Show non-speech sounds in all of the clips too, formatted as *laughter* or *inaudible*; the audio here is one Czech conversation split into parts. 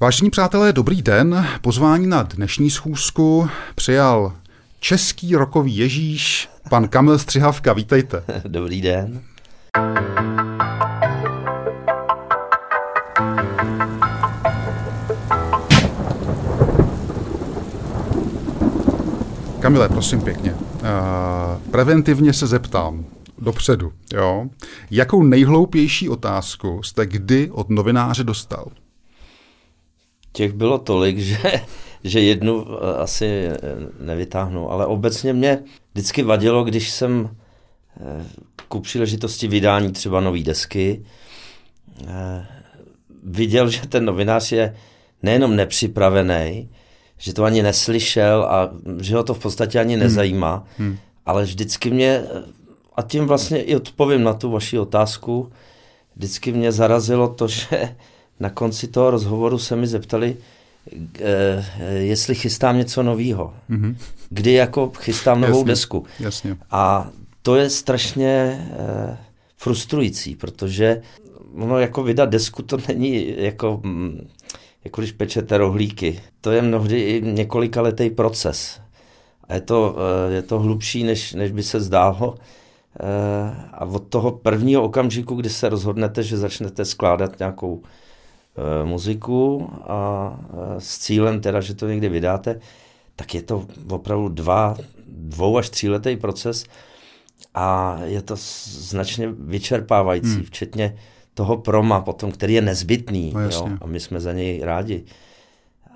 Vážení přátelé, dobrý den. Pozvání na dnešní schůzku přijal český rokový Ježíš, pan Kamil Střihavka. Vítejte. *laughs* Dobrý den. Kamile, prosím pěkně, uh, preventivně se zeptám dopředu, jo? Jakou nejhloupější otázku jste kdy od novináře dostal? Těch bylo tolik, *laughs* že, že jednu eh, asi nevytáhnu, ale obecně mě vždycky vadilo, když jsem eh, ku příležitosti vydání třeba nové desky viděl, že ten novinář je nejenom nepřipravený, že to ani neslyšel a že ho to v podstatě ani hmm. nezajímá, hmm. Hmm. ale vždycky mě, a tím vlastně i odpovím na tu vaši otázku, vždycky mě zarazilo to, že na konci toho rozhovoru se mi zeptali, eh, jestli chystám něco nového. hmm Kdy jako chystám novou jasně, desku. Jasně. A to je strašně eh, frustrující, protože ono jako vydat desku to není jako mm, jako když pečete rohlíky. To je mnohdy i několikaletý proces. A je to, eh, je to hlubší, než, než by se zdálo. Eh, a od toho prvního okamžiku, kdy se rozhodnete, že začnete skládat nějakou eh, muziku a s cílem teda, že to někdy vydáte, tak je to opravdu dva, dvou až tříletý proces a je to značně vyčerpávající, hmm. včetně toho proma potom, který je nezbytný no, jo, a my jsme za něj rádi.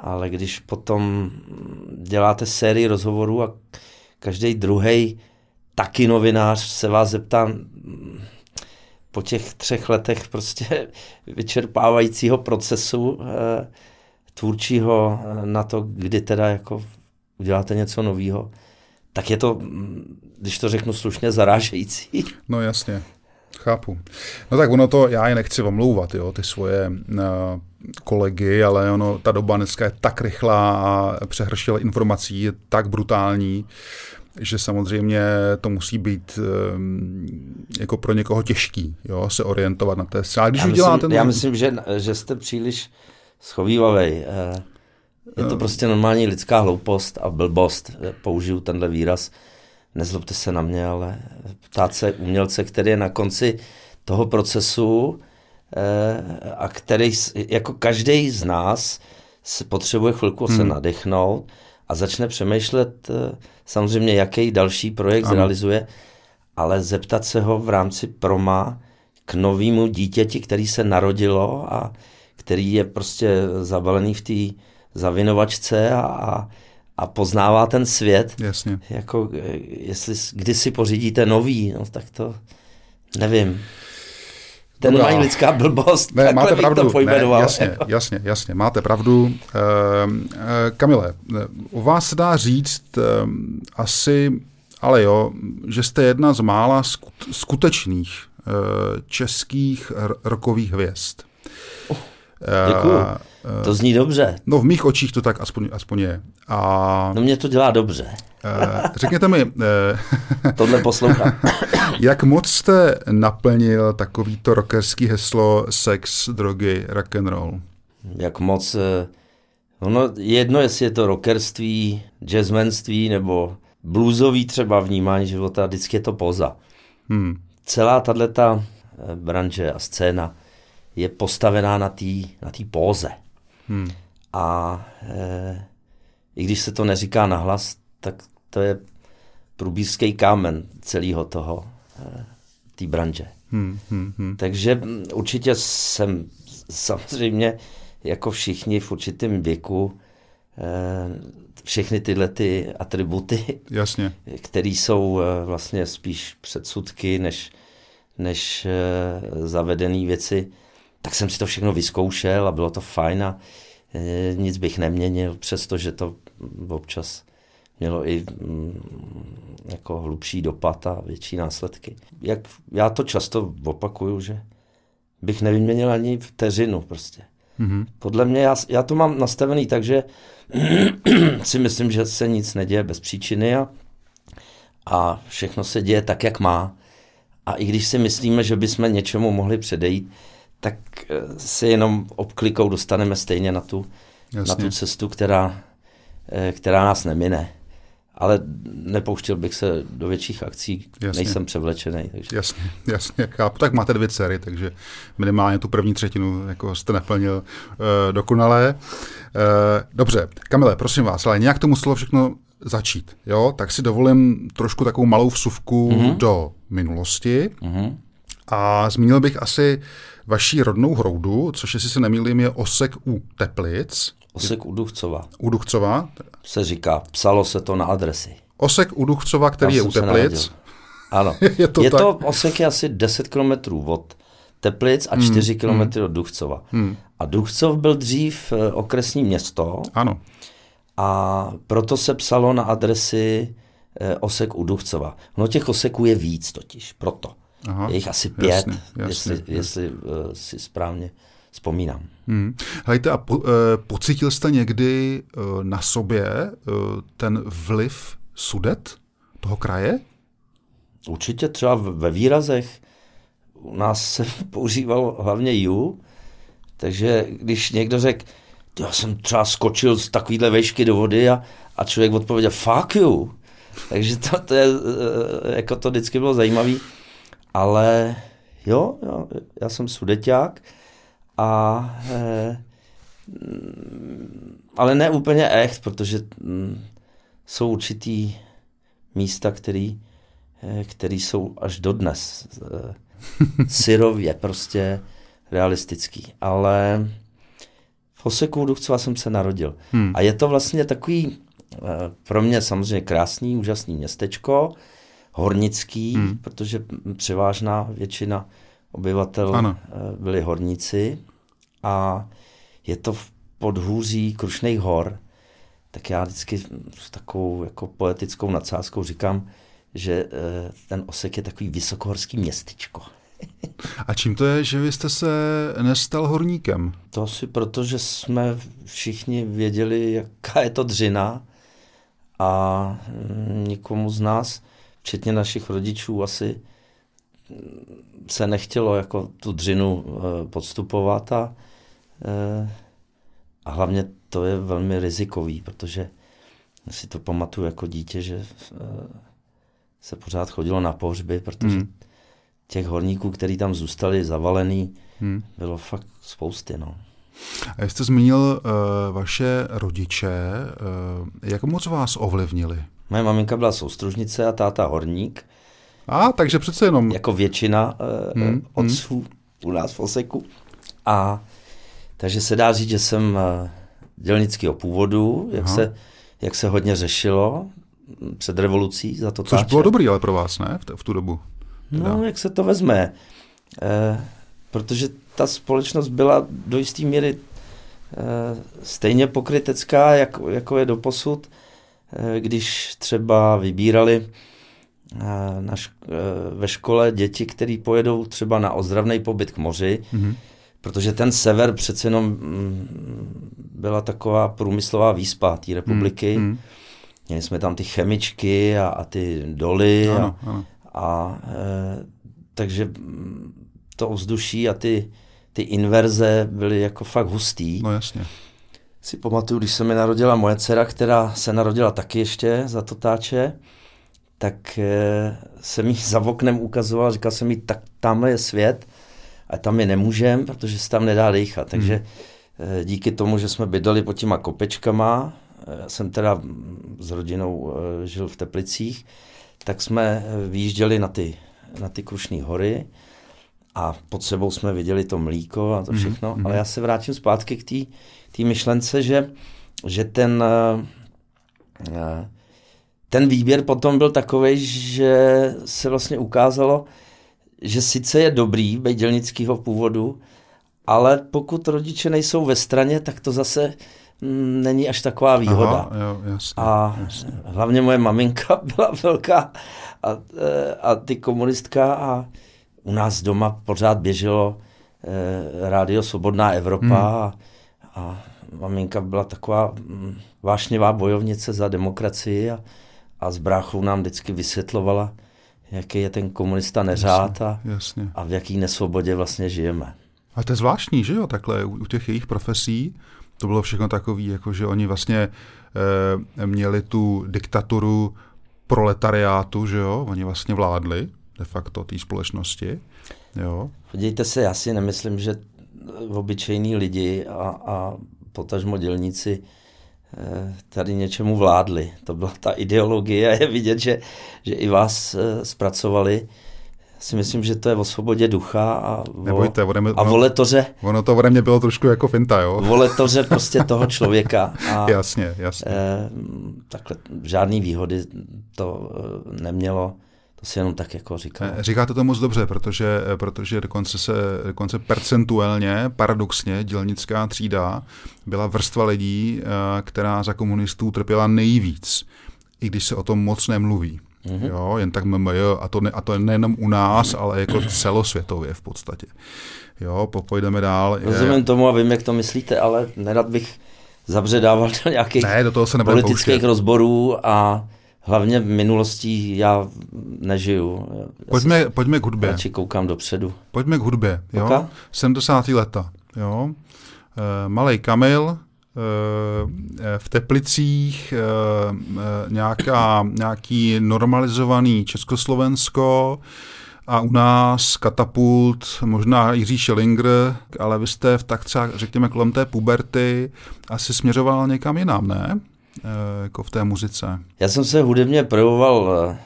Ale když potom děláte sérii rozhovorů a každý druhý taky novinář se vás zeptá po těch třech letech prostě vyčerpávajícího procesu eh, tvůrčího na to, kdy teda jako uděláte něco nového, tak je to, když to řeknu slušně, zarážející. *laughs* No jasně. Chápu. No tak ono to, já je nechci omlouvat, jo, ty svoje uh, kolegy, ale ono, ta doba dneska je tak rychlá a přehršila informací je tak brutální, že samozřejmě to musí být um, jako pro někoho těžký, jo, se orientovat na té Ale když já myslím, ten... Já myslím, že, že jste příliš schovývavej. Eh, je to no. prostě normální lidská hloupost a blbost, použiju tenhle výraz nezlobte se na mě, ale ptát se umělce, který je na konci toho procesu eh, a který, jako každý z nás, se potřebuje chvilku hmm. se nadechnout a začne přemýšlet eh, samozřejmě, jaký další projekt ano. zrealizuje, ale zeptat se ho v rámci proma k novému dítěti, který se narodilo a který je prostě zabalený v té zavinovačce a, a a poznává ten svět. Jasně. Jako, eh, jestli když si pořídíte nový, no, tak to nevím. Ten mají lidská blbost, ne, máte pravdu, to Ne, jasně, jasně, jasně, máte pravdu. Uh, uh, Kamile, u vás se dá říct uh, asi, ale jo, že jste jedna z mála skutečných uh, českých rokových hvězd. Uh, Děkuju. To zní dobře. No v mých očích to tak aspoň, aspoň je. A... No mě to dělá dobře. Eh, řekněte mi... Eh, *laughs* Tohle poslouchám. *coughs* jak moc jste naplnil takovýto rockerský heslo sex, drogy, rock and roll? Jak moc... Eh, ono jedno, jestli je to rockerství, jazzmanství nebo bluesový třeba vnímání života, vždycky je to poza. Hmm. Celá tato branže a scéna je postavená na té na tý póze. Hmm. A e, i když se to neříká nahlas, tak to je průbířský kámen celého toho, e, té branže. Hmm, hmm, hmm. Takže určitě jsem samozřejmě jako všichni v určitém věku e, všechny tyhle ty atributy, Jasně. které jsou vlastně spíš předsudky než, než zavedené věci, tak jsem si to všechno vyzkoušel a bylo to fajn a nic bych neměnil, přestože to občas mělo i mm, jako hlubší dopad a větší následky. Jak já to často opakuju, že bych nevyměnil ani vteřinu prostě. Mm-hmm. Podle mě, já, já to mám nastavený tak, že *clears throat* si myslím, že se nic neděje bez příčiny a, a všechno se děje tak, jak má. A i když si myslíme, že bychom něčemu mohli předejít, tak eh, se jenom obklikou dostaneme stejně na tu, na tu cestu, která, eh, která nás nemine ale nepouštěl bych se do větších akcí, jasně. nejsem převlečený. Takže. Jasně, jasně, chápu. Tak máte dvě dcery, takže minimálně tu první třetinu jako jste naplnil uh, dokonale. Uh, dobře, Kamile, prosím vás, ale nějak to muselo všechno začít, jo? Tak si dovolím trošku takovou malou vsuvku mm-hmm. do minulosti. Mm-hmm. A zmínil bych asi vaší rodnou hroudu, což jestli se nemýlím je Osek u Teplic. Osek u Duchcova. U Duchcova? Se říká, psalo se to na adresy. Osek u Duchcova, který je u Teplic. Ano. *laughs* je to, je tak? to osek je asi 10 kilometrů od Teplic a 4 hmm. kilometry hmm. od Duchcova. Hmm. A Duchcov byl dřív eh, okresní město. Ano. A proto se psalo na adresy eh, osek u Duchcova. No těch oseků je víc totiž, proto. Aha, je jich asi pět, jasně, jasně, jestli, jasně. jestli uh, si správně vzpomínám. Hmm. Hejte, a po, uh, pocítil jste někdy uh, na sobě uh, ten vliv sudet toho kraje? Určitě třeba ve výrazech. U nás se *laughs* používal hlavně ju, takže když někdo řekl, já jsem třeba skočil z takovýhle vejšky do vody a, a člověk odpověděl, fuck you. *laughs* Takže to, to je, jako to vždycky bylo zajímavé. Ale jo, jo, já jsem sudeťák a e, ale ne úplně echt, protože mm, jsou určitý místa, který, e, který jsou až dodnes e, *laughs* syrově prostě realistický. Ale v Oseku Duchcova jsem se narodil. Hmm. A je to vlastně takový e, pro mě samozřejmě krásný, úžasný městečko, hornický, hmm. protože převážná většina obyvatel ano. Eh, byli horníci a je to v podhůří Krušných hor, tak já vždycky s takovou jako poetickou nadsázkou říkám, že eh, ten Osek je takový vysokohorský městečko. *laughs* A čím to je, že vy jste se nestal horníkem? To asi proto, že jsme všichni věděli, jaká je to dřina a mm, nikomu z nás včetně našich rodičů asi se nechtělo jako tu dřinu eh, podstupovat a, eh, a hlavně to je velmi rizikový, protože si to pamatuju jako dítě, že eh, se pořád chodilo na pohřby, protože hmm. těch horníků, který tam zůstali zavalený, hmm. bylo fakt spousty. No. A jste zmínil uh, vaše rodiče, uh, jak moc vás ovlivnili? Moje maminka byla soustružnice a táta horník. A, takže přece jenom. Jako většina uh, hmm, otců hmm. u nás v Oseku. A takže se dá říct, že jsem uh, dělnického původu, jak se, jak se hodně řešilo před revolucí za to. Což bylo dobrý ale pro vás, ne? V, t- v tu dobu. Teda. No, jak se to vezme. Uh, protože ta společnost byla do jisté míry uh, stejně pokrytecká, jak, jako je doposud. posud když třeba vybírali eh, na šk- eh, ve škole děti, které pojedou třeba na ozdravný pobyt k moři, mm-hmm. protože ten sever přece jenom mm, byla taková průmyslová výspa té republiky. Mm-hmm. Měli jsme tam ty chemičky a, a ty doly ano, a, ano. a e, takže mm, to ovzduší a ty, ty inverze byly jako fakt hustý. No jasně si pamatuju, když se mi narodila moje dcera, která se narodila taky ještě za totáče, tak eh, se mi za oknem ukazoval, říkal jsem mi, tak tamhle je svět a tam je nemůžem, protože se tam nedá dýchat. Takže hmm. díky tomu, že jsme bydleli pod těma kopečkama, já jsem teda s rodinou žil v Teplicích, tak jsme vyjížděli na ty, na ty Krušné hory a pod sebou jsme viděli to mlíko a to hmm, všechno, mm-hmm. ale já se vrátím zpátky k té té myšlence, že, že ten, eh, ten výběr potom byl takový, že se vlastně ukázalo, že sice je dobrý být dělnického původu, ale pokud rodiče nejsou ve straně, tak to zase mm, není až taková výhoda. Aha, jo, jasně, a jasně. hlavně moje maminka *laughs* byla velká a, eh, a ty komunistka a u nás doma pořád běželo eh, rádio Svobodná Evropa hmm. a a maminka byla taková mm, vášnivá bojovnice za demokracii a, a s bráchou nám vždycky vysvětlovala, jaký je ten komunista neřád a, jasně, jasně. a v jaký nesvobodě vlastně žijeme. A to je zvláštní, že jo, takhle u, u těch jejich profesí to bylo všechno takové, jako že oni vlastně e, měli tu diktaturu proletariátu, že jo, oni vlastně vládli de facto té společnosti. Jo. Podívejte se, já si nemyslím, že obyčejní lidi a, a potažmo dělníci eh, tady něčemu vládli. To byla ta ideologie a je vidět, že, že i vás eh, zpracovali si myslím, že to je o svobodě ducha a, o, Nebojte, ode mě, a voletoře. Ono to ode mě bylo trošku jako finta, jo? Voletoře prostě toho člověka. A, *laughs* jasně, jasně. Eh, takhle žádný výhody to nemělo. To si jenom tak jako říkal. Eh, říkáte to moc dobře, protože, eh, protože dokonce, se, dokonce percentuálně, paradoxně, dělnická třída byla vrstva lidí, která za komunistů trpěla nejvíc, i když se o tom moc nemluví. Mm-hmm. Jo, jen tak MMJ, a to, ne, a to nejenom u nás, ale jako celosvětově v podstatě. Jo, popojdeme dál. Rozumím je... tomu a vím, jak to myslíte, ale nerad bych zabředával do nějakých ne, do toho se politických pouštět. rozborů a hlavně v minulostí já nežiju. Pojďme, já pojďme k hudbě. Radši koukám dopředu. Pojďme k hudbě. Jo? Okay. 70. leta. Jo? E, Malej Kamil, Eh, v Teplicích eh, nějaká, nějaký normalizovaný Československo a u nás katapult, možná Jiří Schillinger, ale vy jste v tak třeba, řekněme, kolem té puberty asi směřoval někam jinam, ne? Eh, jako v té muzice. Já jsem se hudebně projevoval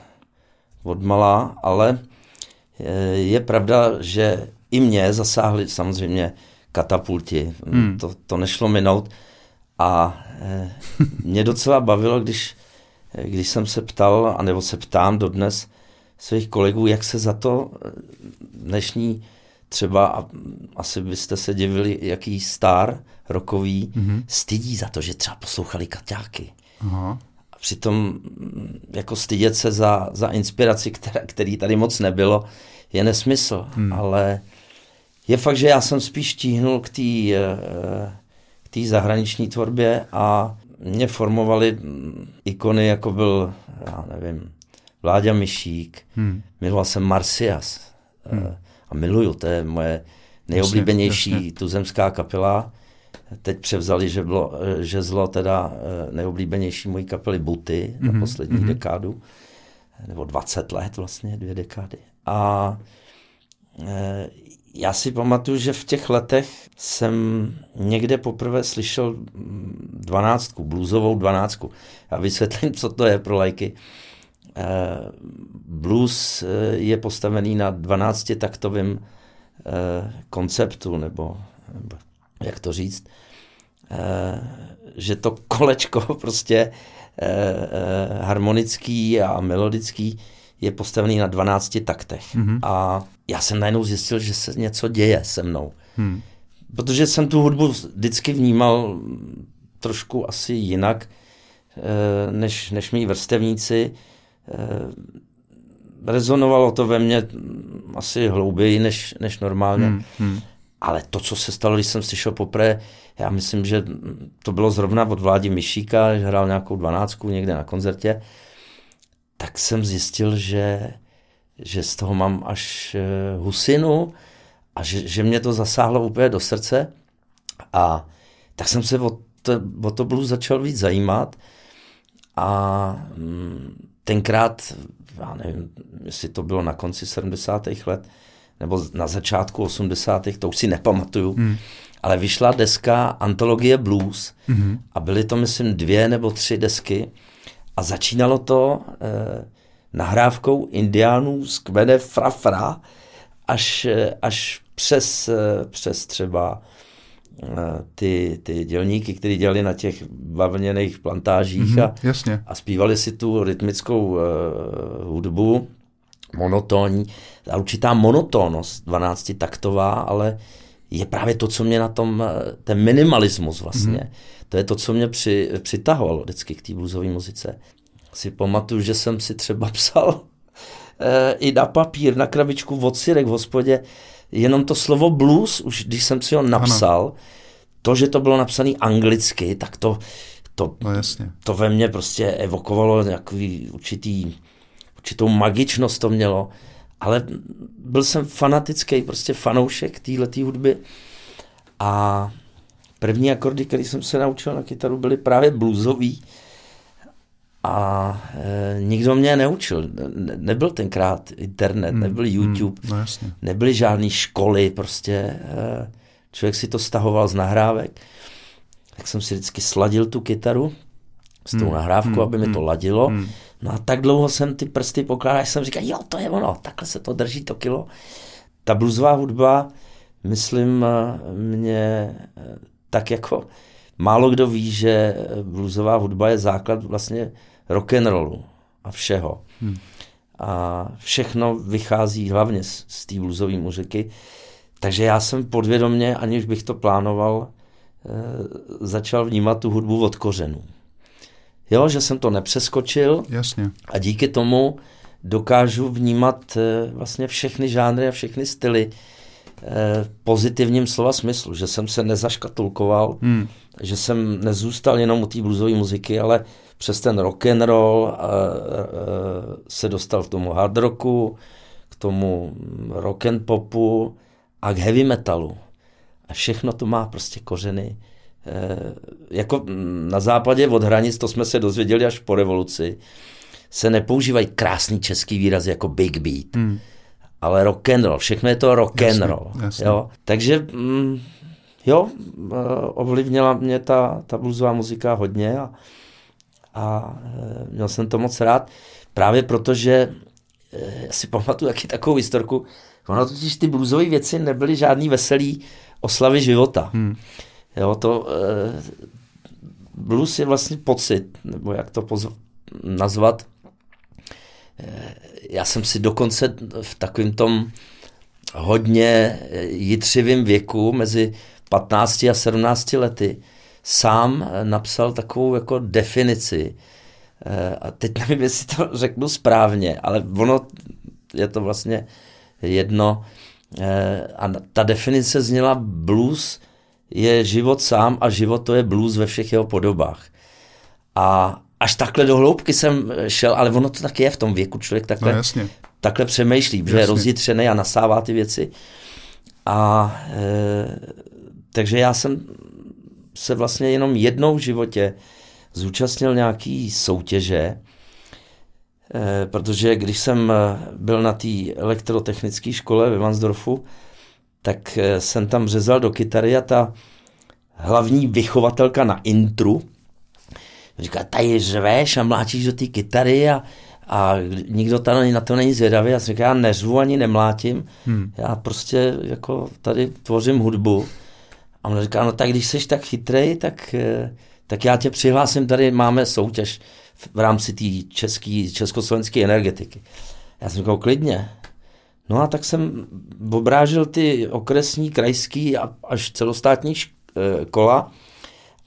od malá, ale je pravda, že i mě zasáhly samozřejmě katapulti. Hmm. To, to nešlo minout. A mě docela bavilo, když, eh, když jsem se ptal, anebo se ptám dodnes svých kolegů, jak se za to eh, dnešní třeba, a asi byste se divili, jaký star rokový, mm-hmm. stydí za to, že třeba poslouchali kaťáky. Aha. A přitom jako stydět se za, za inspiraci, která, který tady moc nebylo, je nesmysl. Hmm. Ale je fakt, že já jsem spíš tíhnul k té té zahraniční tvorbě a mě formovaly ikony, jako byl, já nevím, Vláďa Myšík, hmm. miloval jsem Marcias hmm. A miluju, to je moje nejoblíbenější jasně, jasně. tuzemská kapela. Teď převzali, že, bylo, že zlo teda eh, nejoblíbenější mojí kapely Buty hmm. na poslední hmm. dekádu, nebo 20 let vlastně, dvě dekády. A eh, já si pamatuju, že v těch letech jsem někde poprvé slyšel dvanáctku, bluesovou dvanáctku. Já vysvětlím, co to je pro lajky. Eh, blues eh, je postavený na 12-taktovém eh, konceptu, nebo, nebo jak to říct, že to kolečko *laughs* prostě harmonický a melodický je postavený na 12 taktech. Mm-hmm. A já jsem najednou zjistil, že se něco děje se mnou. Hmm. Protože jsem tu hudbu vždycky vnímal trošku asi jinak, eh, než, než mý vrstevníci. Eh, rezonovalo to ve mně asi hlouběji než, než normálně. Hmm. Hmm. Ale to, co se stalo, když jsem slyšel poprvé, já myslím, že to bylo zrovna od Vládi Myšíka, že hrál nějakou dvanáctku někde na koncertě, tak jsem zjistil, že že z toho mám až eh, husinu a že, že mě to zasáhlo úplně do srdce. A tak jsem se o to, o to blues začal víc zajímat a mm, tenkrát, já nevím, jestli to bylo na konci 70. let, nebo na začátku 80. to už si nepamatuju, hmm. ale vyšla deska Antologie Blues hmm. a byly to, myslím, dvě nebo tři desky a začínalo to eh, nahrávkou indiánů z kmene Frafra až, až přes, přes třeba eh, ty, ty dělníky, kteří dělali na těch bavlněných plantážích mm-hmm, a, jasně. a zpívali si tu rytmickou uh, hudbu, monotónní, a určitá monotónnost, 12 taktová, ale je právě to, co mě na tom, eh, ten minimalismus vlastně, mm-hmm. to je to, co mě při, přitahovalo vždycky k té bluesové muzice si pamatuju, že jsem si třeba *laughs* psal e, i na papír, na krabičku od syrek v hospodě, jenom to slovo blues, už když jsem si ho napsal, ano. to, že to bylo napsané anglicky, tak to, to, no jasně. to ve mně prostě evokovalo nějaký určitý, určitou magičnost to mělo. ale byl jsem fanatický, prostě fanoušek téhle hudby a první akordy, které jsem se naučil na kytaru, byly právě bluesový a e, nikdo mě neučil. Ne, nebyl tenkrát internet, hmm, nebyl hmm, YouTube, hmm, no jasně. nebyly žádné školy, prostě e, člověk si to stahoval z nahrávek. Tak jsem si vždycky sladil tu kytaru s tou hmm, nahrávkou, hmm, aby mi to hmm, ladilo. Hmm. No a tak dlouho jsem ty prsty pokládal, že jsem říkal, jo, to je ono, takhle se to drží to kilo. Ta bluesová hudba, myslím, e, mě e, tak jako málo kdo ví, že bluesová hudba je základ vlastně rock and rollu a všeho. Hmm. A všechno vychází hlavně z, z té bluesové muziky. Takže já jsem podvědomně, aniž bych to plánoval, e, začal vnímat tu hudbu od kořenů. Jo, že jsem to nepřeskočil. Jasně. A díky tomu dokážu vnímat e, vlastně všechny žánry a všechny styly e, pozitivním slova smyslu. Že jsem se nezaškatulkoval, hmm. že jsem nezůstal jenom u té bluesové muziky, ale přes ten rock and roll a, a, se dostal k tomu hard rocku, k tomu rock and popu a k heavy metalu. A všechno to má prostě kořeny. E, jako na západě od hranic, to jsme se dozvěděli až po revoluci, se nepoužívají krásný český výraz jako big beat. Hmm. Ale rock and roll, všechno je to rock jasně, and roll. Jasně. Jo? Takže mm, jo, ovlivnila mě ta, ta bluesová muzika hodně a, a e, měl jsem to moc rád, právě protože e, si pamatuju taky takovou historku, ono totiž ty bluesové věci nebyly žádný veselý oslavy života. Hmm. Jo, to e, blues je vlastně pocit, nebo jak to pozv, nazvat. Já jsem si dokonce v takovém tom hodně jitřivém věku, mezi 15 a 17 lety, sám eh, napsal takovou jako definici. Eh, a teď nevím, jestli to *laughs* řeknu správně, ale ono je to vlastně jedno. Eh, a ta definice zněla blues je život sám a život to je blues ve všech jeho podobách. A až takhle do hloubky jsem šel, ale ono to taky je v tom věku, člověk takhle, no, jasně. takhle přemýšlí, že je rozjitřený a nasává ty věci. A e, takže já jsem se vlastně jenom jednou v životě zúčastnil nějaký soutěže, eh, protože když jsem eh, byl na té elektrotechnické škole ve Vansdorfu, tak eh, jsem tam řezal do kytary a ta hlavní vychovatelka na intru říká, tady řveš a mláčíš do té kytary a, a nikdo tady na to není zvědavý. Já jsem říkal, já neřvu ani nemlátím, hmm. já prostě jako tady tvořím hudbu a on říká, no tak když jsi tak chytrej, tak, eh, tak já tě přihlásím, tady máme soutěž v rámci té české, československé energetiky. Já jsem říkal, klidně. No a tak jsem obrážil ty okresní, krajský a až celostátní eh, kola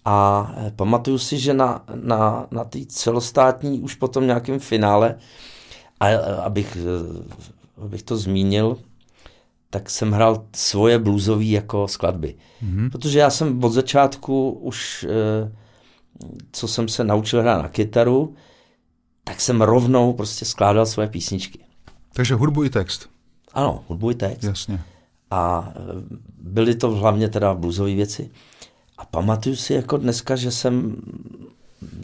a eh, pamatuju si, že na, na, na té celostátní už potom nějakém finále, a abych, abych to zmínil, tak jsem hrál svoje bluesové jako skladby. Mm-hmm. Protože já jsem od začátku už, eh, co jsem se naučil hrát na kytaru, tak jsem rovnou prostě skládal svoje písničky. Takže hudbu i text. Ano, hudbu i text. Jasně. A eh, byly to hlavně teda bluesové věci. A pamatuju si jako dneska, že jsem,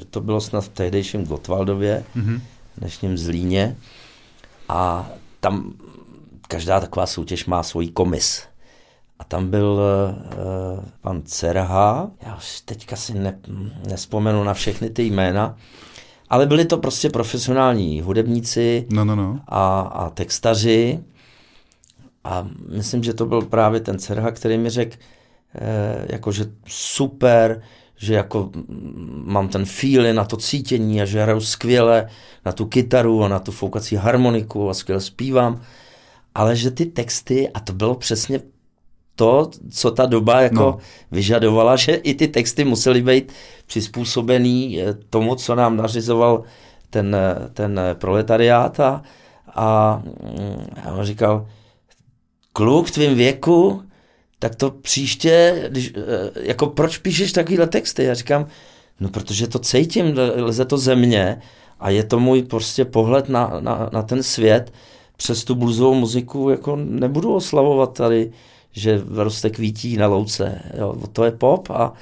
to bylo snad v tehdejším Gotwaldově, mm-hmm. dnešním Zlíně, a tam každá taková soutěž má svůj komis. A tam byl uh, pan Cerha, já už teďka si ne, nespomenu na všechny ty jména, ale byli to prostě profesionální hudebníci no, no, no. A, a textaři. A myslím, že to byl právě ten Cerha, který mi řekl, eh, jako, že super, že jako mám ten feely na to cítění a že hraju skvěle na tu kytaru a na tu foukací harmoniku a skvěle zpívám ale že ty texty, a to bylo přesně to, co ta doba jako no. vyžadovala, že i ty texty musely být přizpůsobený eh, tomu, co nám nařizoval ten, eh, ten proletariát a, a mm, on říkal, kluk v tvém věku, tak to příště, když, eh, jako proč píšeš takovýhle texty? Já říkám, no protože to cítím, leze to ze mě a je to můj prostě pohled na, na, na ten svět, přes tu bluesovou muziku jako nebudu oslavovat tady, že roste kvítí na louce. Jo, to je pop a,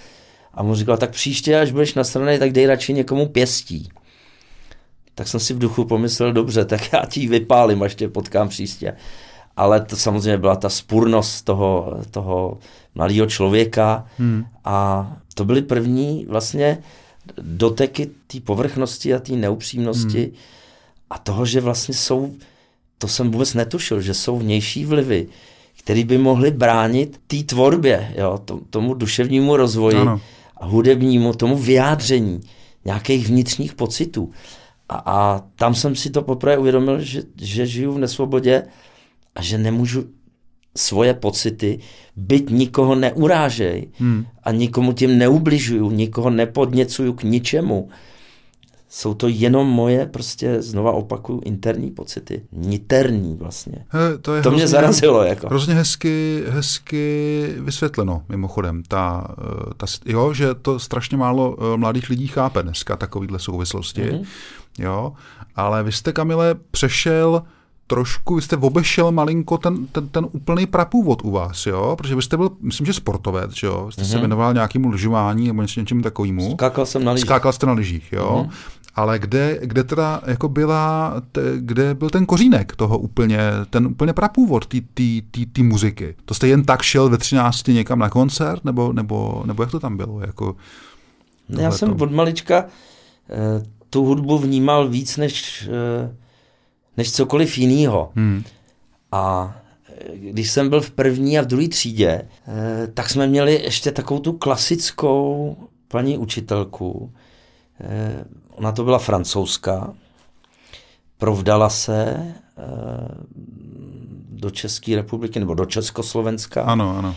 a mu říkal, tak příště, až budeš na straně, tak dej radši někomu pěstí. Tak jsem si v duchu pomyslel, dobře, tak já ti vypálím, až tě potkám příště. Ale to samozřejmě byla ta spurnost toho, toho mladého člověka hmm. a to byly první vlastně doteky té povrchnosti a té neupřímnosti hmm. a toho, že vlastně jsou, to jsem vůbec netušil, že jsou vnější vlivy, které by mohly bránit té tvorbě, jo, tomu duševnímu rozvoji ano. a hudebnímu, tomu vyjádření nějakých vnitřních pocitů. A, a tam jsem si to poprvé uvědomil, že, že žiju v nesvobodě a že nemůžu svoje pocity, byť nikoho neurážej hmm. a nikomu tím neubližuju, nikoho nepodněcuju k ničemu. Jsou to jenom moje, prostě znova opakuju, interní pocity. Niterní vlastně. He, to je to hrozně, mě zarazilo. Jako. Hrozně hezky, hezky vysvětleno, mimochodem. Ta, eh, ta, jo, že to strašně málo eh, mladých lidí chápe dneska, takovýhle souvislosti. Mm-hmm. Jo, ale vy jste, Kamile, přešel trošku, vy jste obešel malinko ten, ten, ten úplný prapůvod u vás, jo? Protože vy jste byl, myslím, že sportovec, že jo? Jste mm-hmm. se mhm. věnoval nějakému lyžování nebo něčem, něčem takovému. Skákal jsem na lyžích. Skákal jste na lyžích, jo? Mm-hmm. Ale kde, kde teda jako byla, te, kde byl ten kořínek toho úplně, ten úplně prapůvod té muziky? To jste jen tak šel ve 13 někam na koncert, nebo, nebo, nebo jak to tam bylo? Jako, Já jsem od malička eh, tu hudbu vnímal víc než eh, než cokoliv jiného. Hmm. A eh, když jsem byl v první a v druhé třídě, eh, tak jsme měli ještě takovou tu klasickou paní učitelku. Eh, ona to byla francouzská, provdala se do České republiky nebo do Československa. Ano, ano.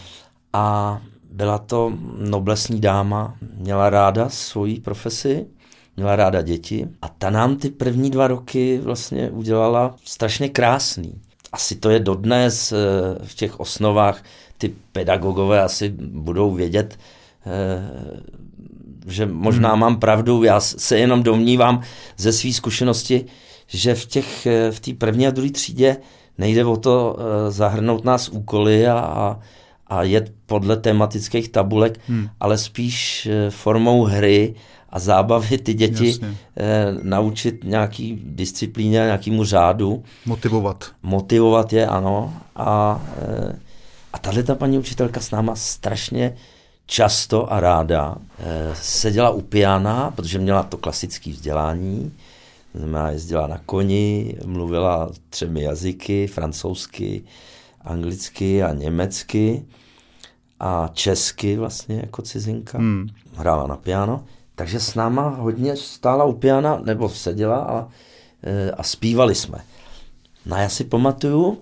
A byla to noblesní dáma, měla ráda svoji profesi měla ráda děti a ta nám ty první dva roky vlastně udělala strašně krásný. Asi to je dodnes eh, v těch osnovách, ty pedagogové asi budou vědět, eh, že možná hmm. mám pravdu, já se jenom domnívám ze své zkušenosti, že v těch eh, v té první a druhé třídě nejde o to zahrnout nás úkoly a, a, a jet podle tematických tabulek, hmm. ale spíš formou hry a zábavy ty děti eh, naučit nějaký disciplíně, nějakému řádu. Motivovat. Motivovat je, ano. A, eh, a tahle ta paní učitelka s náma strašně často a ráda eh, seděla u piana, protože měla to klasické vzdělání, znamená jezdila na koni, mluvila třemi jazyky, francouzsky, anglicky a německy a česky vlastně jako cizinka. Hmm. Hrála na piano. Takže s náma hodně stála u piana, nebo seděla a, e, a zpívali jsme. No a já si pamatuju,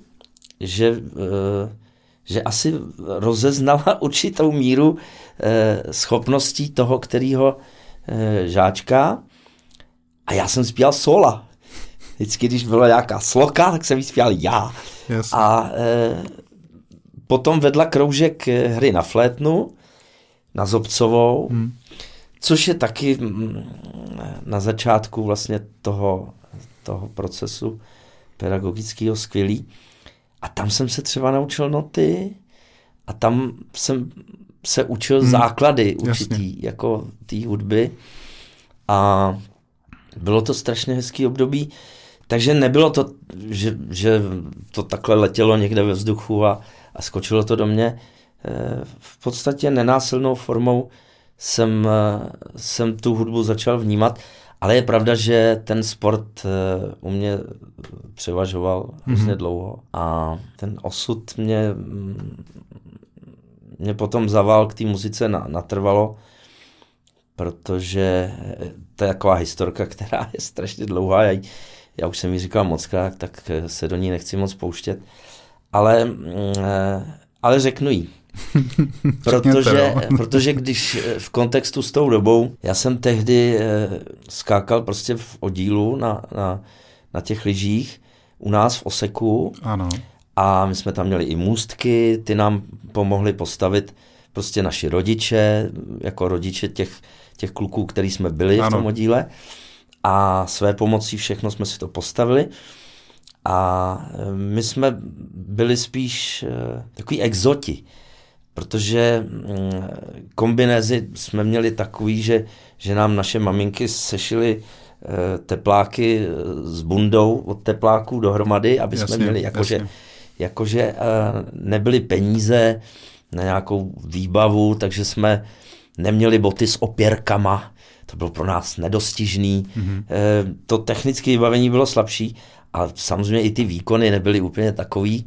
že, e, že asi rozeznala *laughs* určitou míru e, schopností toho, kterého žáčka a já jsem zpíval sola. Vždycky, když byla nějaká sloka, tak jsem ji zpíval já. Yes. A e, potom vedla kroužek hry na flétnu, na Zobcovou, hmm což je taky mm, na začátku vlastně toho, toho procesu pedagogického skvělý. A tam jsem se třeba naučil noty a tam jsem se učil hmm. základy určitý, Jasně. jako té hudby. A bylo to strašně hezký období, takže nebylo to, že, že to takhle letělo někde ve vzduchu a, a skočilo to do mě. Eh, v podstatě nenásilnou formou jsem, eh, jsem tu hudbu začal vnímat, ale je pravda, že ten sport eh, u mě převažoval hrozně mm-hmm. dlouho a ten osud mě, mm, mě potom zaval k té muzice natrvalo, protože to je taková historka, *laughs* která je strašně dlouhá, já, já už jsem ji říkal mockrát, tak se do ní nechci moc pouštět, ale, mm, eh, ale řeknu jí. Protože, *laughs* protože když eh, v kontextu s tou dobou, já jsem tehdy eh, skákal prostě v oddílu na, na, na těch lyžích u nás v Oseku. Ano. A my jsme tam měli i můstky, ty nám pomohli postavit prostě naši rodiče, jako rodiče těch, těch kluků, který jsme byli ano. v tom oddíle. A své pomocí všechno jsme si to postavili. A my jsme byli spíš takový exoti, protože mm, kombinézy jsme měli takový, že, že nám naše maminky sešily tepláky s bundou od tepláků dohromady, aby jasně, jsme měli jakože, jakože nebyly peníze na nějakou výbavu, takže jsme neměli boty s opěrkama, to bylo pro nás nedostižný. Mm-hmm. To technické vybavení bylo slabší a samozřejmě i ty výkony nebyly úplně takový.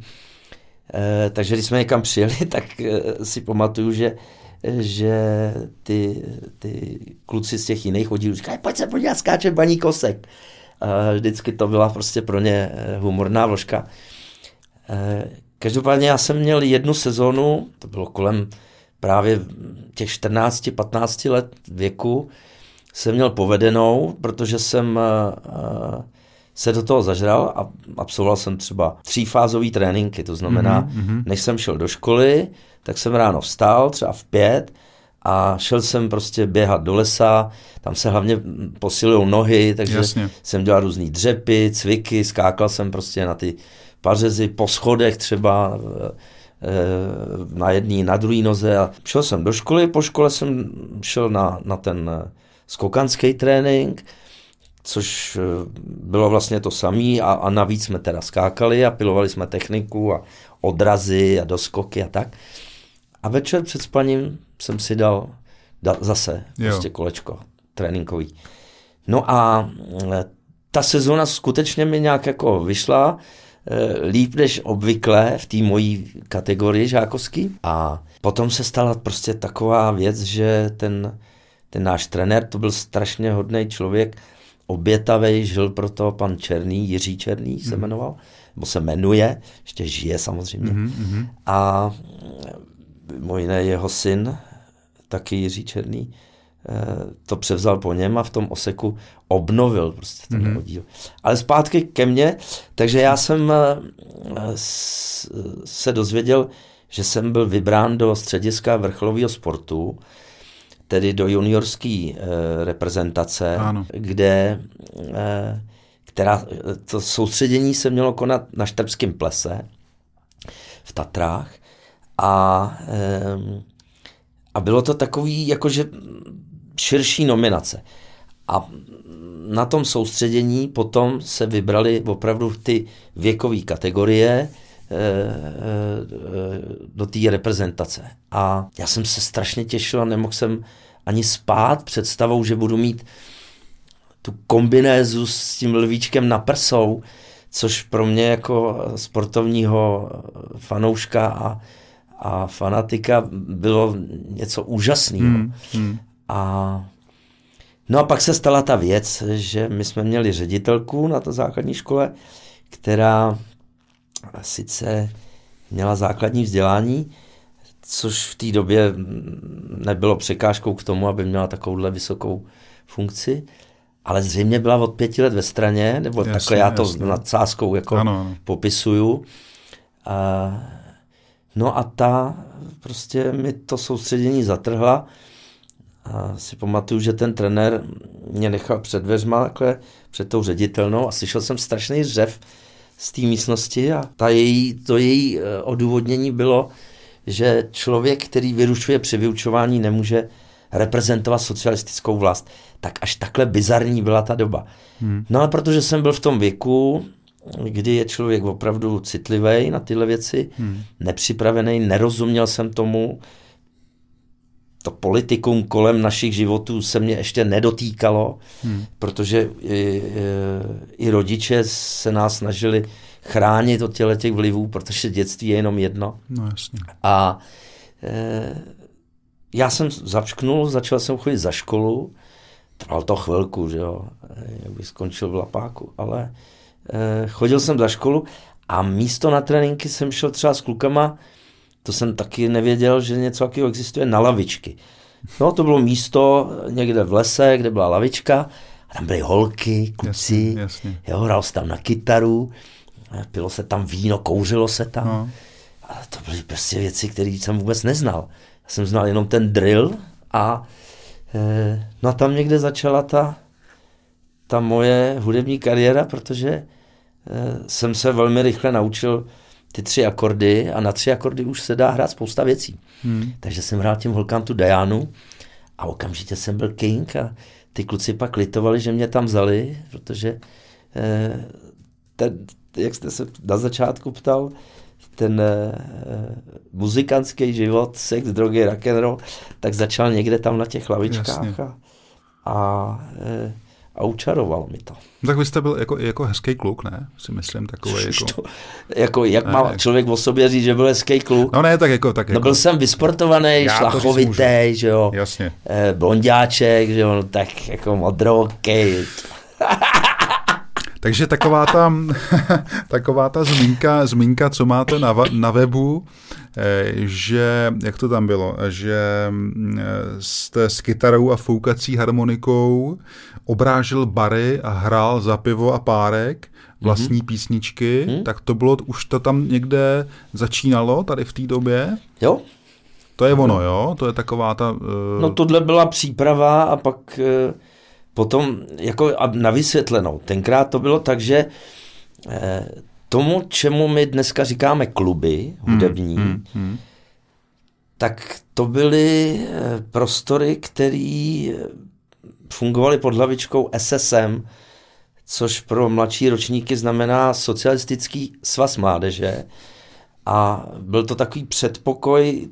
Eh, takže když jsme někam přijeli, *laughs* tak eh, si pamatuju, že že ty, ty kluci z těch jiných oddílů říkají, pojď se podívat, skáče baní kosek. A vždycky to byla prostě pro ně humorná vložka. Každopádně já jsem měl jednu sezónu, to bylo kolem právě těch 14-15 let věku, jsem měl povedenou, protože jsem se do toho zažral a absolvoval jsem třeba třífázový tréninky, to znamená, mm-hmm. než jsem šel do školy, tak jsem ráno vstal, třeba v pět, a šel jsem prostě běhat do lesa, tam se hlavně posilují nohy, takže Jasně. jsem dělal různý dřepy, cviky, skákal jsem prostě na ty pařezy po schodech třeba eh, na jedné, na druhé noze a šel jsem do školy, po škole jsem šel na, na ten eh, skokanský trénink, což eh, bylo vlastně to samé a, a navíc jsme teda skákali a pilovali jsme techniku a odrazy a doskoky a tak. A večer před spaním jsem si dal, dal zase jo. prostě kolečko tréninkový. No a ta sezona skutečně mi nějak jako vyšla, Eh, líp než obvykle v té mojí kategorii žákovský. A potom se stala prostě taková věc, že ten, ten náš trenér, to byl strašně hodný člověk, obětavej, žil pro to pan Černý, Jiří Černý se mhm. jmenoval, nebo se jmenuje, ještě žije samozřejmě. Mm-hmm. A můj jiné jeho syn, taky Jiří Černý, to převzal po něm a v tom oseku obnovil prostě ten mm-hmm. oddíl. Ale zpátky ke mně, takže já jsem eh, se dozvěděl, že jsem byl vybrán do střediska vrcholového sportu, tedy do juniorské eh, reprezentace, ano. kde eh, která, to soustředění se mělo konat na Štrbském plese v Tatrách a, a bylo to takový, jakože širší nominace. A na tom soustředění potom se vybrali opravdu ty věkové kategorie eh, eh, do té reprezentace. A já jsem se strašně těšil a nemohl jsem ani spát představou, že budu mít tu kombinézu s tím lvíčkem na prsou, což pro mě jako sportovního fanouška a, a fanatika bylo něco úžasného. Hmm, hmm. A no a pak se stala ta věc, že my jsme měli ředitelku na to základní škole, která sice měla základní vzdělání, což v té době nebylo překážkou k tomu, aby měla takovouhle vysokou funkci, ale zřejmě byla od pěti let ve straně, nebo jasně, takhle já to jasně. nad sáskou jako ano, ano. popisuju. A, no a ta prostě mi to soustředění zatrhla a si pamatuju, že ten trenér mě nechal před dveřma, takhle, před tou ředitelnou a slyšel jsem strašný řev z té místnosti a ta její, to její eh, odůvodnění bylo, že člověk, který vyrušuje při vyučování, nemůže reprezentovat socialistickou vlast. Tak až takhle bizarní byla ta doba. Hmm. No ale protože jsem byl v tom věku, kdy je člověk opravdu citlivý na tyhle věci, hmm. nepřipravený, nerozuměl jsem tomu, to politikum kolem našich životů se mě ještě nedotýkalo, hmm. protože i, i, rodiče se nás snažili chránit od těle těch vlivů, protože dětství je jenom jedno. No jasně. A e, já jsem zapšknul, začal jsem chodit za školu, trvalo to chvilku, že jo, jak bych skončil v lapáku, ale e, chodil jsem za školu a místo na tréninky jsem šel třeba s klukama, to jsem taky nevěděl, že něco takového existuje na lavičky. No, to bylo místo někde v lese, kde byla lavička, a tam byly holky, kluci, jasně, jasně. jo, hrál se tam na kytaru, pilo se tam víno, kouřilo se tam. No. A to byly prostě věci, které jsem vůbec neznal. Já jsem znal jenom ten drill a e, no a tam někde začala ta, ta moje hudební kariéra, protože jsem se velmi rychle naučil ty tři akordy a na tři akordy už se dá hrát spousta věcí. Hmm. Takže jsem hrál těm holkám tu Dianu a okamžitě jsem byl king a ty kluci pak litovali, že mě tam vzali, protože eh, ten, jak jste se na začátku ptal, ten eh, muzikantský život, sex, drogy, rock and roll, tak začal někde tam na těch lavičkách Jasně. a, a eh, a učarovalo mi to. No tak vy jste byl jako, jako hezký kluk, ne? Si myslím, takový jako... To, jako jak ne, má člověk o sobě říct, že byl hezký kluk? No ne, tak jako... Tak no jako... byl jsem vysportovaný, šlachovitý, že jo? Jasně. Eh, blondiáček, že jo? No, tak jako modrokej. *laughs* Takže taková ta, *laughs* taková ta zmínka, zmínka, co máte na, na webu, eh, že, jak to tam bylo, že mm, jste s kytarou a foukací harmonikou obrážil bary a hrál za pivo a párek vlastní mm-hmm. písničky, mm-hmm. tak to bylo, už to tam někde začínalo tady v té době? Jo. To je ono, jo? To je taková ta... Uh... No tohle byla příprava a pak uh, potom jako na vysvětlenou. Tenkrát to bylo tak, že uh, tomu, čemu my dneska říkáme kluby hudební, hmm, hmm, hmm. tak to byly prostory, které fungovali pod hlavičkou SSM, což pro mladší ročníky znamená Socialistický svaz mládeže. A byl to takový předpokoj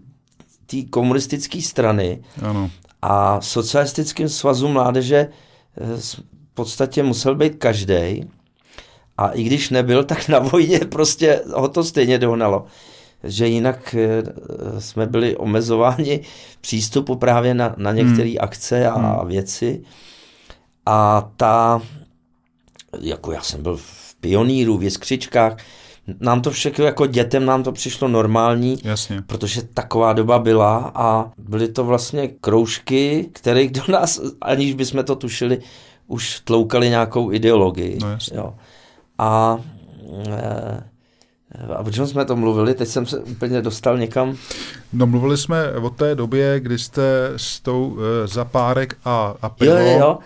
té komunistické strany. Ano. A socialistickým svazu mládeže eh, v podstatě musel být každý. A i když nebyl, tak na vojně prostě ho to stejně dohnalo že jinak eh, jsme byli omezováni přístupu právě na, na některé hmm. akce a hmm. věci. A ta, jako já jsem byl v pioníru, v jiskřičkách, nám to všechno jako dětem nám to přišlo normální, Jasně. protože taková doba byla a byly to vlastně kroužky, které do nás, aniž bychom to tušili, už tloukali nějakou ideologii. No jasně. Jo. A e, a o čem jsme to mluvili? Teď jsem se úplně dostal někam. No mluvili jsme o té době, kdy jste s tou uh, zapárek a, a pivo. Jo, jo, jo.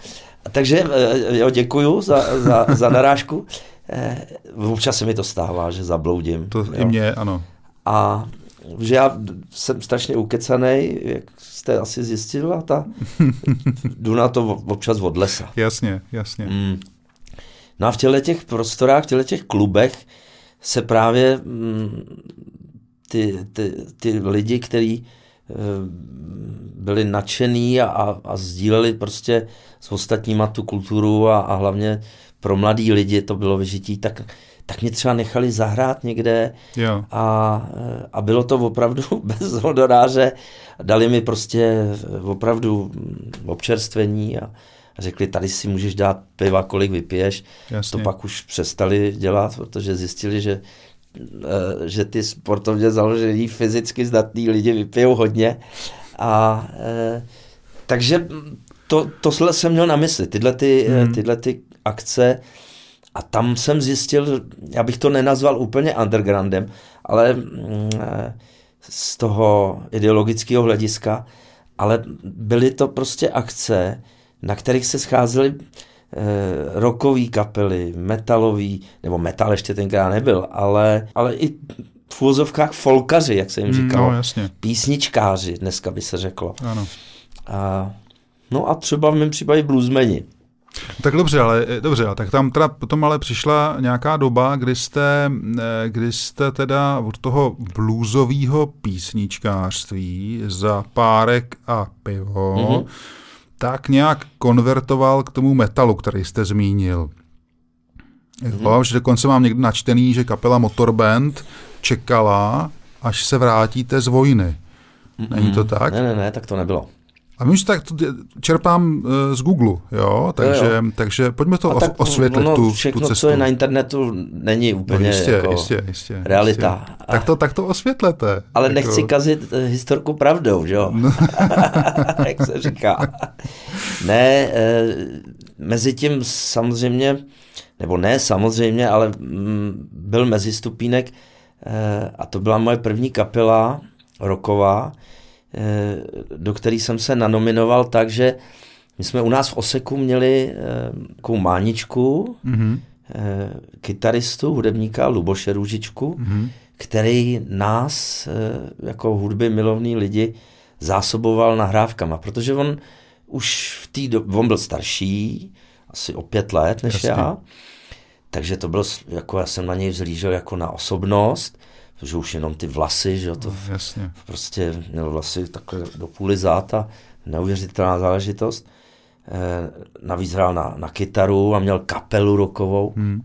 Takže eh, jo, děkuju za, za, za narážku. Eh, občas se mi to stává, že zabloudím. To jo. i mě, ano. A že já jsem strašně ukecaný, jak jste asi zjistila, ta, *laughs* jdu na to občas od lesa. Jasně, jasně. Mm. No a v těchto těch prostorách, v těchto těch klubech, se právě mm, ty, ty, ty lidi, kteří eh, byli nadšený a, a, a sdíleli prostě s ostatníma tu kulturu a, a hlavně pro mladý lidi to bylo vyžití, tak, tak mě třeba nechali zahrát někde jo. A, a bylo to opravdu *laughs* bez honoráře. Dali mi prostě opravdu občerstvení a, řekli, tady si můžeš dát piva, kolik vypiješ. Jasně. To pak už přestali dělat, protože zjistili, že eh, že ty sportovně založený fyzicky zdatní lidi vypijou hodně. A e, takže to, tohle jsem měl na mysli, tyhle, ty, eh, hmm. tyhle ty akce. A tam jsem zjistil, já bych to nenazval úplně undergroundem, ale e, z toho ideologického hlediska, ale byly to prostě akce, na kterých se scházely eh, rockové kapely, metalový, nebo metal ještě tenkrát nebyl, ale, ale i v úvozovkách folkaři, jak se jim hmm, říkalo. No, jasně. Písničkáři, dneska by se řeklo. Ano. A, no a třeba v mém případě bluesmeni. Tak dobře, ale eh, dobře, tak tam teda potom ale přišla nějaká doba, kdy jste, eh, kdy jste teda od toho bluesového písničkářství za párek a pivo mm-hmm tak nějak konvertoval k tomu metalu, který jste zmínil. Mm-hmm. že dokonce mám někde načtený, že kapela Motorband čekala, až se vrátíte z vojny. Mm-hmm. Není to tak? Ne, ne, ne, tak to nebylo. A my už tak to čerpám uh, z Google, jo? Takže, jo, jo. takže pojďme to os, osvětlit, ono, tu, všechno, tu cestu. co je na internetu, není úplně no jistě, jako jistě, jistě, realita. Jistě. Tak, to, tak to osvětlete. Ale jako... nechci kazit eh, historku pravdou, že jo? No. *laughs* Jak se říká. ne, e, mezi tím samozřejmě, nebo ne samozřejmě, ale mm, byl mezistupínek e, a to byla moje první kapela roková, Eh, do který jsem se nanominoval tak, že my jsme u nás v Oseku měli eh, takovou máničku, mm-hmm. eh, kytaristu, hudebníka Luboše Růžičku, mm-hmm. který nás eh, jako hudby milovní lidi zásoboval nahrávkama, protože on už v té době, on byl starší, asi o pět let než Jasně. já, takže to bylo, jako já jsem na něj vzlížel jako na osobnost, protože už jenom ty vlasy, že jo, to no, Jasně. prostě měl vlasy takhle do půly záta, neuvěřitelná záležitost. E, navíc hrál na, na kytaru a měl kapelu rokovou. Hmm.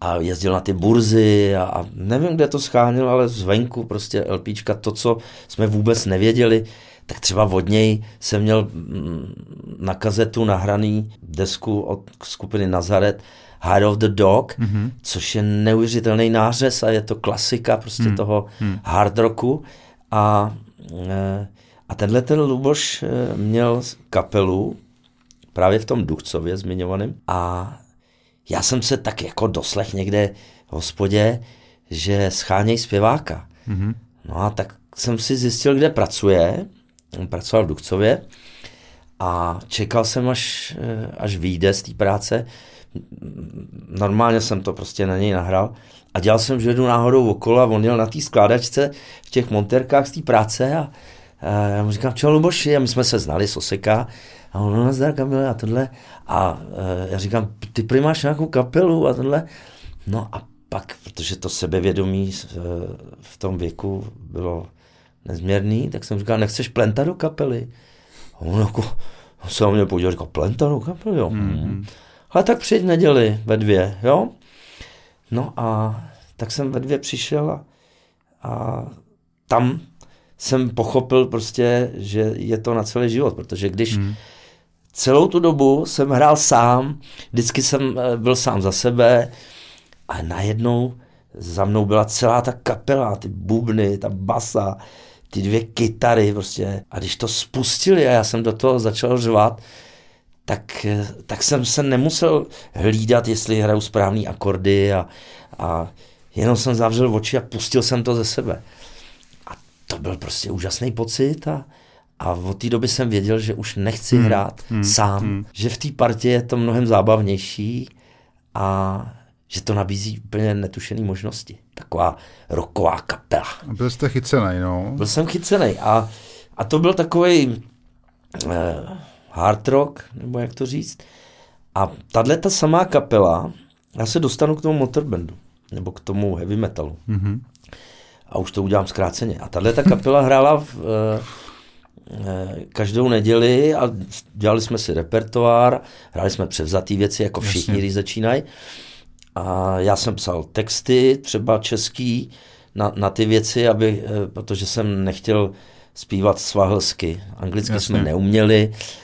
A jezdil na ty burzy a, a nevím, kde to scháněl, ale zvenku prostě LPčka, to, co jsme vůbec nevěděli, tak třeba od něj jsem měl mm, na kazetu nahraný desku od skupiny Nazaret Hide of the Dog, mm-hmm. což je neuvěřitelný nářez a je to klasika prostě mm. toho mm. hard rocku. A, e, a tenhle ten Luboš e, měl kapelu právě v tom Duchcově zmiňovaném a já jsem se tak jako doslech někde v hospodě, že scháněj zpěváka. Mm-hmm. No a tak jsem si zjistil, kde pracuje. On pracoval v Duchcově a čekal jsem, až, e, až vyjde z té práce, normálně jsem to prostě na něj nahrál a dělal jsem, že jdu náhodou okolo a on jel na té skládačce v těch monterkách z té práce a, a já mu říkám, čau Luboši, a my jsme se znali z Oseka a on, no nazdar Kamile a tohle a, a já říkám, ty prý máš nějakou kapelu a tohle, no a pak, protože to sebevědomí v tom věku bylo nezměrný, tak jsem říkal, nechceš plenta do kapely? A on jako, se o mě podíval, říkal, plenta do kapely, jo. Mm-hmm. Ale tak přijď neděli ve dvě, jo? No a tak jsem ve dvě přišel a, a tam jsem pochopil prostě, že je to na celý život, protože když hmm. celou tu dobu jsem hrál sám, vždycky jsem eh, byl sám za sebe a najednou za mnou byla celá ta kapela, ty bubny, ta basa, ty dvě kytary prostě. A když to spustili a já jsem do toho začal řvat, tak, tak jsem se nemusel hlídat, jestli hraju správný akordy a, a jenom jsem zavřel oči a pustil jsem to ze sebe. A to byl prostě úžasný pocit a, a od té doby jsem věděl, že už nechci hmm, hrát hmm, sám, hmm. že v té partě je to mnohem zábavnější a že to nabízí úplně netušené možnosti. Taková roková kapela. Byl jste chycený, no. Byl jsem chycený a, a to byl takový eh, hard rock, nebo jak to říct. A tahle ta samá kapela, já se dostanu k tomu motorbandu, nebo k tomu heavy metalu. Mm-hmm. A už to udělám zkráceně. A tahle ta kapela hrála v, e, e, každou neděli a dělali jsme si repertoár, hráli jsme převzatý věci, jako všichni, Jasně. když začínají. A já jsem psal texty, třeba český, na, na ty věci, aby, e, protože jsem nechtěl zpívat svahelsky. Anglicky Jasně. jsme neuměli, Eh,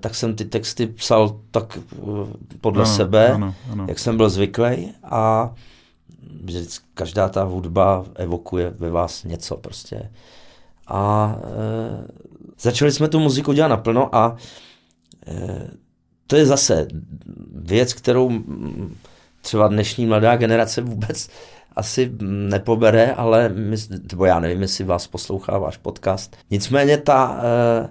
tak jsem ty texty psal tak eh, podle ano, sebe, ano, ano. jak jsem byl zvyklý a vždycky každá ta hudba evokuje ve vás něco prostě. A e, začali jsme tu muziku dělat naplno a e, to je zase věc, kterou třeba dnešní mladá generace vůbec asi nepobere, ale my, nebo já nevím, jestli vás poslouchá váš podcast. Nicméně ta e,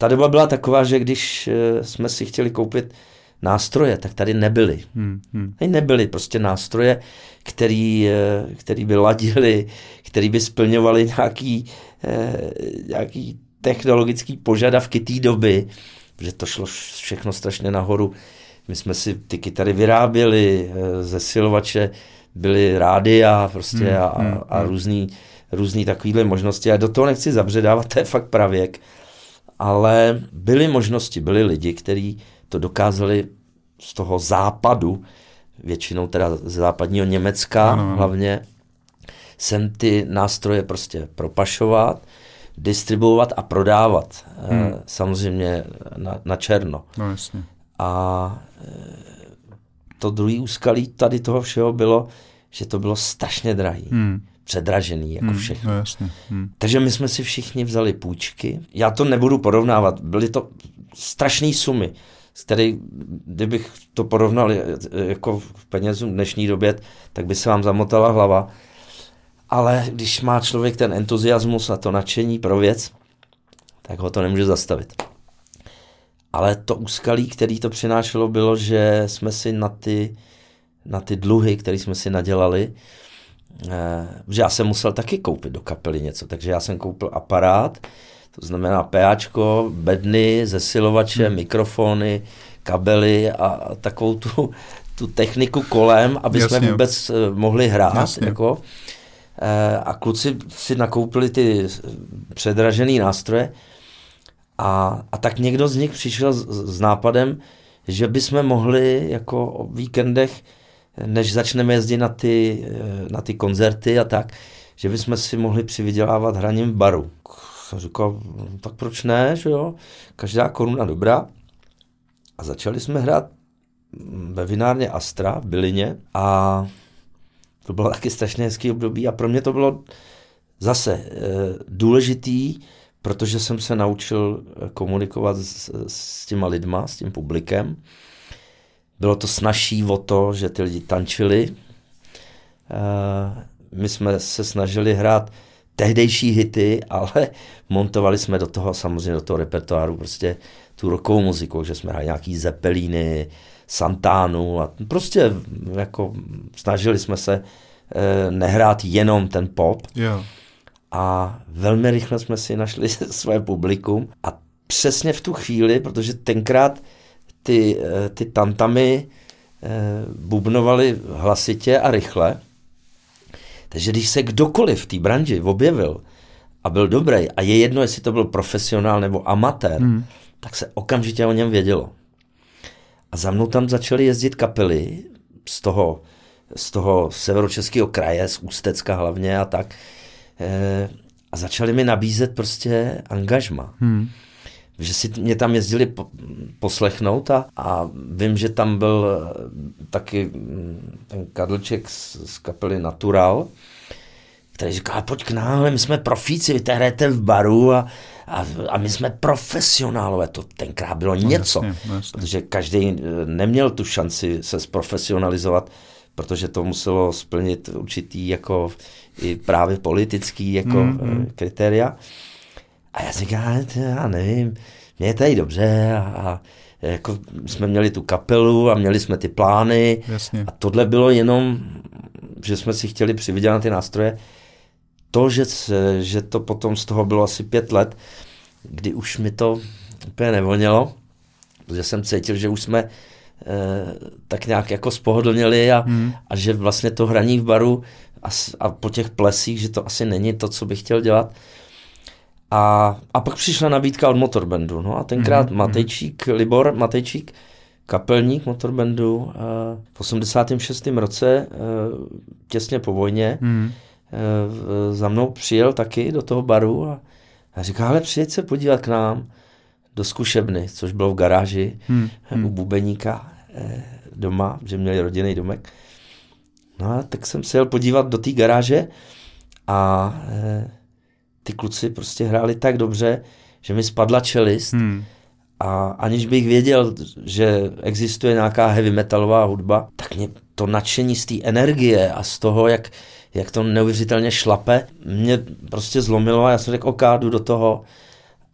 ta doba byla taková, že když eh, jsme si chtěli koupit nástroje, tak tady nebyly. Hmm, hmm. Tady nebyly prostě nástroje, který, eh, který by ladili, který by splňovali nějaký, eh, nějaký technologický požadavky té doby, protože to šlo všechno strašně nahoru. My jsme si ty kytary vyráběli, zesilovače byly rádia prostě hmm, a, hmm, a hmm. různý, různý takovýhle možnosti. A do toho nechci zabředávat, to je fakt pravěk ale byly možnosti, byli lidi, kteří to dokázali z toho západu, většinou teda z západního Německa ano. hlavně, sem ty nástroje prostě propašovat, distribuovat a prodávat. Eh, hmm. Samozřejmě na, na černo. No jasně. A eh, to druhý úskalí tady toho všeho bylo, že to bylo strašně drahý. Hmm předražený, jako hmm, všechno. No jasně. Hmm. Takže my jsme si všichni vzali půjčky. Já to nebudu porovnávat, byly to strašné sumy, z které, kdybych to porovnal jako v penězu v dnešní době, tak by se vám zamotala hlava. Ale když má člověk ten entuziasmus a to nadšení pro věc, tak ho to nemůže zastavit. Ale to úskalí, který to přinášelo, bylo, že jsme si na ty na ty dluhy, které jsme si nadělali, že já jsem musel taky koupit do kapely něco, takže já jsem koupil aparát, to znamená PAčko, bedny, zesilovače, hmm. mikrofony, kabely a takovou tu, tu techniku kolem, aby Jasně. jsme vůbec eh, mohli hrát. Jasně. Jako. Eh, a kluci si nakoupili ty předražené nástroje a, a tak někdo z nich přišel s, s nápadem, že bychom mohli jako o víkendech, než začneme jezdit na ty, eh, na ty koncerty a tak, že bychom si mohli přivydělávat hraním v baru. Jsem říkal, tak proč ne, že jo? Každá koruna dobrá. A začali jsme hrát ve vinárně Astra v Bylině a to bylo taky strašně hezký období a pro mě to bylo zase e, důležitý, protože jsem se naučil eh, komunikovat s, s těma lidma, s tím publikem. Bylo to snažší o to, že ty lidi tančili. E, my jsme se snažili hrát tehdejší hity, *laughs* ale montovali jsme do toho samozřejmě do toho repertoáru prostě tu rokovou muziku, že jsme hráli nějaký Zeppelíny, Santánu a prostě jako snažili jsme se eh, nehrát jenom ten pop. Yeah. A velmi rychle jsme si našli *laughs* své publikum a přesně v tu chvíli, protože tenkrát ty, eh, ty tantamy eh, bubnovaly hlasitě a rychle, takže když se kdokoliv v té branži objevil a byl dobrý, a je jedno, jestli to byl profesionál nebo amatér, hmm. tak se okamžitě o něm vědělo. A za mnou tam začaly jezdit kapely z toho, z toho severočeského kraje, z Ústecka hlavně a tak. E, a začali mi nabízet prostě angažma. Hmm. Že si mě tam jezdili po, poslechnout a, a vím, že tam byl taky mm, ten Kadlček z, z kapely Natural, který říká, pojď k nám, my jsme profíci, vy hrajete v baru a, a, a my jsme profesionálové. To tenkrát bylo no, něco, jasně, no, jasně. protože každý eh, neměl tu šanci se zprofesionalizovat, protože to muselo splnit určitý jako i právě politický jako mm-hmm. kritéria. A já říkám, já nevím, mě je tady dobře a, a jako jsme měli tu kapelu a měli jsme ty plány Jasně. a tohle bylo jenom, že jsme si chtěli přivydělat ty nástroje to, že, že to potom z toho bylo asi pět let, kdy už mi to úplně nevonělo, protože jsem cítil, že už jsme e, tak nějak jako spohodlněli a, hmm. a že vlastně to hraní v baru a, a po těch plesích, že to asi není to, co bych chtěl dělat. A, a pak přišla nabídka od Motorbandu. No a tenkrát hmm. Matejčík, Libor Matejčík, kapelník Motorbandu, e, v 86. roce, e, těsně po vojně, hmm Eh, za mnou přijel taky do toho baru a, a říká, ale přijeď se podívat k nám do zkušebny, což bylo v garáži hmm. hmm. u Bubeníka eh, doma, že měli rodinný domek. No a tak jsem se jel podívat do té garáže a e, ty kluci prostě hráli tak dobře, že mi spadla čelist hmm. a aniž bych věděl, že existuje nějaká heavy metalová hudba, tak mě to nadšení z té energie a z toho, jak, jak to neuvěřitelně šlape, mě prostě zlomilo a já jsem řekl, OK, jdu do toho.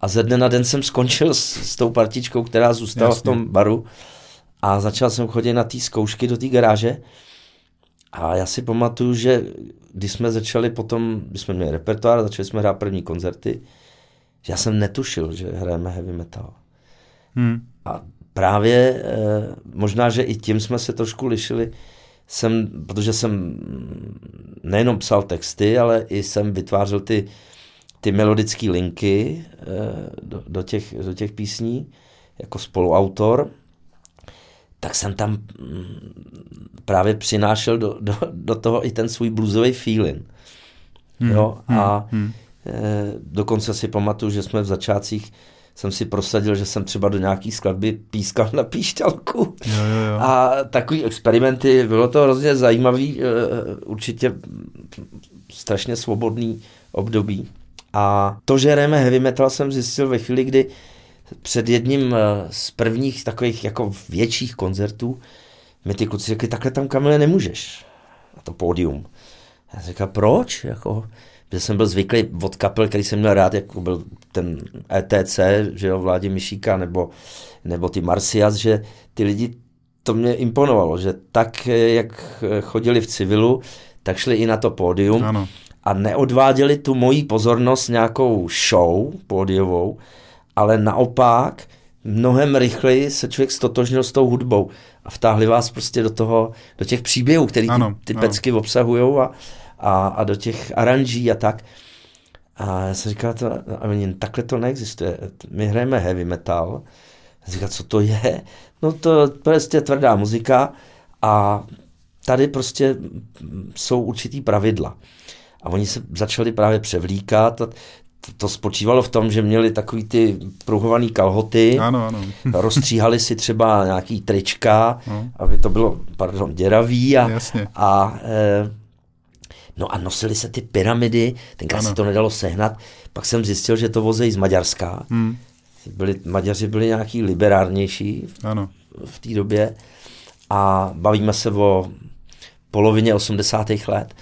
A ze dne na den jsem skončil s, s tou partičkou, která zůstala Jasně. v tom baru a začal jsem chodit na té zkoušky do té garáže. A já si pamatuju, že když jsme začali potom, když jsme měli repertoár, začali jsme hrát první koncerty, že já jsem netušil, že hrajeme heavy metal. Hmm. A právě eh, možná, že i tím jsme se trošku lišili, jsem, protože jsem nejenom psal texty, ale i jsem vytvářel ty, ty melodické linky eh, do, do, těch, do těch písní jako spoluautor, tak jsem tam mm, právě přinášel do, do, do toho i ten svůj bluesový feeling. Hmm, jo? A hmm, hmm. dokonce si pamatuju, že jsme v začátcích jsem si prosadil, že jsem třeba do nějaký skladby pískal na píšťalku. Jo, jo, jo. A takový experimenty, bylo to hrozně zajímavý, eh, určitě strašně svobodný období. A to, že hrajeme heavy metal, jsem zjistil ve chvíli, kdy před jedním eh, z prvních takových jako větších koncertů mi ty kluci řekli, takhle tam Kamile nemůžeš na to pódium. Já jsem říkal, proč? Jako, že jsem byl zvyklý od kapel, který jsem měl rád, jako byl ten ETC, že jo, Vládě Myšíka, nebo, nebo ty Marcias, že ty lidi to mě imponovalo, že tak, jak chodili v civilu, tak šli i na to pódium Ano. a neodváděli tu moji pozornost nějakou show pódiovou, ale naopak mnohem rychleji se člověk stotožnil s tou hudbou a vtáhli vás prostě do toho, do těch příběhů, který ty, Ano, ty ano. pecky obsahují a, a, a do těch aranží a tak. A já jsem říkal, to, a oni, takhle to neexistuje. My hrajeme heavy metal. Já říkal, co to je? No to je prostě tvrdá muzika a tady prostě jsou určitý pravidla. A oni se začali právě převlíkat. A to, spočívalo v tom, že měli takový ty pruhovaný kalhoty, Ano, ano. *laughs* rozstříhali si třeba nějaký trička, No. aby to bylo, pardon, děravý a, Jasně. a e, no a nosili se ty pyramidy, tenkrát Ano. se to nedalo sehnat, pak jsem zjistil, že to vozejí z Maďarska. Hmm. Byli, Maďaři byli nějaký liberárnější Ano. v té době a bavíme se o polovině 80. let.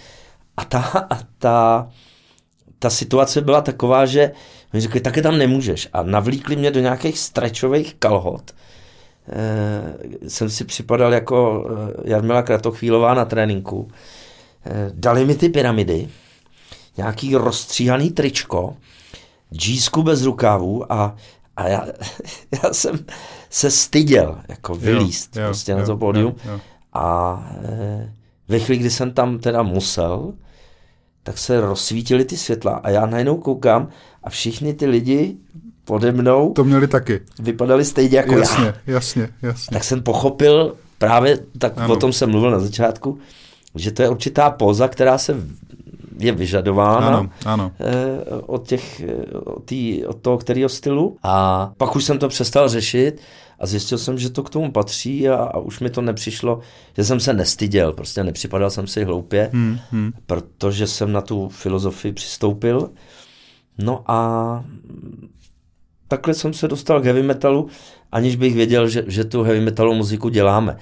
A ta, a ta, ta situace byla taková, že oni řekli, taky tam nemůžeš. A navlíkli mě do nějakých strečových kalhot. E, jsem si připadal jako eh, Jarmila Kratochvílová na tréninku. E, dali mi ty pyramidy, nějaký rozstříhaný tričko, džísku bez rukávů a, a já, *laughs* já jsem se styděl jako vylíst Jo, jo, prostě jo, na to pódium. jo, jo. A e, ve chvíli, kdy jsem tam teda musel, tak se rozsvítily ty světla a já najednou koukám a všichni ty lidi pode mnou To měli taky. vypadali stejně jako já. Jasně, jasně, jasně. Tak jsem pochopil právě, tak Ano. o tom jsem mluvil na začátku, že to je určitá póza, která se je vyžadována Ano, ano. eh, od, těch, eh, od, tý, od toho kterého stylu. A pak už jsem to přestal řešit a zjistil jsem, že to k tomu patří a, a už mi to nepřišlo, že jsem se nestyděl, prostě nepřipadal jsem si hloupě, Hmm, hmm. protože jsem na tu filozofii přistoupil. No a takhle jsem se dostal k heavy metalu, aniž bych věděl, že, že tu heavy metalovou muziku děláme.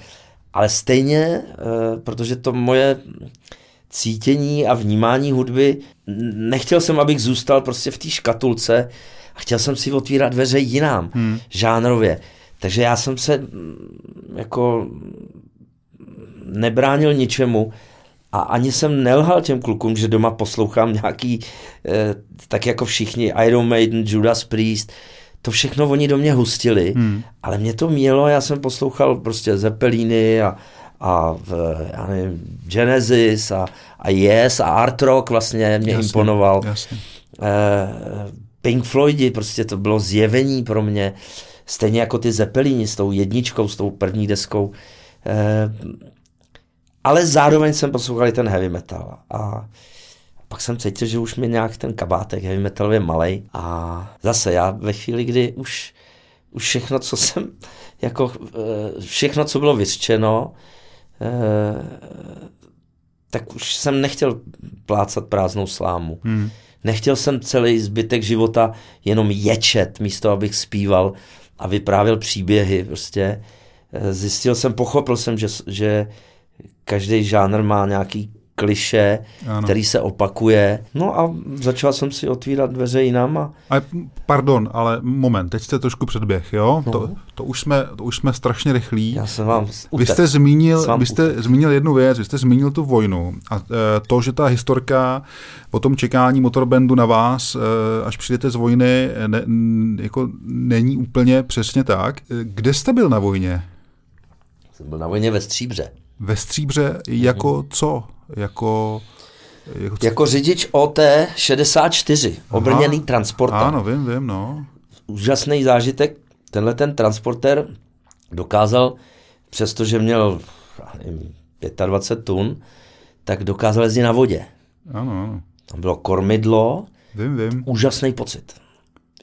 Ale stejně, eh, protože to moje cítění a vnímání hudby, nechtěl jsem, abych zůstal prostě v té škatulce a chtěl jsem si otvírat dveře jinám, hmm. žánrově. Takže já jsem se jako nebránil ničemu a ani jsem nelhal těm klukům, že doma poslouchám nějaký, eh, tak jako všichni, Iron Maiden, Judas Priest, to všechno oni do mě hustili, hmm. ale mě to mělo, já jsem poslouchal prostě Zeppeliny a, a v, já nevím, Genesis a, a Yes a Art Rock vlastně mě Jasně, imponoval. Jasně. Eh, Pink Floydi, prostě to bylo zjevení pro mě, stejně jako ty Zeppelini s tou jedničkou, s tou první deskou. Eh, ale zároveň jsem poslouchal i ten heavy metal a pak jsem cítil, že už mi nějak ten kabátek heavy metal je malej a zase já ve chvíli, kdy už, už všechno, co jsem, jako eh, všechno, co bylo vyřčeno, tak už jsem nechtěl plácat prázdnou slámu. Hmm. Nechtěl jsem celý zbytek života jenom ječet, místo abych zpíval a vyprávěl příběhy. Prostě Eh, zjistil jsem, pochopil jsem, že, že každý žánr má nějaký kliše, Ano. který se opakuje. No a začal jsem si otvírat dveře jinam a A pardon, ale moment, teď jste trošku předběh, jo? No. To, to, už jsme, to už jsme strašně rychlí. já jsem vám Vy utek. jste, zmínil, Jsem vám vy jste zmínil jednu věc, vy jste zmínil tu vojnu a e, to, že ta historka o tom čekání motorbandu na vás, e, až přijdete z vojny, ne, n- jako není úplně přesně tak. E, Kde jste byl na vojně? Jsem byl na vojně ve Stříbře. Ve Stříbře jako co? Jako, jako co? Jako řidič OT 64, obrněný transporter. Ano, vím, vím, no. úžasný zážitek. Tenhle ten transporter dokázal, přestože měl nevím, 25 tun, tak dokázal jezdit na vodě. Ano, ano. Tam bylo kormidlo, Vím, vím. úžasný pocit.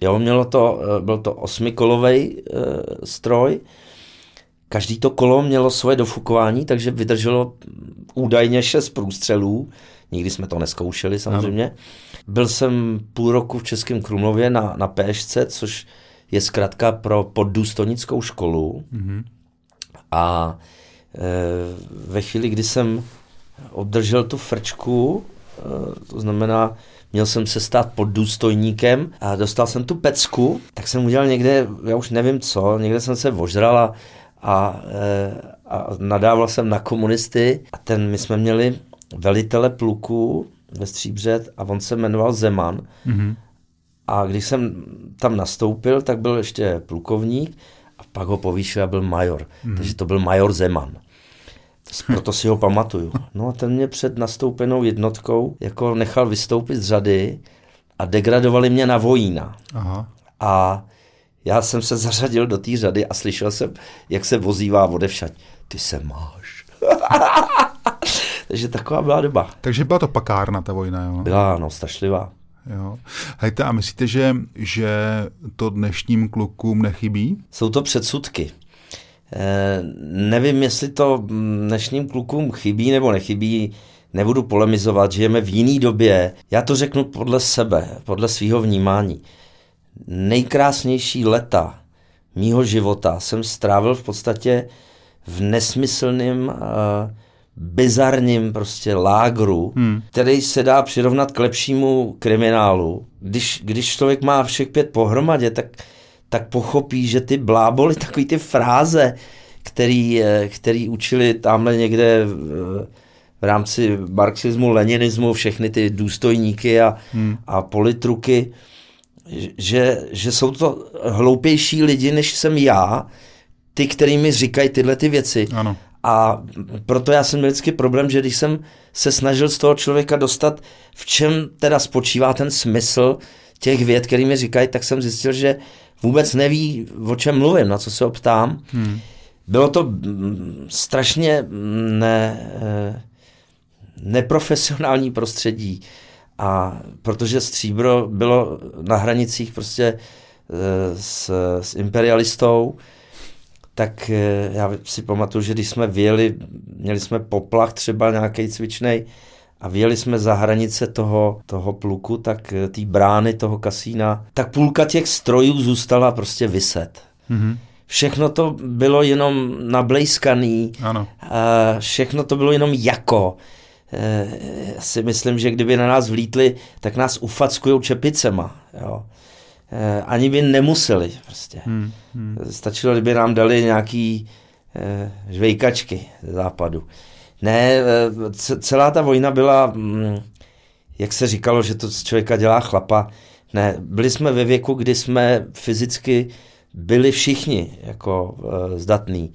Jo, mělo to, eh, byl to osmikolový e, stroj, každý to kolo mělo svoje dofukování, takže vydrželo údajně šest průstřelů, nikdy jsme to neskoušeli samozřejmě. Ano. Byl jsem půl roku v Českém Krumlově na, na péšce, což je zkrátka pro poddůstojnickou školu. Mm-hmm. A e, ve chvíli, kdy jsem obdržel tu frčku, e, to znamená, měl jsem se stát pod důstojníkem a dostal jsem tu pecku, tak jsem udělal někde, já už nevím co, někde jsem se ožral a, a, e, a nadával jsem na komunisty a ten, my jsme měli velitele pluku ve Stříbře a on se jmenoval Zeman. Mm-hmm. A když jsem tam nastoupil, tak byl ještě plukovník a pak ho povýšil a byl major. Mm-hmm. Takže to byl major Zeman. Proto si ho pamatuju. No a ten mě před nastoupenou jednotkou jako nechal vystoupit z řady a degradovali mě na vojína. Aha. A já jsem se zařadil do té řady a slyšel jsem, jak se vozívá odevšať. Ty se máš. *laughs* Takže taková byla doba. Takže byla to pakárna ta vojna, jo? Byla, no, strašlivá. Jo. Hejte, a myslíte, že, že to dnešním klukům nechybí? Jsou to předsudky. E, nevím, jestli to dnešním klukům chybí nebo nechybí, nebudu polemizovat, žijeme v jiný době. Já to řeknu podle sebe, podle svého vnímání. Nejkrásnější leta mýho života jsem strávil v podstatě v nesmyslném uh, bizarním prostě lágru, hmm. který se dá přirovnat k lepšímu kriminálu. Když, když člověk má všech pět pohromadě, tak, tak pochopí, že ty bláboli, takový ty fráze, který, eh, který učili tamhle někde v, v rámci marxismu, leninismu, všechny ty důstojníky a, hmm. a politruky, že, že jsou to hloupější lidi, než jsem já, ty, který mi říkají tyhle ty věci. Ano. A proto já jsem měl vždycky problém, že když jsem se snažil z toho člověka dostat, v čem teda spočívá ten smysl těch věd, který mi říkají, tak jsem zjistil, že vůbec neví, o čem mluvím, na co se ho ptám. Hmm. Bylo to mm, strašně mm, ne, eh, neprofesionální prostředí. A protože stříbro bylo na hranicích prostě eh, s, s imperialistou, tak eh, já si pamatuju, že když jsme vyjeli, měli jsme poplach třeba nějaký cvičnej a vyjeli jsme za hranice toho, toho pluku, tak eh, té brány toho kasína, tak půlka těch strojů zůstala prostě vyset. Mm-hmm. Všechno to bylo jenom nablejskaný, ano. A všechno to bylo jenom jako. Já si myslím, že kdyby na nás vlítli, tak nás ufackujou čepicema. Jo. Eh, ani by nemuseli prostě. Hmm, hmm. Stačilo, kdyby nám dali nějaký eh, žvejkačky ze západu. Ne, eh, celá ta vojna byla, hm, jak se říkalo, že to z člověka dělá chlapa. Ne, byli jsme ve věku, kdy jsme fyzicky byli všichni jako eh, zdatní.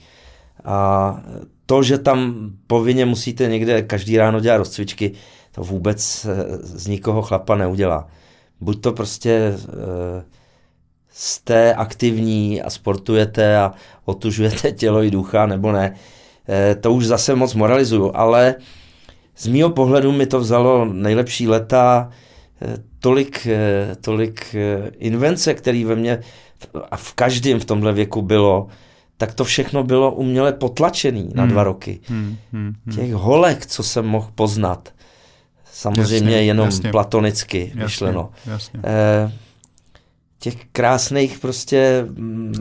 A to, že tam povinně musíte někde každý ráno dělat rozcvičky, to vůbec eh, z nikoho chlapa neudělá buď to prostě e, jste aktivní a sportujete a otužujete *laughs* tělo i ducha, nebo ne. E, to už zase moc moralizuju, ale z mýho pohledu mi to vzalo nejlepší leta, tolik, tolik invence, který ve mně a v každém v tomhle věku bylo, tak to všechno bylo uměle potlačený hmm. na dva roky. Hmm, hmm, hmm. Těch holek, co jsem mohl poznat, Samozřejmě jasně, jenom jasně. platonicky jasně, myšleno. Jasně. Eh, těch krásných prostě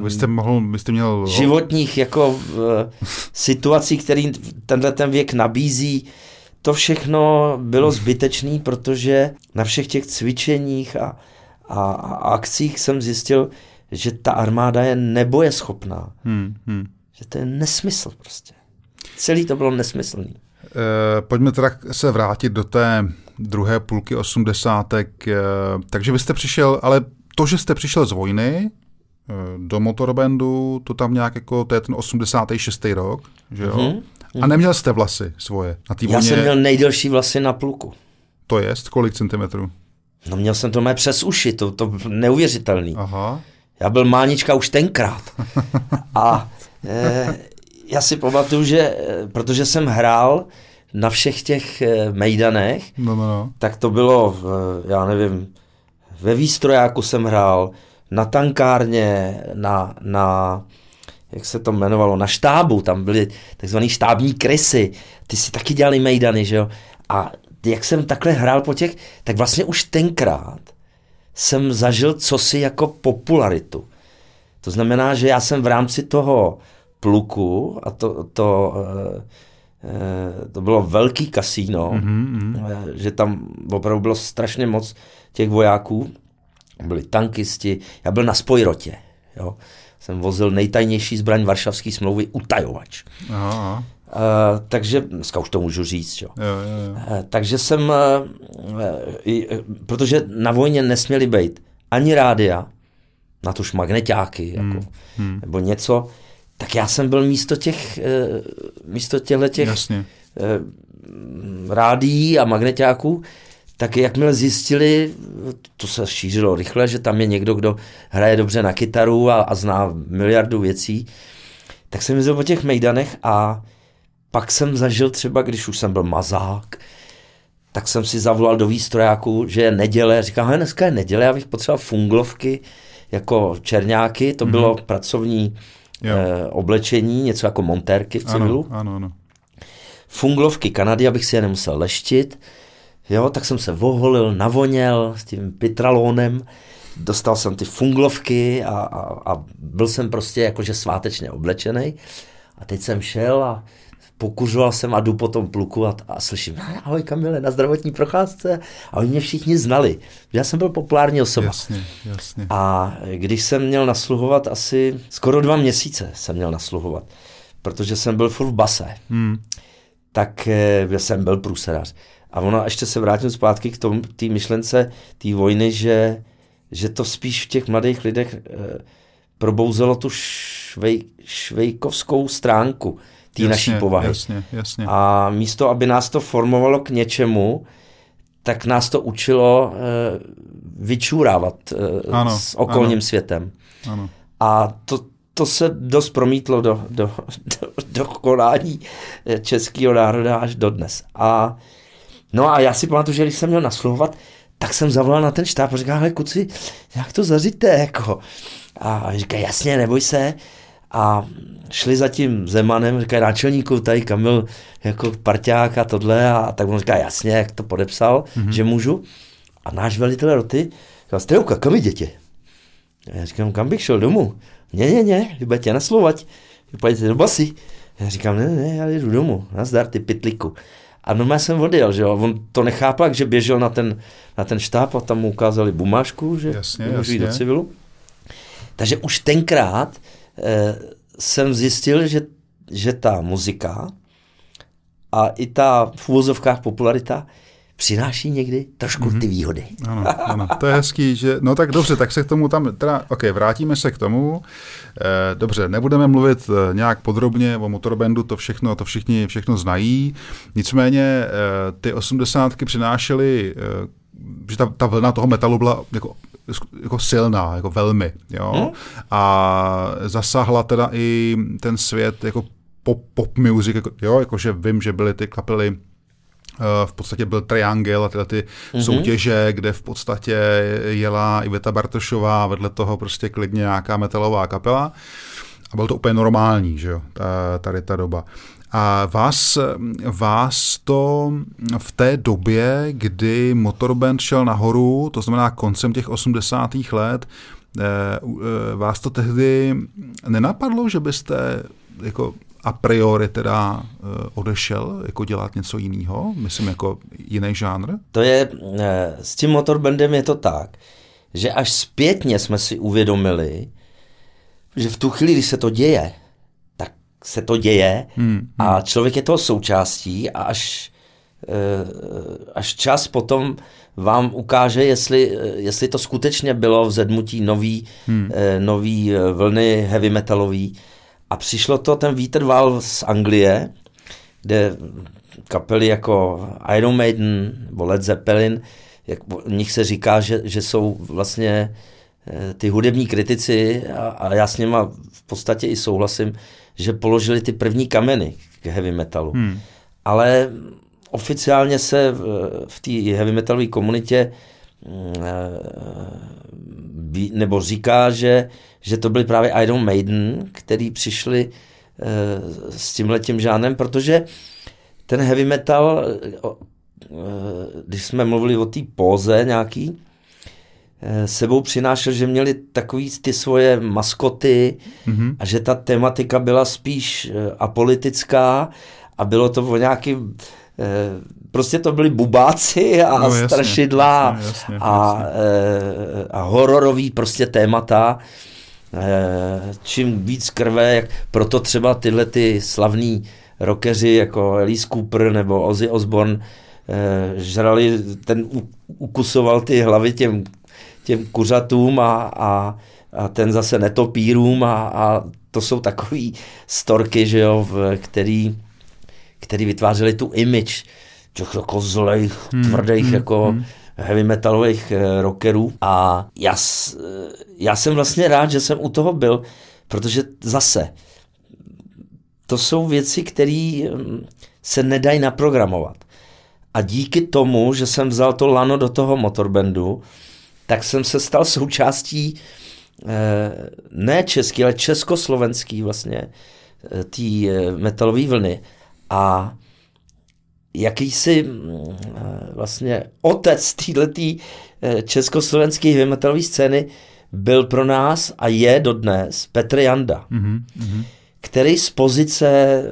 Vy jste mohl, byste měl... životních jako eh, situací, který tenhle ten věk nabízí, to všechno bylo zbytečné, protože na všech těch cvičeních a, a, a akcích jsem zjistil, že ta armáda je nebojeschopná. Hmm, hmm. Že to je nesmysl prostě. Celý to bylo nesmyslný. Eh, pojďme teda se vrátit do té druhé půlky osmdesátek. Eh, takže vy jste přišel, ale to, že jste přišel z vojny eh, do motorbandu, to tam nějak jako, to je ten 86. rok, že jo? Mm-hmm. A neměl jste vlasy svoje na té Já jsem měl nejdelší vlasy na pluku. To je kolik centimetrů? No měl jsem to mé přes uši, to, to neuvěřitelný. Aha. Já byl mánička už tenkrát. A e, já si pamatuju, že eh, protože jsem hrál na všech těch eh, mejdanech, no, no, no. tak to bylo, já nevím, ve výstrojáku jsem hrál, na tankárně, na, na jak se to jmenovalo, na štábu, tam byly takzvaný štábní krysy, ty si taky dělali mejdany, že jo? A jak jsem takhle hrál po těch, tak vlastně už tenkrát jsem zažil cosi jako popularitu. To znamená, že já jsem v rámci toho pluku a to, to, eh, to bylo velký kasíno, mm-hmm. že tam opravdu bylo strašně moc těch vojáků, byli tankisti, já byl na spojrotě, Jo. Jsem vozil nejtajnější zbraň Varšavské smlouvy utajovač. Aha. Uh, takže, dneska už to můžu říct, jo. Jo, jo, jo. Uh, takže jsem, uh, uh, protože na vojně nesměly být ani rádia, na tož magneťáky, jako, Hmm, hmm. nebo něco, tak já jsem byl místo těch, uh, místo těchto těch Jasně. uh, rádií a magneťáků, tak jakmile zjistili, to se šířilo rychle, že tam je někdo, kdo hraje dobře na kytaru a, a zná miliardu věcí, tak jsem jezdil po těch mejdanech a pak jsem zažil třeba, když už jsem byl mazák, tak jsem si zavolal do výstrojáku, že je neděle. Říkám, hej, dneska je neděle, já bych potřeboval funglovky jako černáky, to bylo pracovní Jo. eh, oblečení, něco jako montérky v civilu. Ano, ano, ano. Funglovky Kanady, abych si je nemusel leštit. Jo, tak jsem se voholil, navoněl s tím pitralónem, dostal jsem ty funglovky a, a, a byl jsem prostě jakože svátečně oblečený. A teď jsem šel a pokuřoval jsem a jdu po tom pluku a, a slyším, ahoj Kamile, na zdravotní procházce. A oni mě všichni znali. Já jsem byl populární osoba. Jasně, jasně. A když jsem měl nasluhovat asi skoro dva měsíce jsem měl nasluhovat, protože jsem byl furt v base, Hmm. tak eh, jsem byl průsedař. A ono, ještě se vrátím zpátky k té myšlence té vojny, že, že to spíš v těch mladých lidech eh, probouzelo tu švej, švejkovskou stránku té naší povahy. Jasně, jasně. A místo, aby nás to formovalo k něčemu, tak nás to učilo eh, vyčůrávat eh, Ano, s okolním ano. světem. Ano. A to, to se dost promítlo do, do, do, do konání eh, českého národa až do dnes. A, no a já si pamatuju, že když jsem měl nasluhovat, tak jsem zavolal na ten štáb a říkal, hele kuci, jak to zaříte, jako. A říká, jasně, neboj se. A šli za tím Zemanem, říká, náčelníku, tady Kamil, jako parťák a tohle, a tak on říká, jasně, jak to podepsal, mm-hmm. že můžu. A náš velitel roty říkal, Strejouka, kam jdete? A já říkám, kam bych šel domů? Ne, ne, ne, vy budete naslovat, vy půjdete do basy. Já říkám, ne, ne, já jdu domů, nazdar ty pytliku. A normálně jsem odjel, že jo, on to nechápal, že běžel na ten, na ten štáb a tam mu ukázali bumášku, že Jasně, můžu jít do civilu. Takže už tenkrát jsem zjistil, že, že ta muzika a i ta v úvozovkách popularita přináší někdy trošku ty výhody. Ano, ano, to je hezký, že, no tak dobře, tak se k tomu tam, teda, ok, vrátíme se k tomu, e, dobře, nebudeme mluvit e, nějak podrobně o motorbandu, to všechno, to všichni všechno znají, nicméně e, ty osmdesátky přinášely, e, že ta, ta vlna toho metalu byla jako jako silná, jako velmi, jo, Hmm? a zasáhla teda i ten svět jako pop, pop music, jako, jo, jakože vím, že byly ty kapely Eh, v podstatě byl Triangle a tyhle ty mm-hmm. soutěže, kde v podstatě jela Iveta Bartošová, vedle toho prostě klidně nějaká metalová kapela. A bylo to úplně normální, že jo, ta- tady ta doba. A vás, vás to v té době, kdy motorband šel nahoru, to znamená koncem těch 80. let, eh, eh, vás to tehdy nenapadlo, že byste jako a priori teda eh, odešel jako dělat něco jiného, myslím jako jiný žánr? To je, s tím motorbandem je to tak, že až zpětně jsme si uvědomili, že v tu chvíli, kdy se to děje, se to děje Hmm, a člověk je toho součástí a až, eh, až čas potom vám ukáže, jestli, eh, jestli to skutečně bylo vzedmutí nový, hmm. nový eh, vlny heavy metalový. A přišlo to, ten vítr vál z Anglie, kde kapely jako Iron Maiden nebo Led Zeppelin, jak o nich se říká, že, že jsou vlastně ty hudební kritici a, a já s nima v podstatě i souhlasím, že položili ty první kameny k heavy metalu. Hmm. Ale oficiálně se v, v té heavy metalové komunitě eh, nebo říká, že, že to byli právě Iron Maiden, který přišli eh, s tímhletím žánrem, protože ten heavy metal, eh, když jsme mluvili o té póze nějaký, sebou přinášel, že měli takový ty svoje maskoty Mhm. a že ta tematika byla spíš eh, apolitická a bylo to o nějaký eh, prostě to byli bubáci a No, jasně, strašidla jasně, jasně, a, jasně. eh, a hororový prostě témata, čím víc krve, jak proto třeba tyhle ty slavní rockeři jako Alice Cooper nebo Ozzy Osbourne žrali, ten ukusoval ty hlavy těm, těm kuřatům a, a, a ten zase netopírům a, a to jsou takový storky, že jo, v, který, který vytvářeli tu image těch jako zlejch, hmm, tvrdých hmm, jako hmm. heavy metalových eh, rockerů a já, já jsem vlastně rád, že jsem u toho byl, protože zase to jsou věci, které hm, se nedají naprogramovat. A díky tomu, že jsem vzal to lano do toho motorbandu, tak jsem se stal součástí eh, ne český, ale československý vlastně eh, té eh, metalové vlny. A jakýsi mm, vlastně otec této československé heavy metalové scény byl pro nás a je dodnes Petr Janda, mm-hmm. který z pozice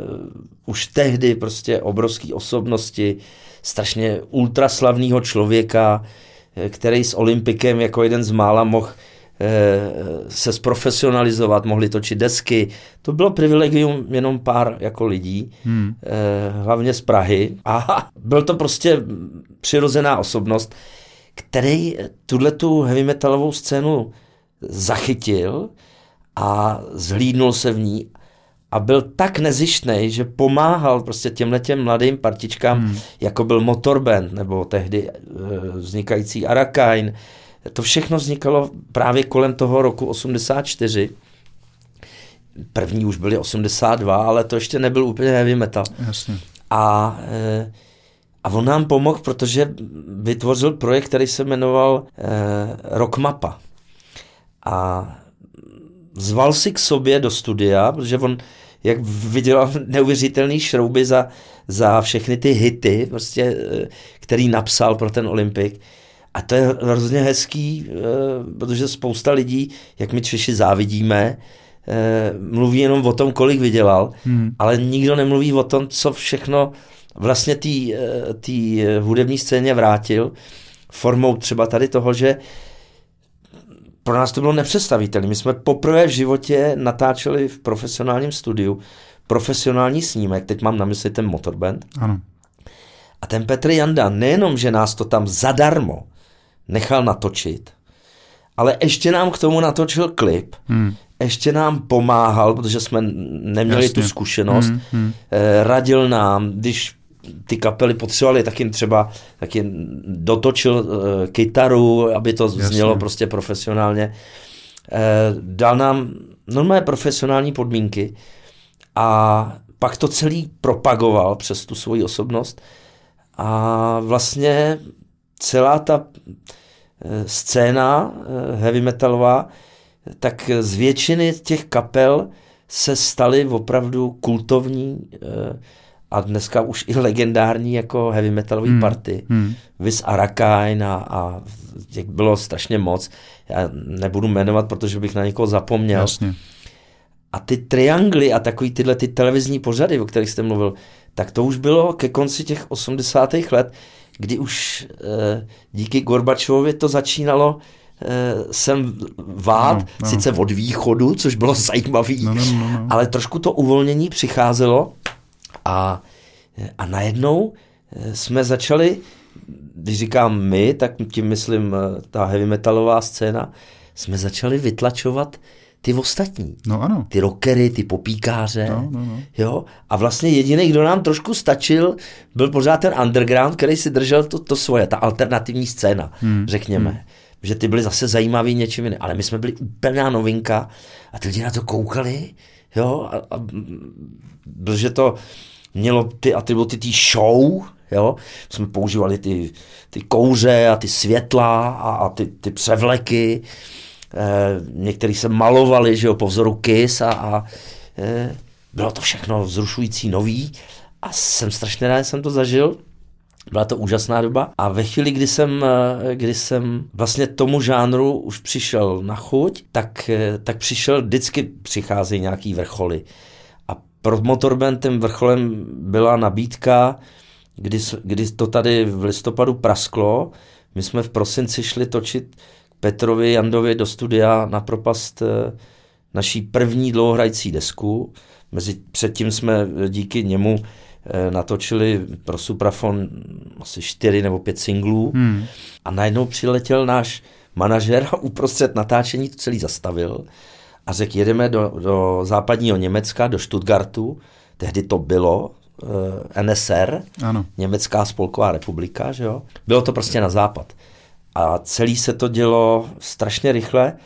už tehdy prostě obrovské osobnosti, strašně ultraslavného člověka, který s Olympikem jako jeden z mála mohl eh, se zprofesionalizovat, mohli točit desky. To bylo privilegium jenom pár jako lidí, hmm. Eh, hlavně z Prahy. A *laughs* byl to prostě přirozená osobnost, který tuhle tu heavy metalovou scénu zachytil a zhlídnul se v ní a byl tak nezištný, že pomáhal prostě těmhle těm mladým partičkám, hmm. jako byl Motorband, nebo tehdy e, vznikající Arakain. To všechno vznikalo právě kolem toho roku 84. První už byly 82, ale to ještě nebyl úplně heavy metal. Jasně. A, e, a on nám pomohl, protože vytvořil projekt, který se jmenoval e, Rockmapa. A zval si k sobě do studia, protože on jak vydělal neuvěřitelný šrouby za, za všechny ty hity, prostě, eh, který napsal pro ten Olympik. A to je hrozně hezký, eh, protože spousta lidí, jak my Češi závidíme, eh, mluví jenom o tom, kolik vydělal, hmm. ale nikdo nemluví o tom, co všechno vlastně té hudební scéně vrátil formou třeba tady toho, že pro nás to bylo nepředstavitelné. My jsme poprvé v životě natáčeli v profesionálním studiu profesionální snímek, teď mám na mysli ten motorband. Ano. A ten Petr Janda nejenom, že nás to tam zadarmo nechal natočit, ale ještě nám k tomu natočil klip, hmm. ještě nám pomáhal, protože jsme neměli Jasně. tu zkušenost, hmm, hmm. radil nám, když ty kapely potřebovaly, tak jim třeba tak jim dotočil uh, kytaru, aby to Jasně. znělo prostě profesionálně. Uh, dal nám normálně profesionální podmínky a pak to celý propagoval přes tu svoji osobnost a vlastně celá ta uh, scéna uh, heavy metalová, tak z většiny těch kapel se staly opravdu kultovní uh, a dneska už i legendární jako heavy metalový hmm. party. Hmm. Vis Arakain a, a těch bylo strašně moc. Já nebudu jmenovat, protože bych na někoho zapomněl. Jasně. A ty triangly a takový tyhle ty televizní pořady, o kterých jste mluvil, tak to už bylo ke konci těch 80. let, kdy už e, díky Gorbačovovi to začínalo e, sem vát, no, no. sice od východu, což bylo zajímavý, no, no, no, no. ale trošku to uvolnění přicházelo a, a najednou eh, jsme začali, když říkám my, tak tím myslím eh, ta heavy metalová scéna, jsme začali vytlačovat ty ostatní. No ano. Ty rockery, ty popíkáře. No, no, no. Jo? A vlastně jediný, kdo nám trošku stačil, byl pořád ten underground, který si držel to, to svoje, ta alternativní scéna, hmm. řekněme. Hmm. Že ty byly zase zajímavý něčím jiným. Ale my jsme byli úplná novinka a ty lidi na to koukali, jo, a, a, protože to, mělo ty atributy té show, jo, jsme používali ty, ty kouře a ty světla a, a ty, ty převleky, e, některý se malovali, že jo, po vzoru Kiss a, a e, bylo to všechno vzrušující nový a jsem strašně rád, jsem to zažil. Byla to úžasná doba a ve chvíli, kdy jsem, eh, kdy jsem vlastně tomu žánru už přišel na chuť, tak, tak přišel, vždycky přicházejí nějaký vrcholy pro Motorband vrcholem byla nabídka, kdy, kdy to tady v listopadu prasklo. My jsme v prosinci šli točit Petrovi Jandovi do studia na propast, eh, naší první dlouhohrající desku. Mezi, předtím jsme díky němu eh, natočili pro Suprafon asi čtyři nebo pět singlů hmm. a najednou přiletěl náš manažer a uprostřed natáčení to celý zastavil a řekl, jedeme do, do západního Německa, do Stuttgartu, tehdy to bylo eh, NSR, ano. Německá spolková republika, že jo? Bylo to prostě na západ. A celý se to dělo strašně rychle.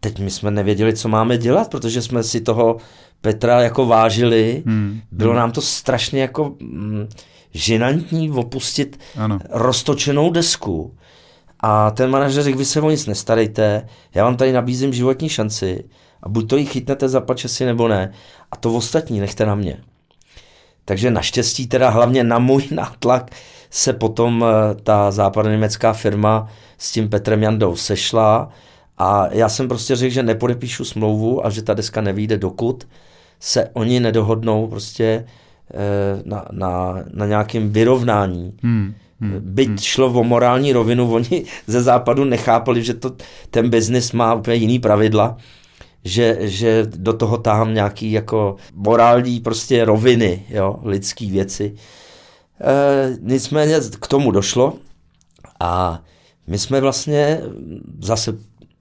Teď my jsme nevěděli, co máme dělat, protože jsme si toho Petra jako vážili. Hmm. Bylo hmm. nám to strašně jako mm, žinantní opustit ano. roztočenou desku. A ten manažer řekl, vy se o nic nestarejte, já vám tady nabízím životní šanci a buď to jí chytnete za pačesy nebo ne. A to ostatní nechte na mě. Takže naštěstí teda hlavně na můj *laughs* nátlak se potom eh, ta západoněmecká firma s tím Petrem Jandou sešla a já jsem prostě řekl, že nepodepíšu smlouvu a že ta deska nevíde dokud se oni nedohodnou prostě eh, na, na, na nějakém vyrovnání. Hmm. Hmm. Byť hmm. šlo o morální rovinu, *laughs* oni ze západu nechápali, že to, ten biznis má úplně jiný pravidla, že, že do toho táhám nějaký jako morální prostě roviny, jo, lidský věci. E, nicméně k tomu došlo a my jsme vlastně zase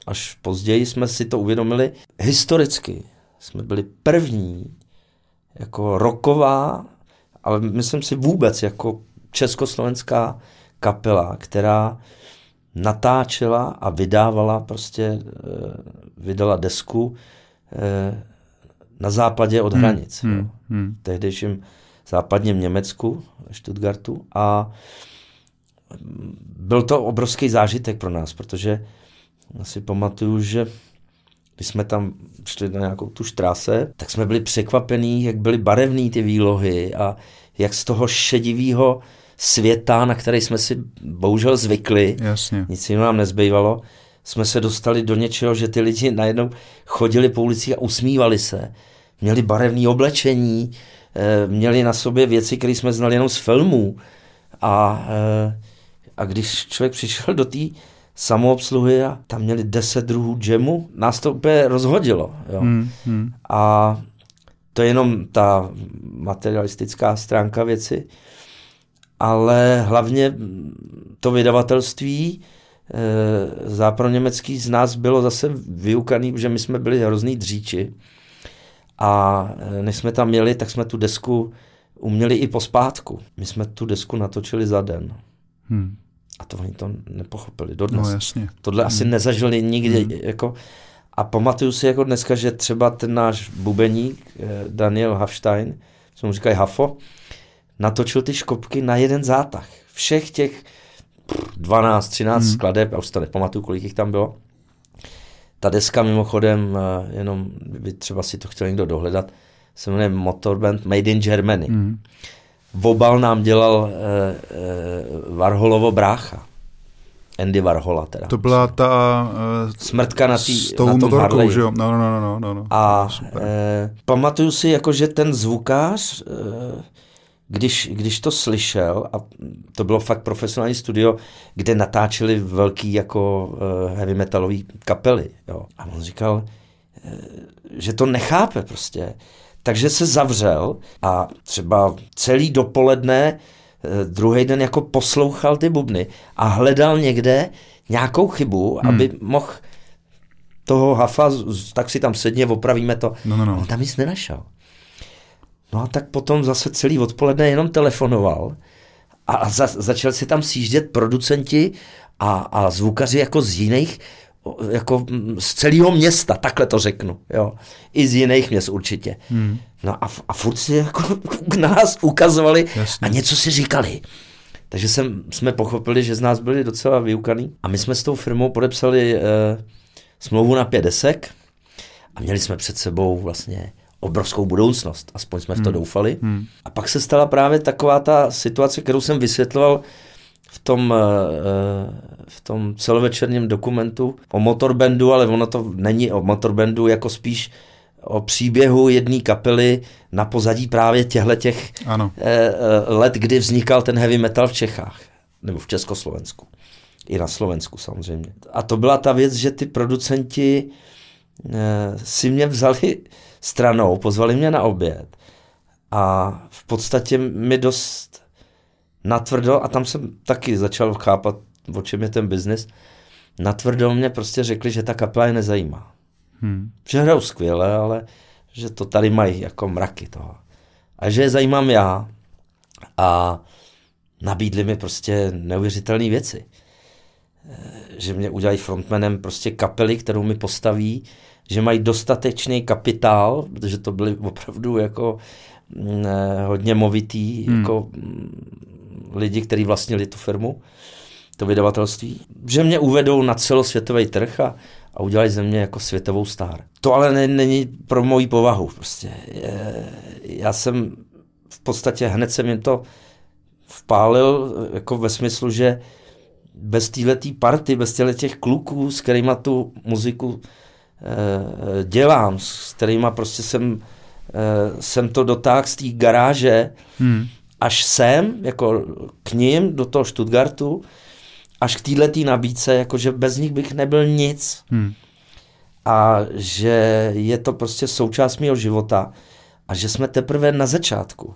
až později jsme si to uvědomili, historicky jsme byli první jako roková, ale myslím si vůbec jako československá kapela, která natáčela a vydávala prostě, eh, vydala desku eh, na západě od hmm, hranic. Hmm, hmm, hmm. V tehdejším západním Německu, Stuttgartu a byl to obrovský zážitek pro nás, protože si pamatuju, že když jsme tam šli na nějakou tu štráse, tak jsme byli překvapení, jak byly barevné ty výlohy a jak z toho šedivého světa, na který jsme si bohužel zvykli, Jasně. nic jiného nám nezbývalo, jsme se dostali do něčeho, že ty lidi najednou chodili po ulici a usmívali se. Měli barevné oblečení, eh, měli na sobě věci, které jsme znali jenom z filmů. A, eh, a když člověk přišel do té samoobsluhy a tam měli deset druhů džemu, nás to úplně rozhodilo. Jo. Hmm, hmm. A to je jenom ta materialistická stránka věci ale hlavně to vydavatelství e, západoněmecký z nás bylo zase vyukaný, že my jsme byli hrozný dříči a e, než jsme tam měli, tak jsme tu desku uměli i pospátku. My jsme tu desku natočili za den. Hmm. A to oni to nepochopili dodnes. No, jasně. Tohle hmm. asi nezažili nikdy. Hmm. Jako, a pamatuju si jako dneska, že třeba ten náš bubeník eh, Daniel Hafstein, co mu říkají Hafo, natočil ty škopky na jeden zátah. Všech těch 12, 13 hmm. skladeb, já už to nepamatuju, kolik jich tam bylo. Ta deska mimochodem, eh, jenom by třeba si to chtěl někdo dohledat, se jmenuje Motorband Made in Germany. Hmm. Vobal nám dělal uh, uh, Varholovo brácha. Andy Varhola teda. To byla ta uh, smrtka na, tý, s tou na tom motorkou, že jo? No, no, no, no, no, no. A uh, pamatuju si, jako, že ten zvukář uh, když, když to slyšel, a to bylo fakt profesionální studio, kde natáčeli velký jako uh, heavy metalový kapely, jo. A on říkal, uh, že to nechápe prostě. Takže se zavřel a třeba celý dopoledne uh, druhý den jako poslouchal ty bubny a hledal někde nějakou chybu, hmm. aby mohl toho hafa, tak si tam sedně, opravíme to. No, no, no. On tam nic nenašel. No a tak potom zase celý odpoledne jenom telefonoval a za, začal si tam sjíždět producenti a, a zvukaři jako z jiných, jako z celého města, takhle to řeknu, jo. I z jiných měst určitě. Hmm. No a, a furt si jako *laughs* k nás ukazovali Jasně. a něco si říkali. Takže jsem, jsme pochopili, že z nás byli docela vyukaný. A my jsme s tou firmou podepsali eh, smlouvu na pět desek a měli jsme před sebou vlastně obrovskou budoucnost, aspoň jsme v to hmm. doufali. Hmm. A pak se stala právě taková ta situace, kterou jsem vysvětloval v tom, eh, v tom celovečerním dokumentu o motorbandu, ale ono to není o motorbandu, jako spíš o příběhu jedné kapely na pozadí právě těchto těch. Eh, eh, let, kdy vznikal ten heavy metal v Čechách, nebo v Československu. I na Slovensku samozřejmě. A to byla ta věc, že ty producenti si mě vzali stranou, pozvali mě na oběd a v podstatě mi dost natvrdo, a tam jsem taky začal chápat, o čem je ten biznis, natvrdo mě prostě řekli, že ta kapela je nezajímá. Hmm. Že hrajou skvěle, ale že to tady mají jako mraky toho. A že je zajímám já. A nabídli mi prostě neuvěřitelné věci. Eh, že mě udělají frontmanem prostě kapely, kterou mi postaví, že mají dostatečný kapitál, protože to byly opravdu jako mm, hodně movitý hmm. jako lidi, kteří vlastnili tu firmu, to vydavatelství, že mě uvedou na celosvětový trh a, a udělají ze mě jako světovou star. To ale ne, není pro moji povahu. Prostě. Je, já jsem v podstatě hned jsem jim to vpálil jako ve smyslu, že bez této party, bez těch kluků, s kterými tu muziku e, dělám, s kterými prostě jsem, e, jsem to dotáhl z té garáže hmm. Až sem, jako k ním, do toho Stuttgartu, až k této nabídce, jakože bez nich bych nebyl nic. Hmm. A že je to prostě součást mého života a že jsme teprve na začátku.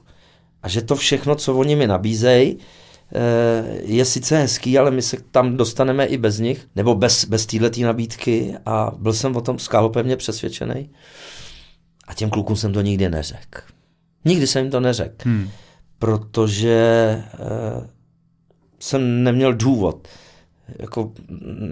A že to všechno, co oni mi nabízejí, eh, je sice hezký, ale my se tam dostaneme i bez nich, nebo bez, bez této nabídky a byl jsem o tom skálopevně přesvědčený. A těm klukům jsem to nikdy neřekl. Nikdy jsem jim to neřekl, hmm. Protože eh, jsem neměl důvod. Jako,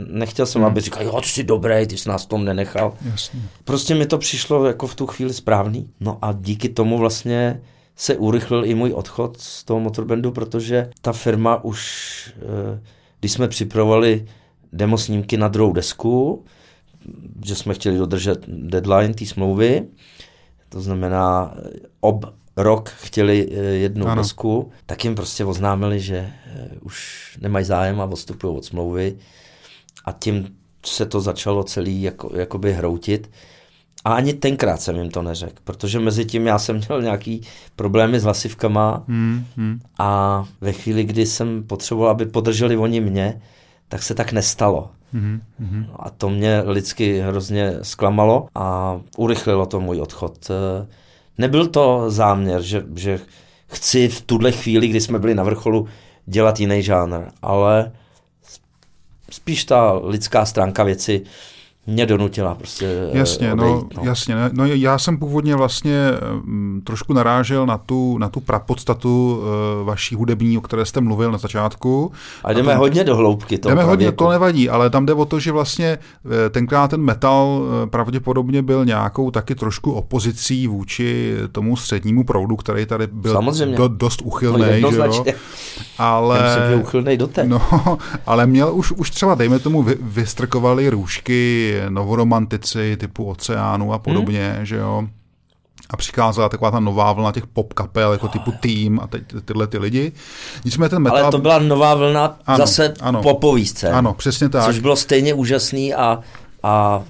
nechtěl jsem, hmm. aby říkal, jo, ty jsi dobrý, ty jsi nás tom nenechal. Jasně. Prostě mi to přišlo jako v tu chvíli správný. No a díky tomu vlastně se urychlil i můj odchod z toho motorbandu, protože ta firma už, eh, když jsme připravovali demo snímky na druhou desku, že jsme chtěli dodržet deadline té smlouvy, to znamená ob rok chtěli eh, jednu ano. desku, tak jim prostě oznámili, že eh, už nemají zájem a odstupují od smlouvy a tím se to začalo celý jako, jakoby hroutit. A ani tenkrát jsem jim to neřekl, protože mezi tím já jsem měl nějaký problémy s hlasivkama hmm, hmm. a ve chvíli, kdy jsem potřeboval, aby podrželi oni mě, tak se tak nestalo. Hmm, hmm. A to mě lidsky hrozně zklamalo a urychlilo to můj odchod. Nebyl to záměr, že, že chci v tuhle chvíli, kdy jsme byli na vrcholu, dělat jiný žánr, ale spíš ta lidská stránka věci mě donutila prostě eh, Jasně, no, odejít, no, no. jasně. No, já jsem původně vlastně m, trošku narážel na tu, na tu prapodstatu e, vaší hudební, o které jste mluvil na začátku. A jdeme a to, hodně do hloubky. Jdeme hodně, to nevadí, ale tam jde o to, že vlastně e, tenkrát ten metal pravděpodobně byl nějakou taky trošku opozicí vůči tomu střednímu proudu, který tady byl Samozřejmě. Do, dost uchylný. No, že ale, Já myslím, uchylnej doteď. No, *laughs* ale měl už, už třeba, dejme tomu, vy, vystrkovali růžky novoromantici typu Oceánu a podobně, hmm. že jo. A přicházela taková ta nová vlna těch pop kapel, jako typu Team a teď tyhle ty lidi. Nicméně ten metal... Ale to byla nová vlna ano, zase ano, popový scén. Ano, přesně tak. Což bylo stejně úžasný a, a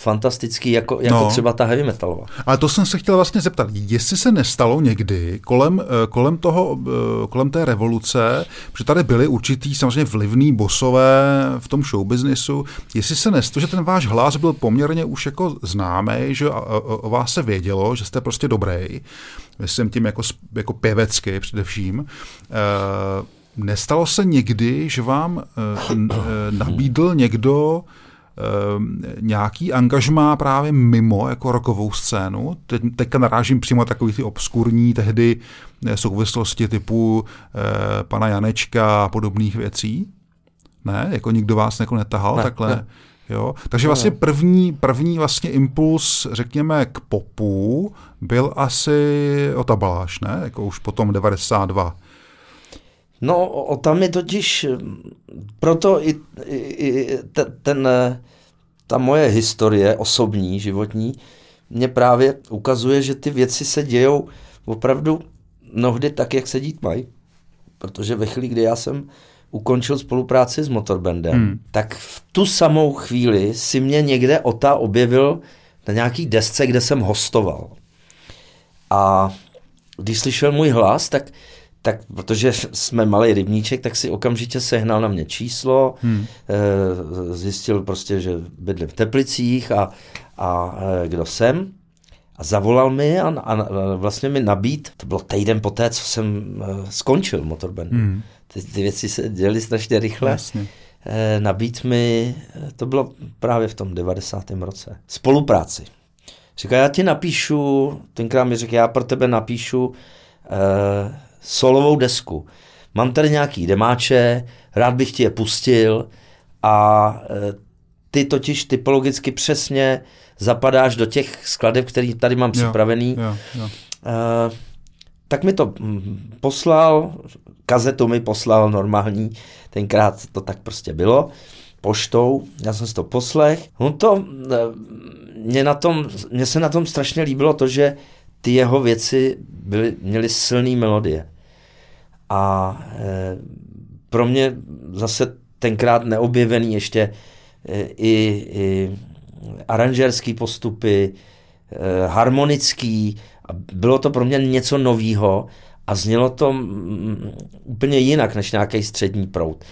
fantastický, jako, jako no. třeba ta heavy metalová. Ale to jsem se chtěl vlastně zeptat, jestli se nestalo někdy kolem, eh, kolem, toho, eh, kolem té revoluce, že tady byli určitý samozřejmě vlivný bosové v tom showbiznisu, jestli se nestalo, že ten váš hlas byl poměrně už jako známý, že o, vás se vědělo, že jste prostě dobrý, myslím tím jako, jako pěvecky především, e, Nestalo se někdy, že vám nabídl někdo nějaký angažmá právě mimo jako rokovou scénu. Teď, teďka narážím přímo takový ty obskurní tehdy eh, souvislosti typu eh, pana Janečka a podobných věcí. Ne? Jako nikdo vás jako netahal ne, takhle? Ne. Jo? Takže vlastně první, první vlastně impuls, řekněme, k popu byl asi Otabaláš, ne? Jako už potom 92. No, o tam je totiž, proto i, i, i ten, ta moje historie osobní, životní, mě právě ukazuje, že ty věci se dějou opravdu mnohdy tak, jak se dít mají. Protože ve chvíli, kdy já jsem ukončil spolupráci s Motorbandem, hmm. tak v tu samou chvíli si mě někde Ota objevil na nějaký desce, kde jsem hostoval. A když slyšel můj hlas, tak tak protože jsme malý rybníček, tak si okamžitě sehnal na mě číslo, hmm. zjistil prostě, že bydlím v Teplicích a, a e, kdo jsem. A zavolal mi a, a vlastně mi nabít, to bylo týden poté, co jsem e, skončil motorband. Hmm. Ty, ty věci se děly strašně rychle. Jasně. Nabít mi, to bylo právě v tom 90. roce, spolupráci. Říká, já ti napíšu, tenkrát mi řekl, já pro tebe napíšu eh, solovou desku. Mám tady nějaký demáče, rád bych ti je pustil a eh, ty totiž typologicky přesně zapadáš do těch skladeb, který tady mám připravený. Jo, jo, jo. Eh, tak mi to mm, poslal, kazetu mi poslal normální, tenkrát to tak prostě bylo, poštou, já jsem si to poslech. No to, eh, mě, na tom, mě se na tom strašně líbilo to, že ty jeho věci byly, měly silné melodie. A e, pro mě zase tenkrát neobjevený ještě e, i, i aranžerský postupy, e, harmonický. Bylo to pro mě něco novýho a znělo to úplně jinak než nějaký střední proud.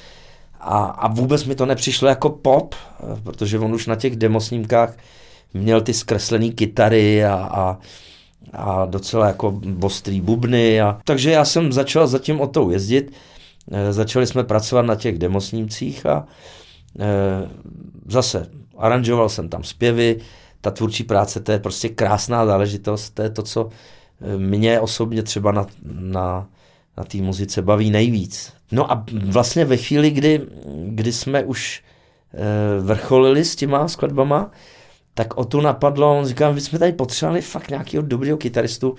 A, a vůbec mi to nepřišlo jako pop, protože on už na těch demosnímkách měl ty zkreslené kytary a, a, a docela jako ostrý bubny. A, takže já jsem začal zatím o tou jezdit. E, začali jsme pracovat na těch demosnímcích a e, zase aranžoval jsem tam zpěvy, ta tvůrčí práce, to je prostě krásná záležitost, to je to, co e, mě osobně třeba na, na, na té muzice baví nejvíc. No a vlastně ve chvíli, kdy, kdy jsme už vrcholili s těma skladbama, tak o tu napadlo, on říkal, my jsme tady potřebovali fakt nějakého dobrého kytaristu,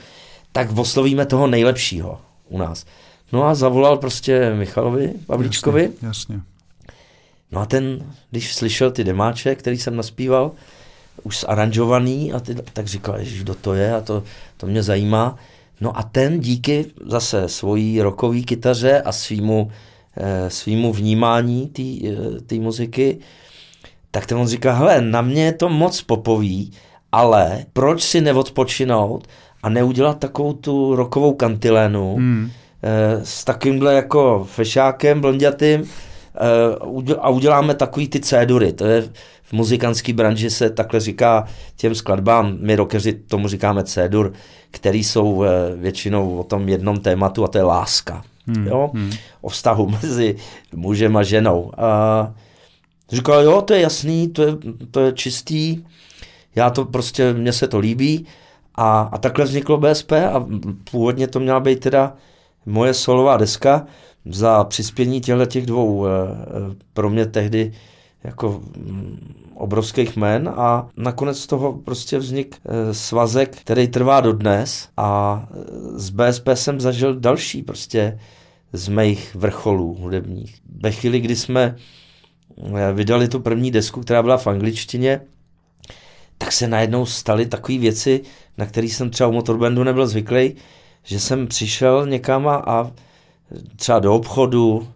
tak oslovíme toho nejlepšího u nás. No a zavolal prostě Michalovi Pavlíčkovi. Jasně, jasně. No a ten, když slyšel ty demáče, který jsem naspíval, už zaranžovaný, a ty, tak říkal, že kdo to je a to, to mě zajímá. No a ten díky zase svojí rokový kytaře a svýmu, e, svýmu vnímání té e, muziky, tak ten on říká, hele, na mě je to moc popový, ale proč si neodpočinout a neudělat takovou tu rokovou kantilénu hmm. e, s takovýmhle jako fešákem blondětým e, a uděláme takový ty cédury. To je v muzikantské branži se takhle říká těm skladbám, my rockeři tomu říkáme cédur, který jsou e, většinou o tom jednom tématu a to je láska. Hmm. Jo? Hmm. O vztahu *laughs* mezi mužem a ženou. A, Říkal, jo, to je jasný, to je, to je čistý, já to prostě, mně se to líbí. A, a takhle vzniklo BSP a původně to měla být teda moje solová deska za přispění těchto těch dvou eh, eh, pro mě tehdy jako mm, obrovských men a nakonec z toho prostě vznik eh, svazek, který trvá dodnes a z BSP jsem zažil další prostě z mých vrcholů hudebních. Ve chvíli, kdy jsme vydali tu první desku, která byla v angličtině, tak se najednou staly takové věci, na které jsem třeba u motorbandu nebyl zvyklý, že jsem přišel někam a, třeba do obchodu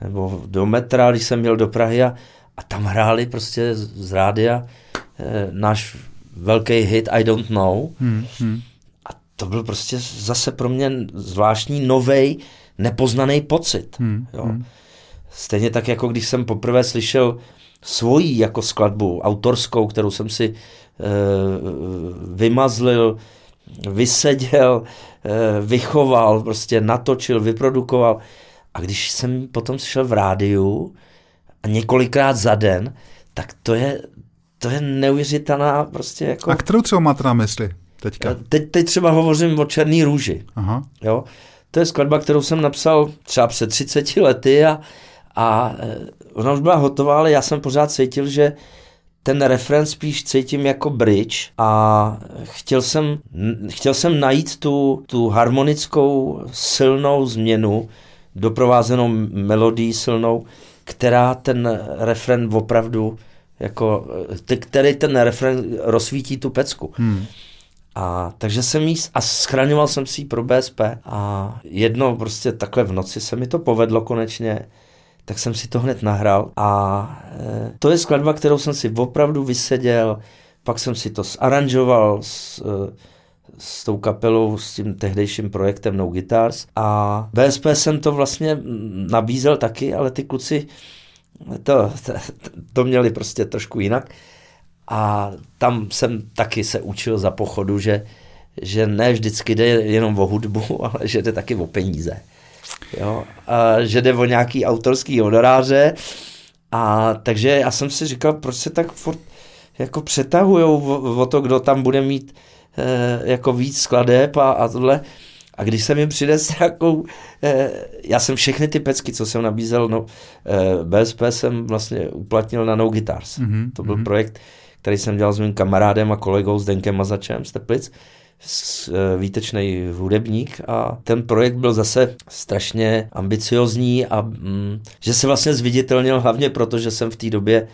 nebo do metra, když jsem měl do Prahy a, a tam hráli prostě z rádia e, náš velký hit I Don't Know. Hmm, hmm. A to byl prostě zase pro mě zvláštní, novej, nepoznaný pocit. Hmm, jo. Hmm. Stejně tak, jako když jsem poprvé slyšel svoji jako skladbu, autorskou, kterou jsem si e, vymazlil, vyseděl, e, vychoval, prostě natočil, vyprodukoval. A když jsem potom slyšel v rádiu a několikrát za den, tak to je, to je neuvěřitelná prostě jako... A kterou třeba máte na mysli teďka? Teď, teď třeba hovořím o Černý růži. Aha. Jo? To je skladba, kterou jsem napsal třeba před 30 lety a, a e, ona už byla hotová, ale já jsem pořád cítil, že ten refren spíš cítím jako bridge a chtěl jsem, chtěl jsem najít tu, tu harmonickou silnou změnu, doprovázenou melodii silnou, která ten refren opravdu jako, který ten refren rozsvítí tu pecku. Hmm. A takže jsem jí, a schraňoval jsem si ji pro BSP a jedno prostě takhle v noci se mi to povedlo konečně tak jsem si to hned nahrál a e, to je skladba, kterou jsem si opravdu vyseděl, pak jsem si to zaranžoval s, e, s tou kapelou, s tím tehdejším projektem No Guitars a BSP jsem to vlastně nabízel taky, ale ty kluci to, to, to měli prostě trošku jinak A tam jsem taky se učil za pochodu, že, že ne vždycky jde jenom o hudbu, *laughs* ale že jde taky o peníze. Jo? A že jde o nějaký autorský honoráře. A takže já jsem si říkal, proč se tak furt jako přetahujou o, o to, kdo tam bude mít e, jako víc skladeb a, a tohle. A když jsem jim přinesl nějakou, eh, já jsem všechny ty pecky, co jsem nabízel, no, eh, BSP jsem vlastně uplatnil na No Guitars. Mm-hmm. To byl mm-hmm. projekt, který jsem dělal s mým kamarádem a kolegou s Denkem Mazačem z Teplic, eh, výtečný hudebník a ten projekt byl zase strašně ambiciozní a mm, že se vlastně zviditelnil hlavně proto, že jsem v té době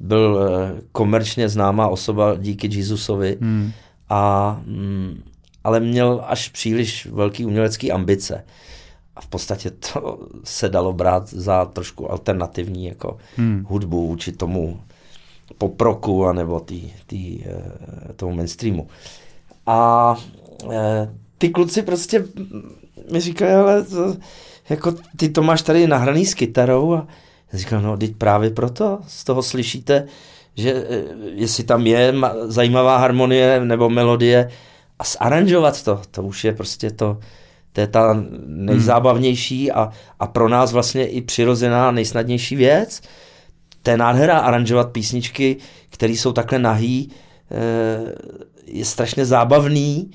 byl eh, komerčně známá osoba díky Jezusovi mm. a mm, ale měl až příliš velký umělecký ambice. A v podstatě to se dalo brát za trošku alternativní jako hmm. hudbu vůči tomu poproku anebo tý, tý, eh, tomu mainstreamu. A eh, ty kluci prostě mi říkají, ale to, jako ty to máš tady nahraný s kytarou a já říkám, no teď právě proto z toho slyšíte, že eh, jestli tam je zajímavá harmonie nebo melodie, a zaranžovat to, to už je prostě to, to je ta nejzábavnější a, a pro nás vlastně i přirozená nejsnadnější věc. To je nádhera aranžovat písničky, které jsou takhle nahý, eh, je strašně zábavný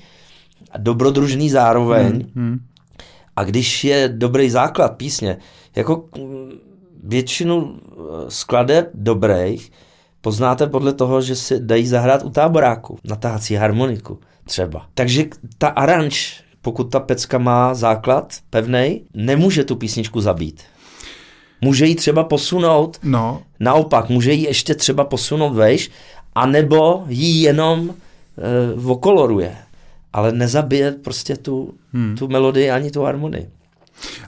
a dobrodružný zároveň. Hmm, hmm. A když je dobrý základ písně, jako většinu eh, skladeb dobrých poznáte podle toho, že si dají zahrát u táboráku, natáhací harmoniku třeba. Takže ta aranž, pokud ta pecka má základ pevný, nemůže tu písničku zabít. Může ji třeba posunout, no. naopak, může ji ještě třeba posunout vejš, anebo ji jenom e, vokoloruje, ale nezabije prostě tu, hmm. tu melodii ani tu harmonii.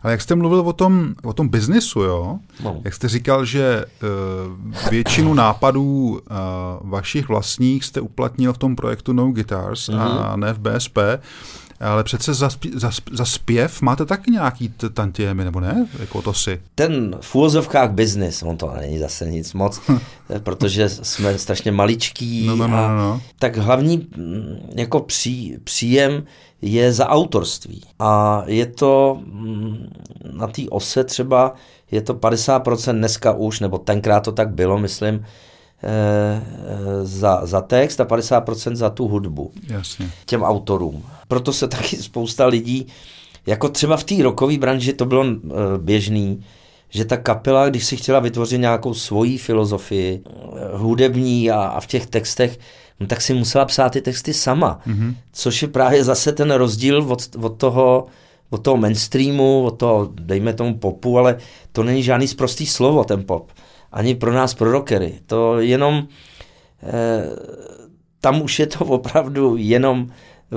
Ale jak jste mluvil o tom, o tom biznisu, jo? No. Jak jste říkal, že uh, většinu nápadů uh, vašich vlastních jste uplatnil v tom projektu No Guitars mm-hmm. a mhm. ne v BSP, ale přece za, za, za zpěv máte taky nějaký tantiemy, nebo ne? Jako to si. Ten v úvozovkách biznis, on to není zase nic moc, *laughs* protože jsme strašně maličký. No, no, no, a, no, no. Tak hlavní mm, jako pří, příjem je za autorství. A je to mm, na té ose třeba, je to 50% dneska už, nebo tenkrát to tak bylo, myslím, za, za text a 50% za tu hudbu. Jasně. Těm autorům. Proto se taky spousta lidí, jako třeba v té rokové branži to bylo eh, běžný, že ta kapela, když si chtěla vytvořit nějakou svoji filozofii, eh, hudební a, a v těch textech, no tak si musela psát ty texty sama. Mm-hmm. Což je právě zase ten rozdíl od, od toho, od toho mainstreamu, od toho, dejme tomu popu, ale to není žádný zprostý slovo, ten pop. Ani pro nás, pro rockery. To jenom, eh, tam už je to *laughs* opravdu jenom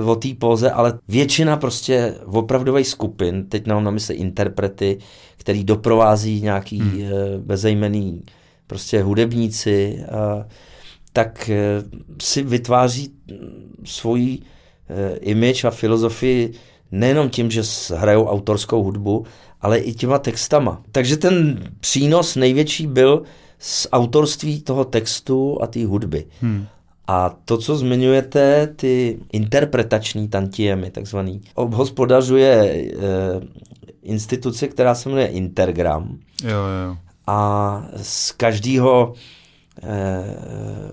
o té póze, ale většina prostě opravdových skupin, teď mám na mysli interprety, který doprovází nějaký hmm. eh, bezejmený prostě hudebníci, eh, tak eh, si vytváří svoji eh, image a filozofii nejenom tím, že hrajou autorskou hudbu, ale i těma textama. Takže ten přínos největší byl z autorství toho textu a té hudby. Hmm. A to, co zmiňujete, ty interpretační tantiemy, takzvaný, obhospodařuje e, instituce, která se jmenuje Intergram. Jo, jo. A z každého e,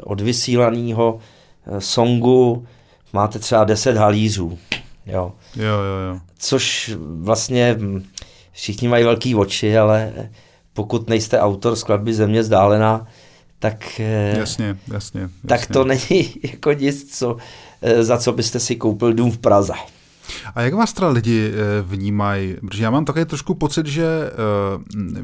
odvysílaného e, songu máte třeba 10 halířů. Jo. Jo, jo, jo. Což vlastně hm, všichni mají velký oči, ale pokud nejste autor skladby Země zdálená, tak, eh, jasně, jasně, jasně. tak to není *laughs* jako nic, co, eh, za co byste si koupil dům v Praze. A jak vás teda lidi eh, vnímají? Protože já mám také trošku pocit, že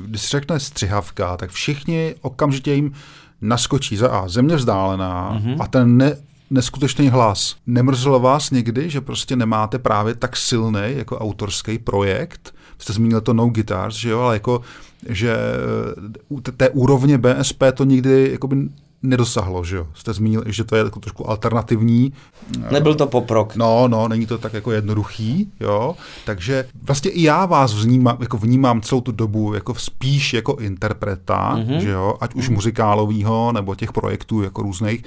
když se řekne střihavka, tak všichni okamžitě jim naskočí za A, země vzdálená mm-hmm. a ten ne, neskutečný hlas. Nemrzelo vás někdy, že prostě nemáte právě tak silný jako autorský projekt? Jste zmínil to No Guitars, že jo, ale jako že u té úrovně BSP to nikdy jakoby nedosahlo, že jo? Jste zmínil, že to je jako trošku alternativní. Nebyl to poprok. No, no, není to tak jako jednoduchý, jo? Takže vlastně i já vás vnímám, jako vnímám celou tu dobu jako spíš jako interpreta, mm-hmm. že jo? Ať už mm-hmm. muzikálovýho, nebo těch projektů jako různých,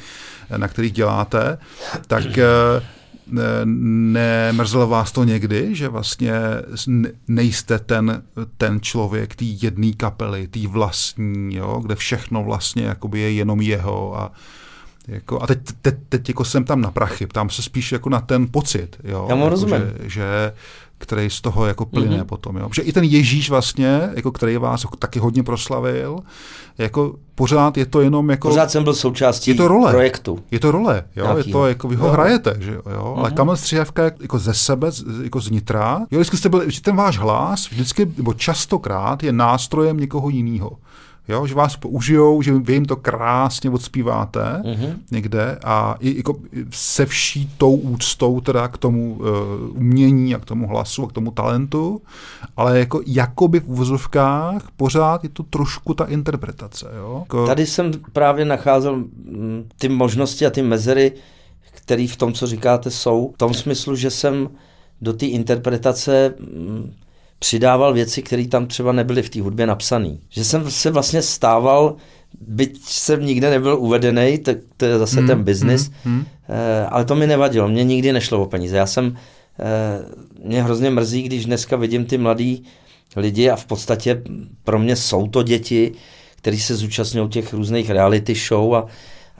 na kterých děláte, tak eh, nemrzelo vás to někdy, že vlastně nejste ten, ten člověk té jedné kapely, té vlastní, jo, kde všechno vlastně jakoby je jenom jeho a jako, a teď, teď, teď jako jsem tam na prachy, ptám se spíš jako na ten pocit, jo, Já mu jako, rozumím. Že, že který z toho jako plyne mm-hmm. potom. Jo? Protože i ten Ježíš vlastně, jako který vás taky hodně proslavil, jako pořád je to jenom jako... Pořád jsem byl součástí je to role. projektu. Je to role, jo? je to jako vy ho jo. hrajete, že jo? jo? Mm-hmm. Ale Kamil Střihavka jako ze sebe, jako znitra, jo, vždycky jste byli, ten váš hlas vždycky, nebo častokrát je nástrojem někoho jiného jo, že vás použijou, že vy jim to krásně odspíváte mm-hmm. někde a i jako se vší tou úctou teda k tomu uh, umění a k tomu hlasu a k tomu talentu, ale jako jakoby v uvozovkách pořád je to trošku ta interpretace. Jo? Jako... Tady jsem právě nacházel mm, ty možnosti a ty mezery, které v tom, co říkáte, jsou. V tom smyslu, že jsem do té interpretace mm, přidával věci, které tam třeba nebyly v té hudbě napsané. Že jsem se vlastně stával, byť jsem nikde nebyl uvedený, tak to je zase hmm, ten biznis, hmm, hmm. ale to mi nevadilo, mě nikdy nešlo o peníze. Já jsem, eh, mě hrozně mrzí, když dneska vidím ty mladý lidi a v podstatě pro mě jsou to děti, kteří se zúčastňují těch různých reality show a,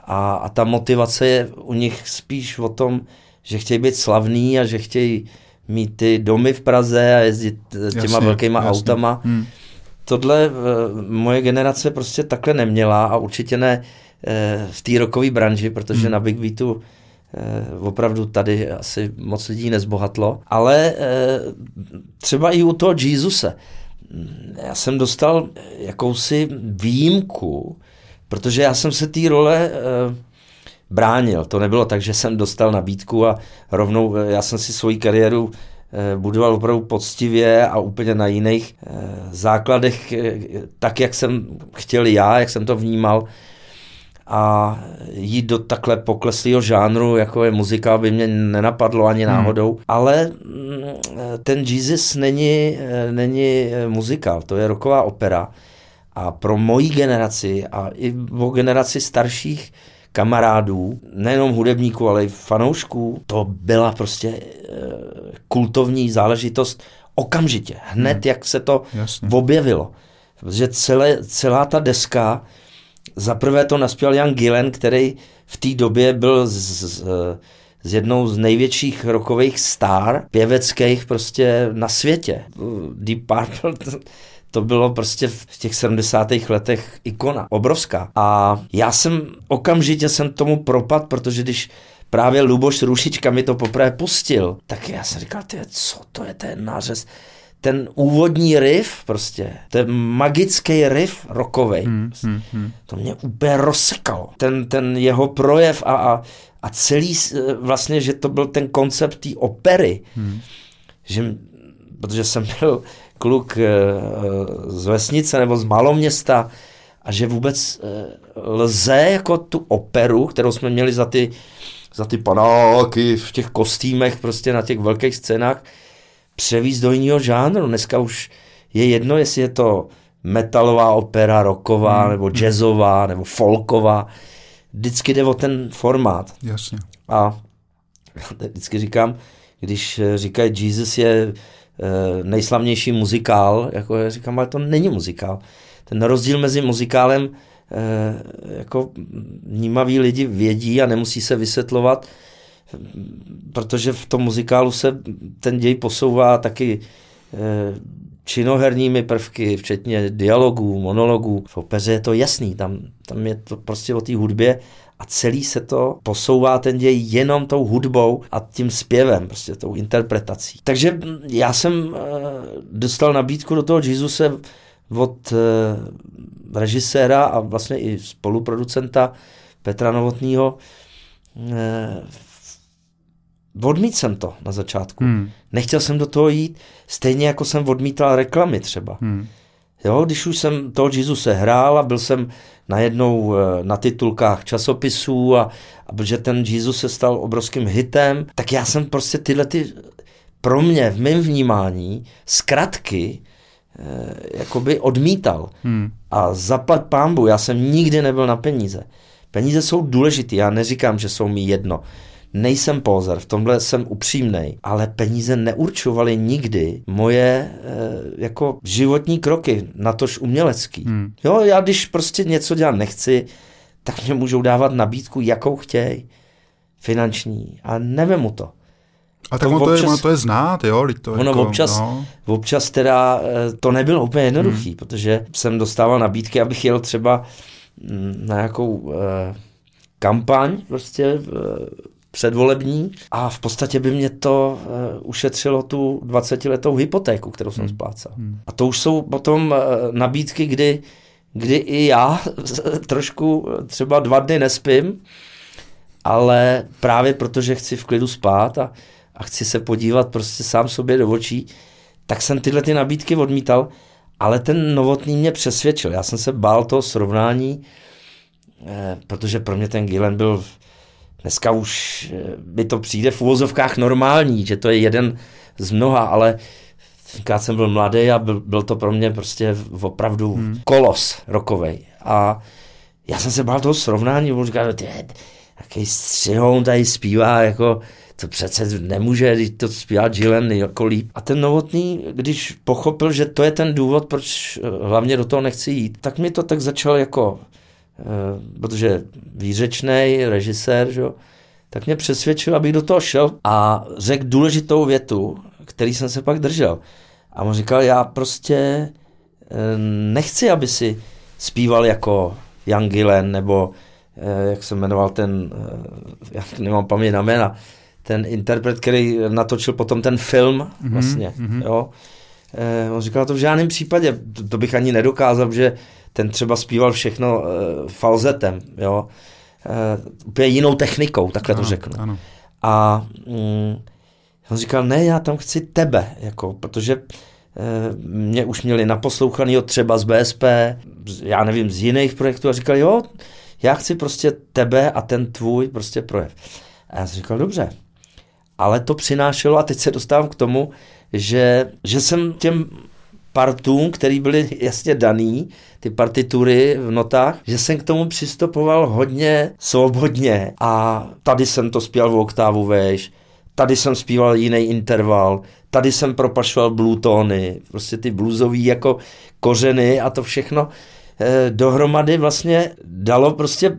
a, a ta motivace je u nich spíš o tom, že chtějí být slavný a že chtějí mít ty domy v Praze a jezdit eh, těma jasně, velkýma jasně. autama. Hmm. Tohle eh, moje generace prostě takhle neměla a určitě ne eh, v té rokové branži, protože hmm. na Big Beatu opravdu tady asi moc lidí nezbohatlo, ale třeba i u toho Jezusa. Já jsem dostal jakousi výjimku, protože já jsem se té role bránil. To nebylo tak, že jsem dostal nabídku a rovnou, eh, já jsem si svoji kariéru eh, budoval opravdu poctivě a úplně na jiných eh, základech, tak, jak jsem chtěl já, jak jsem to vnímal. A jít do takhle pokleslého žánru, jako je muzika, by mě nenapadlo ani hmm. náhodou. Ale mm, ten Jesus není, není muzikál, to je roková opera. A pro moji generaci a i o generaci starších kamarádů, nejenom hudebníků, ale i fanoušků, to byla prostě e, kultovní záležitost okamžitě, hned hmm. jak se to Jasně. objevilo. Protože celé, celá ta deska, zaprvé to naspěl Jan Gillen, který v té době byl z, z, z jednou z největších rokových star pěveckých prostě na světě. Deep Purple to bylo prostě v těch 70. letech ikona, obrovská. A já jsem okamžitě jsem tomu propad, protože když právě Luboš Rušička mi to poprvé pustil, tak já jsem říkal, ty, co to je ten nářez? Ten úvodní riff prostě, ten magický riff rokovej, hmm, hmm, hmm. to mě úplně rozsekalo. Ten, ten jeho projev a, a, a celý vlastně, že to byl ten koncept té opery, hmm. že protože jsem byl kluk eh, z vesnice nebo z maloměsta a že vůbec eh, lze jako tu operu, kterou jsme měli za ty, za ty panáky v těch kostýmech prostě na těch velkých scénách, převíst do jiného žánru. Dneska už je jedno, jestli je to metalová opera, rocková, hmm. nebo jazzová, nebo folková. Vždycky jde o ten formát. Jasně. A vždycky říkám, když říkají Jesus je Eh, nejslavnější muzikál, jako já říkám, ale to není muzikál. Ten rozdíl mezi muzikálem eh, jako vnímaví lidi vědí a nemusí se vysvětlovat, protože v tom muzikálu se ten děj posouvá taky eh, činoherními prvky, včetně dialogů, monologů. V opeře je to jasný, tam, tam je to prostě o té hudbě a celý se to posouvá ten děj jenom tou hudbou a tím zpěvem, prostě tou interpretací. Takže já jsem eh, dostal nabídku do toho Jezuse od eh, režiséra a vlastně i spoluproducenta Petra Novotního. Eh, odmít jsem to na začátku. Hmm. Nechtěl jsem do toho jít, stejně jako jsem odmítal reklamy třeba. Hmm. Jo, když už jsem toho Jezusa hrál a byl jsem najednou eh, na titulkách časopisů a, a protože ten Jesus se stal obrovským hitem, tak já jsem prostě tyhle ty pro mě v mém vnímání zkratky eh, jakoby odmítal. Hmm. A zaplat pámbu, já jsem nikdy nebyl na peníze. Peníze jsou důležité, já neříkám, že jsou mi jedno. Nejsem pozor, v tomhle jsem upřímný, ale peníze neurčovaly nikdy moje e, jako životní kroky, natož umělecký. Hmm. Jo, já když prostě něco dělat nechci, tak mě můžou dávat nabídku, jakou chtějí, finanční, a nevím to. A tak ono, občas, to je, ono to je znát, jo? To ono jako, občas, no. občas teda eh, to nebylo úplně jednoduchý, hmm. protože jsem dostával nabídky, abych jel třeba mm, na nějakou eh, kampaň prostě předvolební a v podstatě by mě to uh, ušetřilo tu 20-letou hypotéku, kterou jsem hmm. splácal. Hmm. A to už jsou potom uh, nabídky, kdy, kdy i já *laughs* trošku třeba dva dny nespím, ale právě protože chci v klidu spát a, a chci se podívat prostě sám sobě do očí, tak jsem tyhle ty nabídky odmítal, ale ten novotný mě přesvědčil. Já jsem se bál toho srovnání, eh, protože pro mě ten Gilen byl Dneska už by to přijde v úvozovkách normální, že to je jeden z mnoha, ale tenkrát jsem byl mladý a byl, byl to pro mě prostě opravdu hmm. kolos rokovej. A já jsem se bál toho srovnání, on říkal, jaký střihoun tady zpívá, jako to přece nemůže, když to zpívá Gillen jako líp. A ten novotný, když pochopil, že to je ten důvod, proč hlavně do toho nechci jít, tak mi to tak začal jako Eh, protože výřečný režisér, že, tak mě přesvědčil, abych do toho šel a řekl důležitou větu, který jsem se pak držel. A on říkal, já prostě eh, nechci, aby si zpíval jako Jan Gillen, nebo eh, jak se jmenoval ten, já nemám paměť na jména, ten interpret, který natočil potom ten film mm-hmm, vlastně, mm-hmm. jo. On říkal, to v žádném případě, to, to bych ani nedokázal, že ten třeba zpíval všechno uh, falzetem, jo, uh, úplně jinou technikou, takhle ano, to řeknu. Ano. A um, on říkal, ne, já tam chci tebe, jako, protože uh, mě už měli naposlouchaný třeba z BSP, já nevím, z jiných projektů a říkal, jo, já chci prostě tebe a ten tvůj prostě projev. A já jsem říkal, dobře. Ale to přinášelo, a teď se dostávám k tomu, že, že jsem těm partům, který byly jasně daný, ty partitury v notách, že jsem k tomu přistupoval hodně svobodně. A tady jsem to zpíval v oktávu vejš, tady jsem zpíval jiný interval, tady jsem propašoval bluetony, prostě ty bluesový jako kořeny a to všechno eh, dohromady vlastně dalo prostě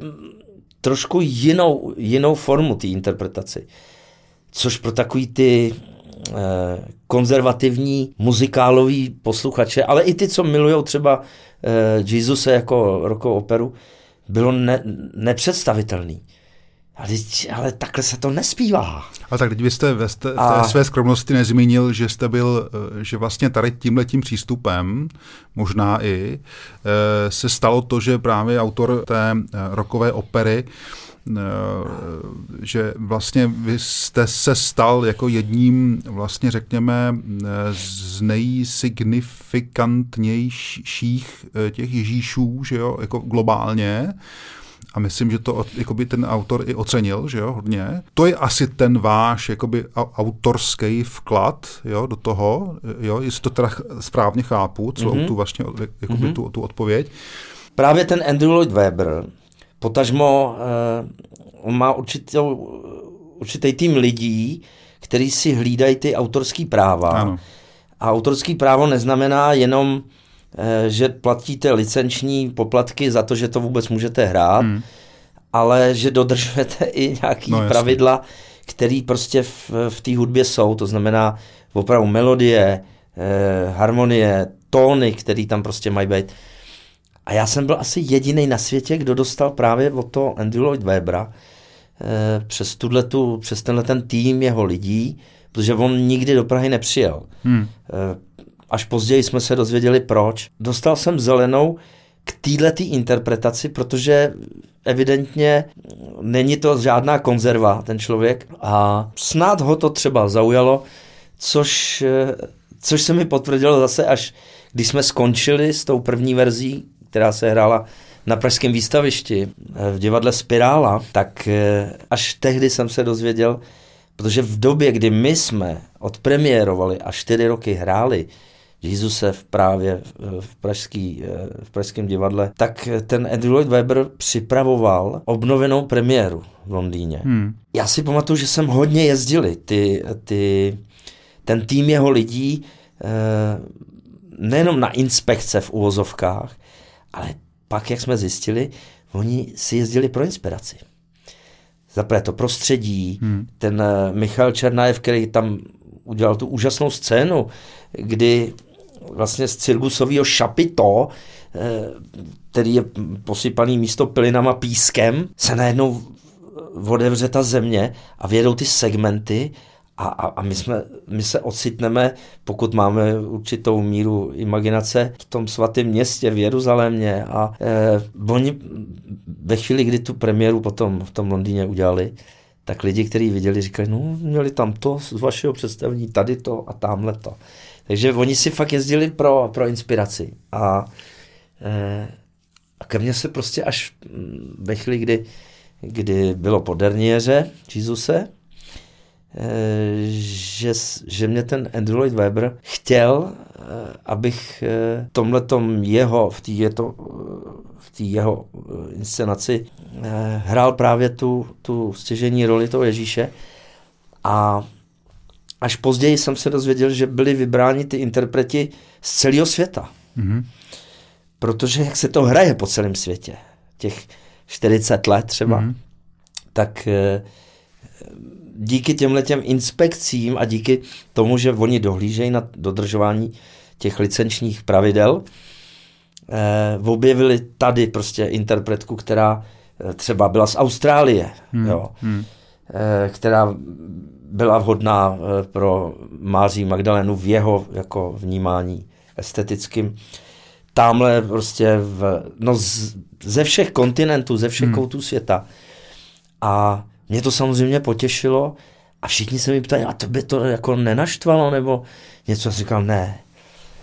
trošku jinou, jinou formu té interpretaci. Což pro takový ty konzervativní muzikálový posluchače, ale i ty, co milují třeba eh, Jesusa jako rokovou operu, bylo ne, nepředstavitelný. Ale, ale takhle se to nespívá. A tak teď byste ve jste, v té své skromnosti nezmínil, že jste byl, eh, že vlastně tady tímhletím přístupem, možná i, se stalo to, že právě autor té rokové opery Eh, že vlastně vy jste se stal jako jedním vlastně řekněme eh, z nejsignifikantnějších eh, těch Ježíšů, že jo, jako globálně. A myslím, že to jakoby ten autor i ocenil, že jo, hodně. To je asi ten váš jakoby autorský vklad, jo, do toho, jo, jestli to teda správně chápu, celou mm-hmm. tu vlastně, jakoby mm-hmm. tu, tu odpověď. Právě ten Andrew Lloyd Webber, Potažmo uh, on má určitou, určitý tým lidí, kteří si hlídají ty autorský práva. Ano. A autorský právo neznamená jenom, uh, že platíte licenční poplatky za to, že to vůbec můžete hrát, hmm. ale že dodržujete i nějaký no, pravidla, které prostě v, v té hudbě jsou. To znamená opravdu melodie, eh, harmonie, tóny, které tam prostě mají být. A já jsem byl asi jediný na světě, kdo dostal právě od toho Andrew Lloyd Webera eh, přes, tu, přes tenhle ten tým jeho lidí, protože on nikdy do Prahy nepřijel. Hmm. Eh, až později jsme se dozvěděli proč. Dostal jsem zelenou k této interpretaci, protože evidentně není to žádná konzerva, ten člověk. A snad ho to třeba zaujalo, což, eh, což se mi potvrdilo zase až když jsme skončili s tou první verzí, která se hrála na pražském výstavišti eh, v divadle Spirála, tak eh, až tehdy jsem se dozvěděl, protože v době, kdy my jsme odpremiérovali a čtyři roky hráli Jezuse v právě v, pražský, eh, v pražském divadle, tak ten Andrew Lloyd Webber připravoval obnovenou premiéru v Londýně. Hmm. Já si pamatuju, že jsem hodně jezdili, ty, ty, ten tým jeho lidí, nejenom na inspekce v uvozovkách, ale pak, jak jsme zjistili, oni si jezdili pro inspiraci. Zaprvé to prostředí, hmm. ten eh, Michal Černájev, který tam udělal tu úžasnou scénu, kdy vlastně z cirkusového šapito, eh, který je posypaný místo pilinama pískem, se najednou otevře ta země a vědou ty segmenty a, a, a my, jsme, my se ocitneme, pokud máme určitou míru imaginace, v tom svatém městě v Jeruzalémě. A eh, oni ve chvíli, kdy tu premiéru potom v tom Londýně udělali, tak lidi, kteří viděli, říkali, no měli tam to z vašeho představení, tady to a tamhle to. Takže oni si fakt jezdili pro, pro inspiraci. A, eh, a ke mně se prostě až mm, ve chvíli, kdy, kdy bylo po Derniéře Jezuse, že, že mě ten Andrew Lloyd Webber chtěl, eh, abych eh, tomhletom jeho, v té to, v jeho eh, inscenaci hrál právě tu, tu stěžení roli toho Ježíše a až později jsem se dozvěděl, že byli vybráni ty interpreti z celého světa. Mm-hmm. Protože jak se to hraje po celém světě, těch 40 let třeba, mm-hmm. tak díky těmhle těm inspekcím a díky tomu, že oni dohlížejí na dodržování těch licenčních pravidel, eh, objevili tady prostě interpretku, která eh, třeba byla z Austrálie, hmm. jo, hmm. Eh, která byla vhodná eh, pro Máří Magdalenu v jeho jako vnímání estetickým. Tamhle prostě v, no z, ze všech kontinentů, ze všech hmm. koutů světa. A mě to samozřejmě potěšilo a všichni se mi ptají, a to by to jako nenaštvalo, nebo něco. říkal, ne.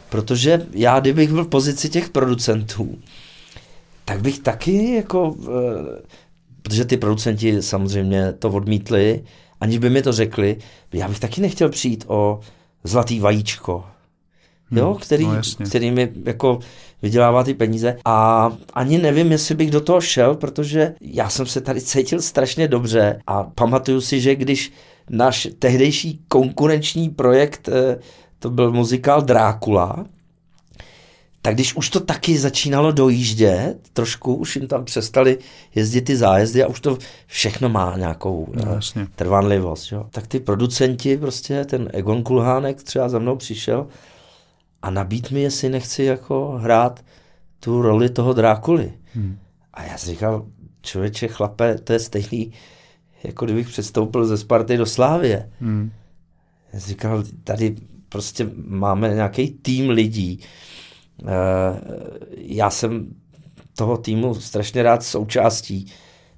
Protože já, kdybych byl v pozici těch producentů, tak bych taky jako, eh, protože ty producenti samozřejmě to odmítli, aniž by mi to řekli, já bych taky nechtěl přijít o zlatý vajíčko, jo, hmm, který, no který mi jako vydělává ty peníze a ani nevím, jestli bych do toho šel, protože já jsem se tady cítil strašně dobře a pamatuju si, že když náš tehdejší konkurenční projekt, eh, to byl muzikál Drákula, tak když už to taky začínalo dojíždět, trošku už jim tam přestali jezdit ty zájezdy a už to všechno má nějakou no, uh, trvanlivost. Jo. Tak ty producenti, prostě ten Egon Kulhánek třeba za mnou přišel a nabít mi, jestli nechci jako hrát tu roli toho Drákuly. Hmm. A já si říkal, člověče, chlape, to je stejný, jako kdybych přestoupil ze Sparty do Slávě. Hmm. Já si říkal, tady prostě máme nějaký tým lidí. Eh, já jsem toho týmu strašně rád součástí.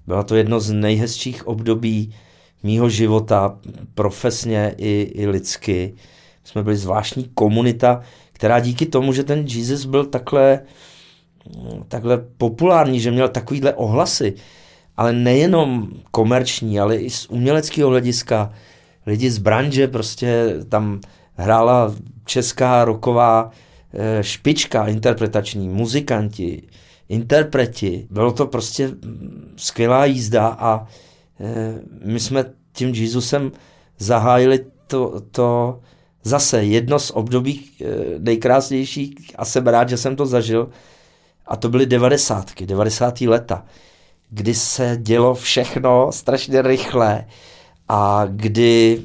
Byla to jedno z nejhezčích období mýho života, profesně i, i lidsky. Jsme byli zvláštní komunita, která díky tomu, že ten Jesus byl takhle, takhle populární, že měl takovýhle ohlasy, ale nejenom komerční, ale i z uměleckého hlediska, lidi z branže prostě tam hrála česká roková eh, špička interpretační, muzikanti, interpreti. Bylo to prostě skvělá jízda a eh, my jsme tím Jesusem zahájili to, to zase jedno z období eh, nejkrásnějších a jsem rád, že jsem to zažil. A to byly devadesátky, devadesátý leta, kdy se dělo všechno strašně rychle a kdy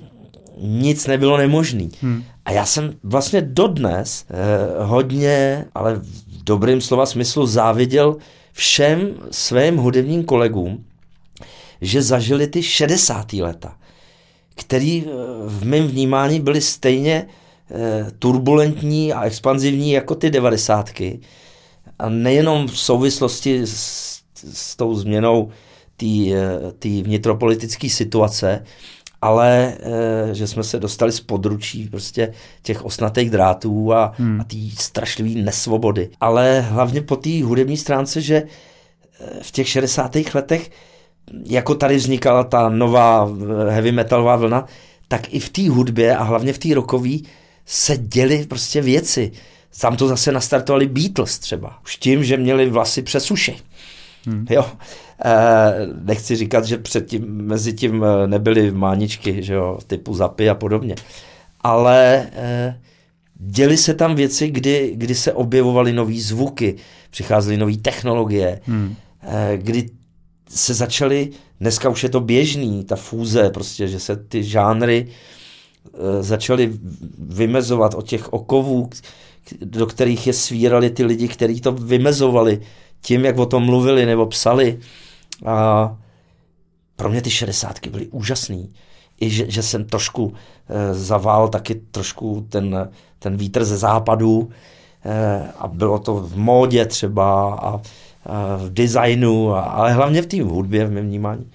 nic nebylo nemožný. Hmm. A já jsem vlastně dodnes eh, hodně, ale v dobrým slova smyslu záviděl všem svým hudebním kolegům, že zažili ty 60. leta který eh, v mém vnímání byly stejně eh, turbulentní a expanzivní jako ty devadesátky. A nejenom v souvislosti s, s tou změnou té eh, vnitropolitické situace, ale že jsme se dostali z područí prostě těch osnatých drátů a, hmm. a té strašlivé nesvobody. Ale hlavně po té hudební stránce, že v těch 60. letech, jako tady vznikala ta nová e, heavy metalová vlna, tak i v té hudbě a hlavně v té rockové se děly prostě věci. Tam to zase nastartovali Beatles třeba. Už tím, že měli vlasy přes uši. Hmm. Jo. E, nechci říkat, že předtím, mezi tím eh, nebyly máničky, že jo, typu zapy a podobně. Ale e, děly se tam věci, kdy, kdy se objevovaly nové zvuky, přicházely nové technologie, hmm. e, kdy se začaly, dneska už je to běžný, ta fúze, prostě, že se ty žánry e, začaly vymezovat od těch okovů, do kterých je svírali ty lidi, kteří to vymezovali tím, jak o tom mluvili nebo psali. A pro mě ty šedesátky byly úžasný. I že, že jsem trošku e, zavál taky trošku ten, ten vítr ze západu e, a bylo to v módě třeba a, v designu, ale hlavně v té hudbě, v mém vnímání.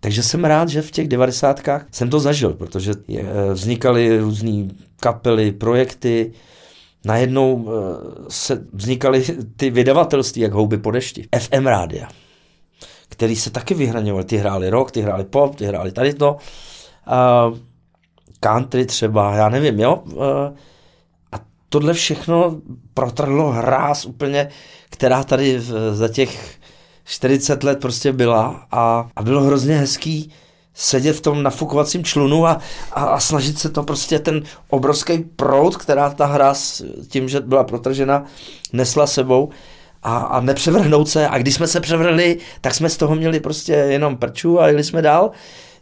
Takže jsem rád, že v těch devadesátkách jsem to zažil, protože eh, vznikaly různé kapely, projekty, najednou se vznikaly ty vydavatelství, jak houby po dešti. FM rádia který se taky vyhraňovali. Ty hráli rock, ty hráli pop, ty hráli tady to. Country třeba, já nevím, jo. Uh, a tohle všechno protrhlo hráz úplně, která tady v, za těch 40 let prostě byla a, a bylo hrozně hezký sedět v tom nafukovacím člunu a, a, a snažit se to prostě ten obrovský proud, která ta hra s tím, že byla protržena, nesla sebou, a, a nepřevrhnout se. A když jsme se převrhli, tak jsme z toho měli prostě jenom prču a jeli jsme dál.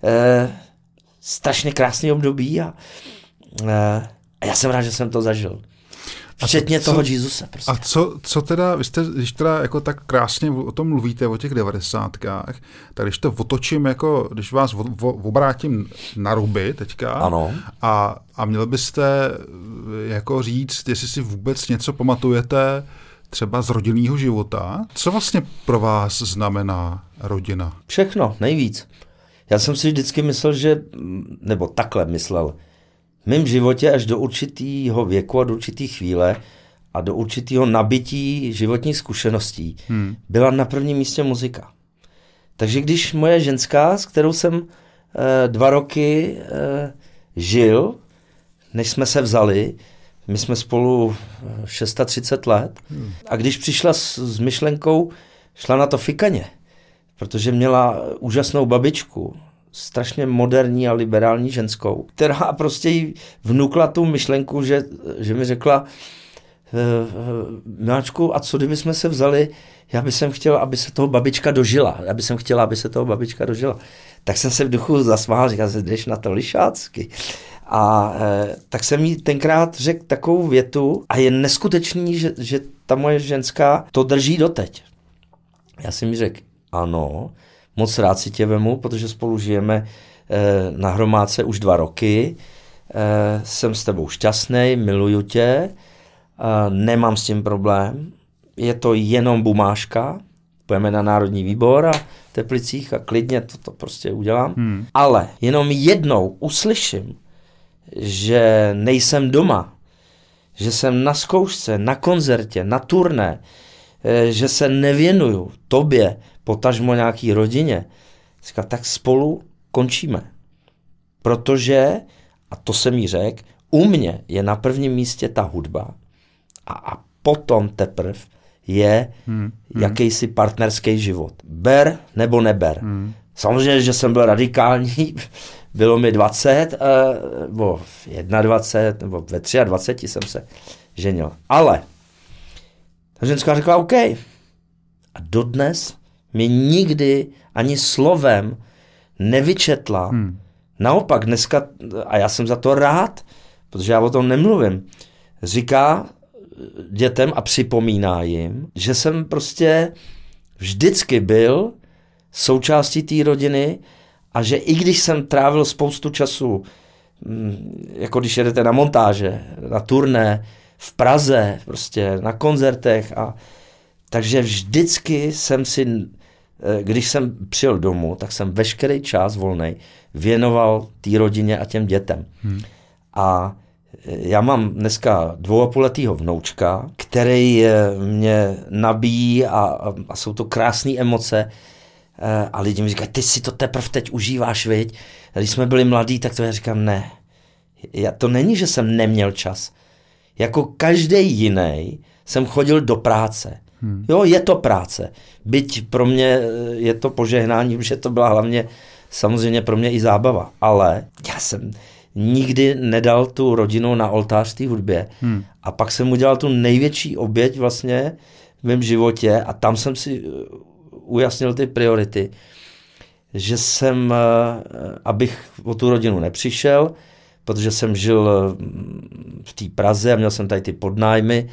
E, strašně krásný období a, e, a já jsem rád, že jsem to zažil. Včetně co, toho Jezusa. Prostě. A co, co teda, vy jste, když teda jako tak krásně o tom mluvíte, o těch devadesátkách, tak když to otočím, jako, když vás v, v, obrátím na ruby teďka ano. A, a měl byste jako říct, jestli si vůbec něco pamatujete, třeba z rodinného života. Co vlastně pro vás znamená rodina? Všechno, nejvíc. Já jsem si vždycky myslel, že, nebo takhle myslel, v mém životě až do určitého věku a do určité chvíle a do určitého nabití životních zkušeností hmm. byla na prvním místě muzika. Takže když moje ženská, s kterou jsem e, dva roky e, žil, než jsme se vzali, my jsme spolu 630 let a když přišla s, s myšlenkou, šla na to fikaně, protože měla úžasnou babičku, strašně moderní a liberální ženskou, která prostě jí vnukla tu myšlenku, že, že mi řekla, eh, eh, Miláčku, a co kdyby jsme se vzali, já bych jsem chtěla, aby se toho babička dožila. Já bych jsem chtěla, aby se toho babička dožila. Tak jsem se v duchu zasmál, říkal, že jdeš na to lišácky. A e, tak jsem jí tenkrát řekl takovou větu a je neskutečný, že, že ta moje ženská to drží doteď. Já jsem jí řekl, ano, moc rád si tě vemu, protože spolu žijeme e, na hromádce už dva roky, e, jsem s tebou šťastný, miluju tě, nemám s tím problém, je to jenom bumáška, pojeme na Národní výbor a v Teplicích a klidně to, to prostě udělám. Hmm. Ale jenom jednou uslyším, že nejsem doma, že jsem na zkoušce, na koncertě, na turné, eh, že se nevěnuju tobě, potažmo nějaký rodině, říká, tak spolu končíme. Protože, a to jsem jí řekl, u mě je na prvním místě ta hudba a, a potom teprve je hmm, hmm. jakýsi partnerský život. Ber nebo neber. Hmm. Samozřejmě, že jsem byl radikální, *laughs* bylo mi 20, uh, nebo 21, nebo ve 23 jsem se ženil. Ale ta ženská řekla OK. A dodnes mi nikdy ani slovem nevyčetla. Hmm. Naopak dneska, a já jsem za to rád, protože já o tom nemluvím, říká dětem a připomíná jim, že jsem prostě vždycky byl součástí té rodiny a že i když jsem trávil spoustu času, mm, jako když jedete na montáže, na turné, v Praze, prostě na koncertech a takže vždycky jsem si eh, když jsem přijel domů, tak jsem veškerý čas volný věnoval té rodině a těm dětem. Hmm. A já mám dneska dvou a půl letýho vnoučka, který mě nabíjí a, a jsou to krásné emoce. A lidi mi říkají, ty si to teprve teď užíváš, viď? Když jsme byli mladí, tak to já říkám, ne. Já, to není, že jsem neměl čas. Jako každý jiný jsem chodil do práce. Hmm. Jo, je to práce. Byť pro mě je to požehnání, *laughs* že to byla hlavně samozřejmě pro mě i zábava. Ale já jsem nikdy nedal tu rodinu na oltář té hudbě. Hmm. A pak jsem udělal tu největší oběť vlastně v mém životě a tam jsem si uh, ujasnil ty priority, že jsem, uh, abych o tu rodinu nepřišel, protože jsem žil v té Praze a měl jsem tady ty podnájmy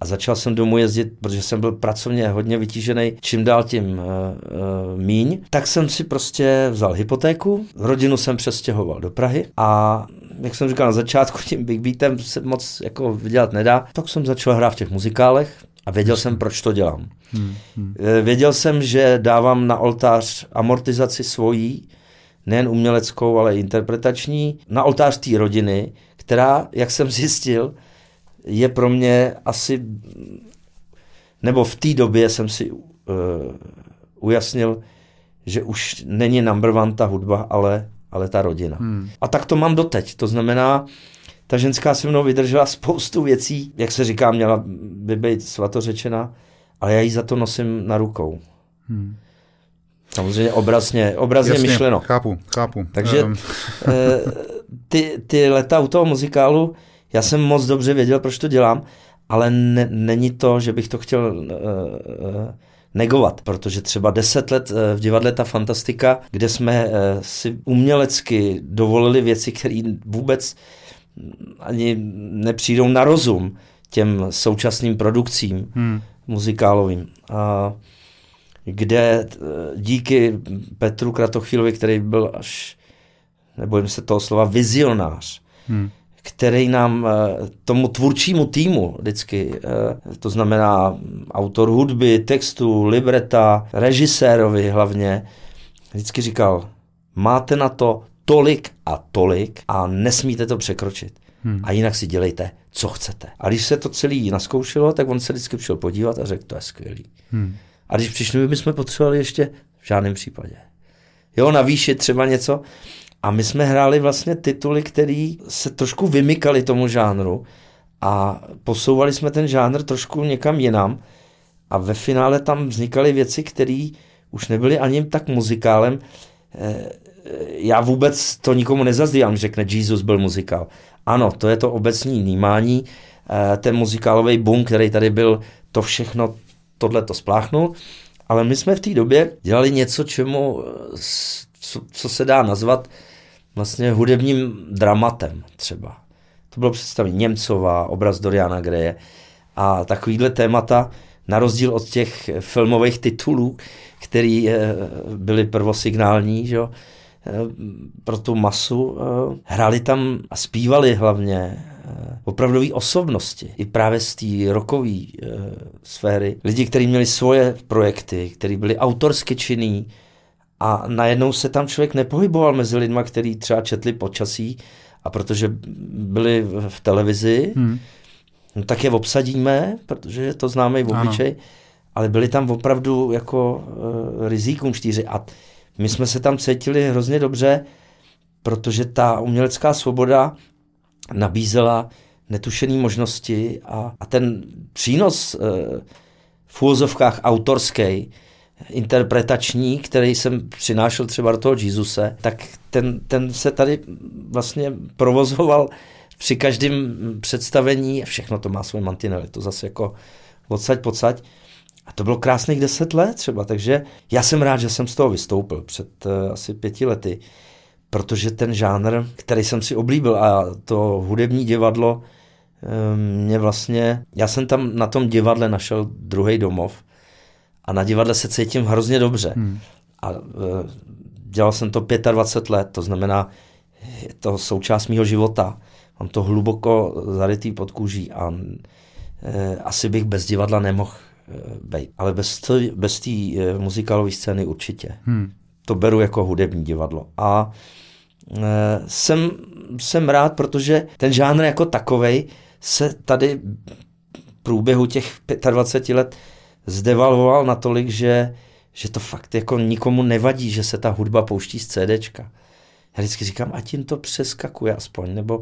a začal jsem domů jezdit, protože jsem byl pracovně hodně vytížený, čím dál tím uh, uh, míň, tak jsem si prostě vzal hypotéku, rodinu jsem přestěhoval do Prahy a jak jsem říkal na začátku, *laughs* tím Big Beatem se moc jako vydělat nedá, tak jsem začal hrát v těch muzikálech a věděl jsem, proč to dělám. Hmm, hmm. Věděl jsem, že dávám na oltář amortizaci svojí, nejen uměleckou, ale i interpretační, na oltář té rodiny, která, jak jsem zjistil, je pro mě asi, nebo v té době jsem si uh, ujasnil, že už není number one ta hudba, ale, ale ta rodina. Hmm. A tak to mám doteď. To znamená, ta ženská se mnou vydržela spoustu věcí, jak se říká, měla by být svatořečena, ale já ji za to nosím na rukou. Hmm. Samozřejmě obrazně, obrazně Jasně, myšleno. Chápu, chápu. Takže um. ty, ty leta u toho muzikálu, já jsem moc dobře věděl, proč to dělám, ale ne, není to, že bych to chtěl uh, uh, negovat, protože třeba deset let uh, v divadle Ta Fantastika, kde jsme si umělecky dovolili věci, které vůbec ani nepřijdou na rozum těm současným produkcím hmm. muzikálovým. A kde díky Petru Kratochvílovi, který byl až, nebojím se toho slova, vizionář, hmm který nám, eh, tomu tvůrčímu týmu vždycky, eh, to znamená autor hudby, textu, libreta, režisérovi hlavně, vždycky říkal, máte na to tolik a tolik a nesmíte to překročit. Hmm. A jinak si dělejte, co chcete. A když se to celý naskoušelo, tak on se vždycky přišel podívat a řekl, to je skvělý. Hmm. A když přišli, my bychom potřebovali ještě v žádném případě. Jo, navýšit třeba něco. A my jsme hráli vlastně tituly, které se trošku vymykaly tomu žánru a posouvali jsme ten žánr trošku někam jinam a ve finále tam vznikaly věci, které už nebyly ani tak muzikálem. Eh, já vůbec to nikomu nezazdívám, řekne Jesus byl muzikál. Ano, to je to obecní vnímání, eh, ten muzikálový boom, který tady byl, to všechno, tohle to spláchnul, ale my jsme v té době dělali něco, čemu, eh, co, co se dá nazvat vlastně hudebním dramatem třeba. To bylo představení Němcová, obraz Doriana Greje a takovýhle témata, na rozdíl od těch filmových titulů, které eh, byly prvosignální, že jo, eh, pro tu masu. Eh, hráli tam a zpívali hlavně opravdové osobnosti, i právě z té rockové sféry. Lidi, kteří měli svoje projekty, kteří byli autorsky činní, a najednou se tam člověk nepohyboval mezi lidma, kteří třeba četli počasí a protože byli v televizi, hmm. no tak je obsadíme, protože to známe i v obyčej, ale byli tam opravdu jako uh, rizíkům čtyři a my jsme se tam cítili hrozně dobře, protože ta umělecká svoboda nabízela netušené možnosti a, a ten přínos uh, v úvozovkách autorský, interpretační, který jsem přinášel třeba do toho Jezuse, tak ten, ten se tady vlastně provozoval při každém představení, všechno to má svoje mantinely, to zase jako odsaď pocať. A to bylo krásných deset let třeba, takže já jsem rád, že jsem z toho vystoupil před uh, asi pěti lety, protože ten žánr, který jsem si oblíbil a to hudební divadlo, um, mě vlastně, já jsem tam na tom divadle našel druhý domov, a na divadle se cítím hrozně dobře. Hmm. A e, dělal jsem to 25 let, to znamená, je to součást mého života. Mám to hluboko zarytý pod kůží a e, asi bych bez divadla nemohl být. Ale bez té bez tý, muzikálové scény určitě. Hmm. To beru jako hudební divadlo. A e, jsem, jsem rád, protože ten žánr jako takovej se tady v průběhu těch 25 let zdevalvoval natolik, že, že to fakt jako nikomu nevadí, že se ta hudba pouští z CDčka. Já vždycky říkám, ať jim to přeskakuje aspoň, nebo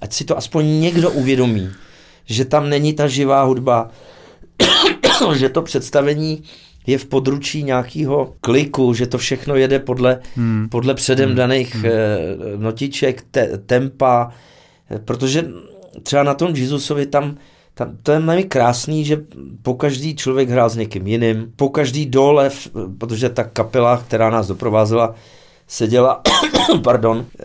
ať si to aspoň někdo uvědomí, že tam není ta živá hudba, *coughs* že to představení je v područí nějakého kliku, že to všechno jede podle, hmm. podle předem hmm. daných hmm. notiček, te, tempa, protože třeba na tom Jezusovi tam, tam to je velmi krásný, že po každý člověk hrál s někým jiným, po každý dole, protože ta kapela, která nás doprovázela, seděla, *coughs* pardon, eh,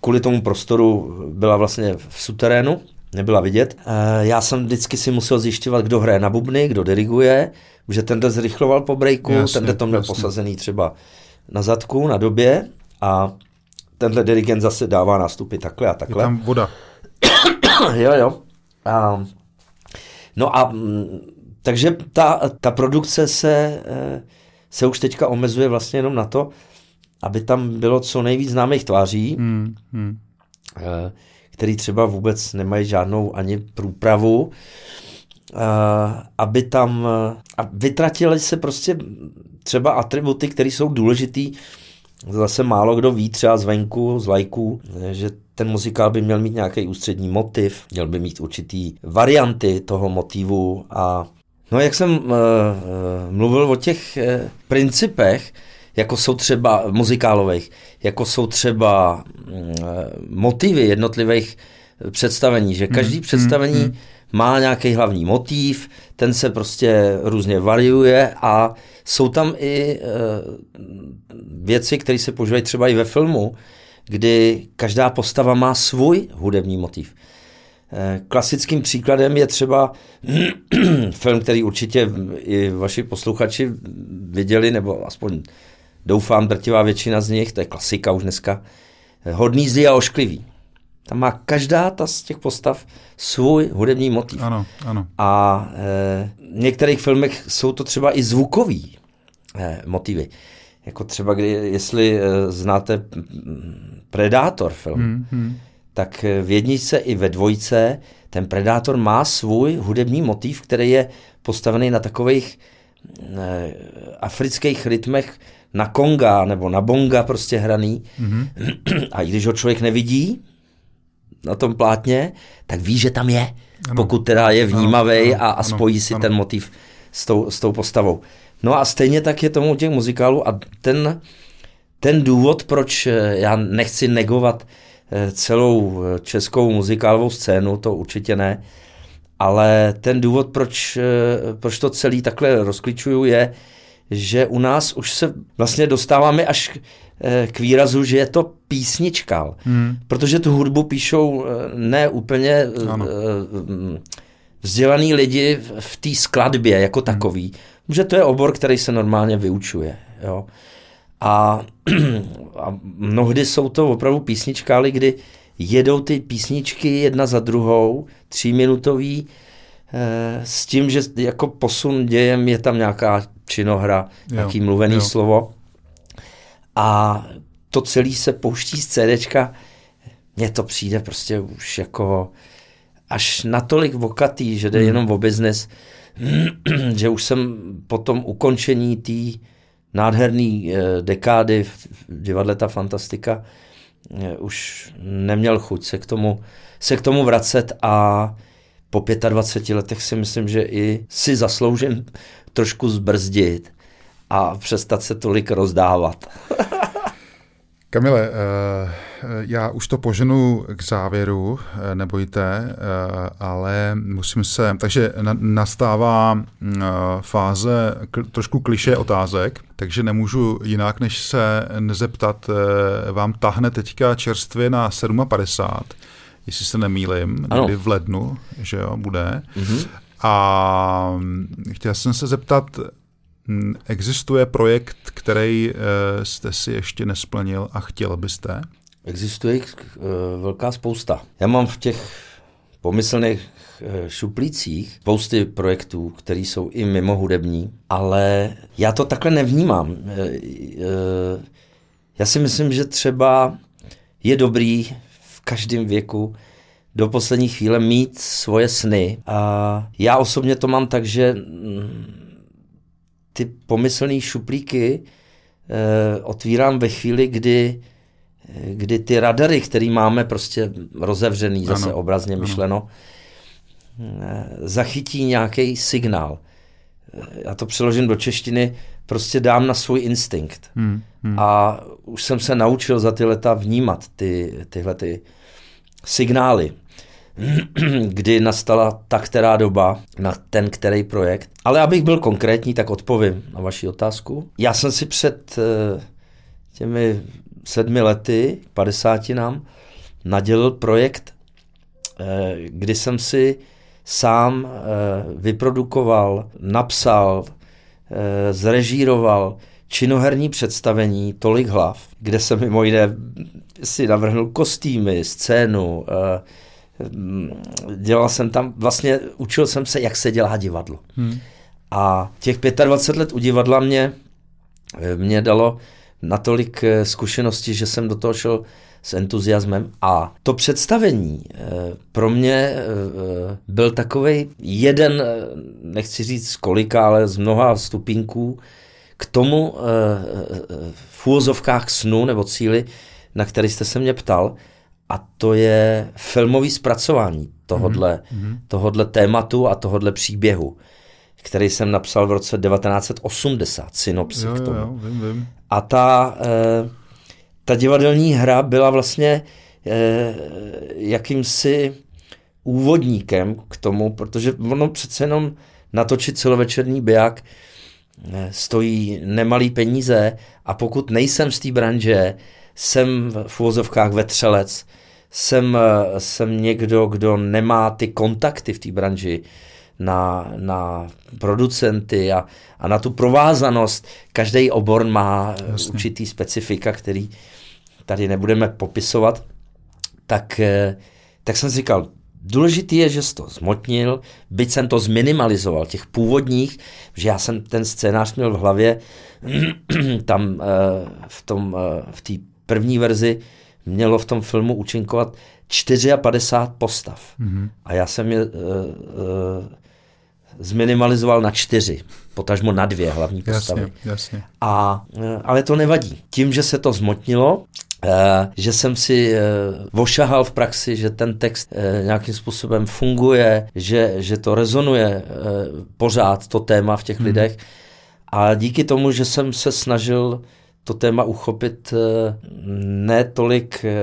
kvůli tomu prostoru byla vlastně v suterénu, nebyla vidět. Eh, já jsem vždycky si musel zjišťovat, kdo hraje na bubny, kdo diriguje, že ten zrychloval po breaku, ten to měl jasně. posazený třeba na zadku, na době a tenhle dirigent zase dává nástupy takhle a takhle. Je tam voda. *coughs* jo, jo. A, no a mm, takže ta, ta produkce se, eh, se už teďka omezuje vlastně jenom na to, aby tam bylo co nejvíc známých tváří, hmm, hmm. Eh, který třeba vůbec nemají žádnou ani průpravu, eh, aby tam a vytratili se prostě třeba atributy, které jsou důležitý, zase málo kdo ví třeba zvenku, z lajků, že ten muzikál by měl mít nějaký ústřední motiv, měl by mít určitý varianty toho motivu a no jak jsem uh, mluvil o těch uh, principech, jako jsou třeba muzikálových, jako jsou třeba uh, motivy jednotlivých představení, že každý hmm, představení hmm. Má nějaký hlavní motiv, ten se prostě různě variuje a jsou tam i uh, věci, které se používají třeba i ve filmu, kdy každá postava má svůj hudební motiv. Eh, klasickým příkladem je třeba *clears throat* film, který určitě i vaši posluchači viděli, nebo aspoň doufám drtivá většina z nich, to je klasika už dneska, Hodný zlý a ošklivý. Tam má každá ta z těch postav svůj hudební motiv. Ano, ano. A e, v některých filmech jsou to třeba i zvukový e, motivy. Jako třeba, kdy, jestli e, znáte Predátor film, hmm, hmm. tak v jedničce i ve dvojce ten Predátor má svůj hudební motiv, který je postavený na takových e, afrických rytmech na konga nebo na bonga prostě hraný. Hmm. A i když ho člověk nevidí na tom plátně, tak ví, že tam je, ano. pokud teda je vnímavý a, a spojí si ano. ten motiv s tou, s tou postavou. No a stejně tak je tomu u těch muzikálů a ten, ten důvod, proč eh, já nechci negovat eh, celou eh, českou muzikálovou scénu, to určitě ne, ale ten důvod, proč, proč to celý takhle rozklíčuju, je, že u nás už se vlastně dostáváme až k výrazu, že je to písničkal, hmm. protože tu hudbu píšou ne úplně ano. vzdělaný lidi v té skladbě jako hmm. takový, že to je obor, který se normálně vyučuje. Jo. A, *clears throat* a mnohdy jsou to opravdu písničkály, kdy jedou ty písničky jedna za druhou, tříminutový, eh, s tím, že jako posun dějem je tam nějaká činohra, jo, nějaký mluvený jo. slovo. A to celé se pouští z CDčka. Mně to přijde prostě už jako až natolik vokatý, že jde hmm. jenom o business, *clears throat* že už jsem po tom ukončení té nádherné eh, dekády v divadle Ta Fantastika eh, už neměl chuť se k tomu, se k tomu vracet a po 25 letech si myslím, že i si zasloužím trošku zbrzdit a přestat se tolik rozdávat. *laughs* Kamile, uh já už to poženu k závěru, eh, nebojte, eh, ale musím se, takže nastává eh, fáze trošku kliše otázek, takže nemůžu jinak, než se nezeptat, vám tahne teďka čerstvě na 57, jestli se nemýlim, někdy v lednu, že jo, bude. Mm-hmm. A hm, chtěl jsem se zeptat, existuje projekt, který jste si ještě nesplnil a chtěl byste? Existuje uh, velká spousta. Já mám v těch pomyslných eh, šuplících spousty projektů, které jsou i mimo hudební, ale já to takhle nevnímám. Eh, eh, já si myslím, že třeba je dobrý v každém věku do poslední chvíle mít svoje sny. A já osobně to mám tak, že mm, ty pomyslné šuplíky eh, otvírám ve chvíli, kdy, kdy ty radary, které máme prostě rozevřený, zase ano. obrazně myšleno, eh, zachytí nějaký signál. Já to přeložím do češtiny, prostě dám na svůj instinkt. Hmm, hmm. A už jsem se naučil za ty leta vnímat ty, tyhle ty signály. *clears throat* kdy nastala ta která doba na ten který projekt. Ale abych byl konkrétní, tak odpovím na vaši otázku. Já jsem si před eh, těmi sedmi lety, padesátinám, nadělil projekt, eh, kdy jsem si sám eh, vyprodukoval, napsal, zrežíroval činoherní představení Tolik hlav, kde jsem mimo jiné si navrhnul kostýmy, scénu, dělal jsem tam, vlastně učil jsem se, jak se dělá divadlo. Hmm. A těch 25 let u divadla mě, mě dalo natolik eh, zkušenosti, že jsem do toho šel s entuziasmem. A to představení eh, pro mě eh, byl takový jeden, nechci říct z kolika, ale z mnoha stupínků k tomu v úvozovkách snu nebo cíli, na který jste se mě ptal, a to je filmový zpracování tohodle, mm-hmm. tohodle tématu a tohodle příběhu, který jsem napsal v roce 1980, synopsi jo, k tomu. Jo, vím, vím. A ta, e, ta divadelní hra byla vlastně e, jakýmsi úvodníkem k tomu, protože ono přece jenom natočit celovečerní biják e, stojí nemalý peníze a pokud nejsem z té branže, jsem v úvozovkách vetřelec, jsem, jsem někdo, kdo nemá ty kontakty v té branži na, na producenty a, a na tu provázanost. Každý obor má Jasně. určitý specifika, který tady nebudeme popisovat. Tak, tak jsem si říkal, Důležitý je, že jsi to zmotnil, byť jsem to zminimalizoval, těch původních, že já jsem ten scénář měl v hlavě, *clears throat* tam eh, v eh, v té první verzi mělo v tom filmu účinkovat 54 postav. Mm-hmm. A já jsem je uh, uh, zminimalizoval na čtyři, potažmo na dvě hlavní postavy. Jasně, jasně. A, uh, ale to nevadí. Tím, že se to zmotnilo, že jsem si vošahal v praxi, že ten text nějakým způsobem funguje, že, že to rezonuje pořád, to téma v těch hmm. lidech. A díky tomu, že jsem se snažil to téma uchopit eh, ne tolik, eh,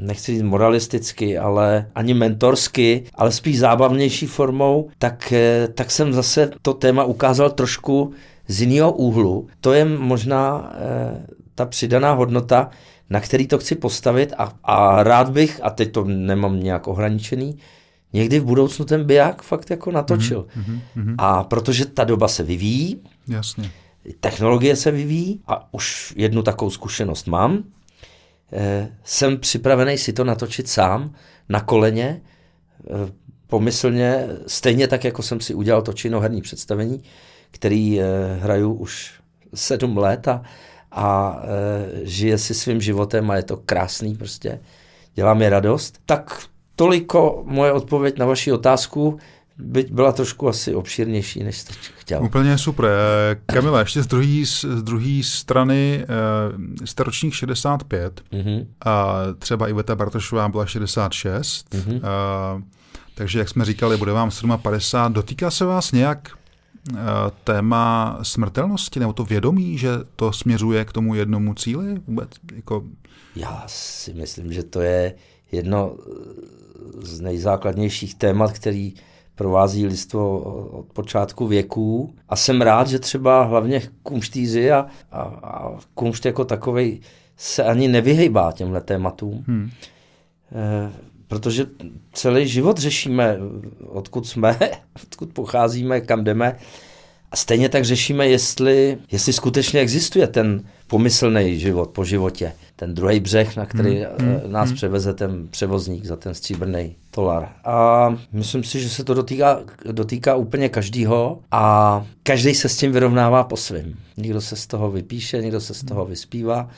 nechci říct moralisticky, ale ani mentorsky, ale spíš zábavnější formou, tak, eh, tak jsem zase to téma ukázal trošku z jiného úhlu. To je možná ta přidaná hodnota, na který to chci postavit a, a rád bych, a teď to nemám nějak ohraničený, někdy v budoucnu ten biják fakt jako natočil. Mm-hmm, mm-hmm. A protože ta doba se vyvíjí, Jasně technologie se vyvíjí a už jednu takovou zkušenost mám. Eh, jsem připravený si to natočit sám, na koleně, eh, pomyslně, stejně tak, jako jsem si udělal to činoherní představení, který eh, hraju už sedm let a, a žije si svým životem a je to krásný prostě, dělá mi radost. Tak toliko moje odpověď na vaši otázku byť byla trošku asi obšírnější, než jste chtěl. Úplně super. Eh, Kamila, ještě z druhé z druhý strany eh, jste ročník 65 mm-hmm. a třeba Iveta Bartošová byla 66, mm-hmm. a, takže jak jsme říkali, bude vám 57. Dotýká se vás nějak eh, téma smrtelnosti nebo to vědomí, že to směřuje k tomu jednomu cíli vůbec? Jako... Já si myslím, že to je jedno z nejzákladnějších témat, který provází lidstvo od počátku věků. A jsem rád, že třeba hlavně kumštíři a, a, a kumšt jako takovej se ani nevyhejbá těmhle tématům. Hmm. E, protože celý život řešíme, odkud jsme, *laughs* odkud pocházíme, kam jdeme. A stejně tak řešíme, jestli, jestli skutečně existuje ten pomyslný život po životě. Ten druhý břeh, na který hmm, hmm, nás hmm. převeze ten převozník za ten stříbrný tolar. A myslím si, že se to dotýká, dotýká úplně každýho a každý se s tím vyrovnává po svém. Někdo se z toho vypíše, někdo se z toho vyspívá,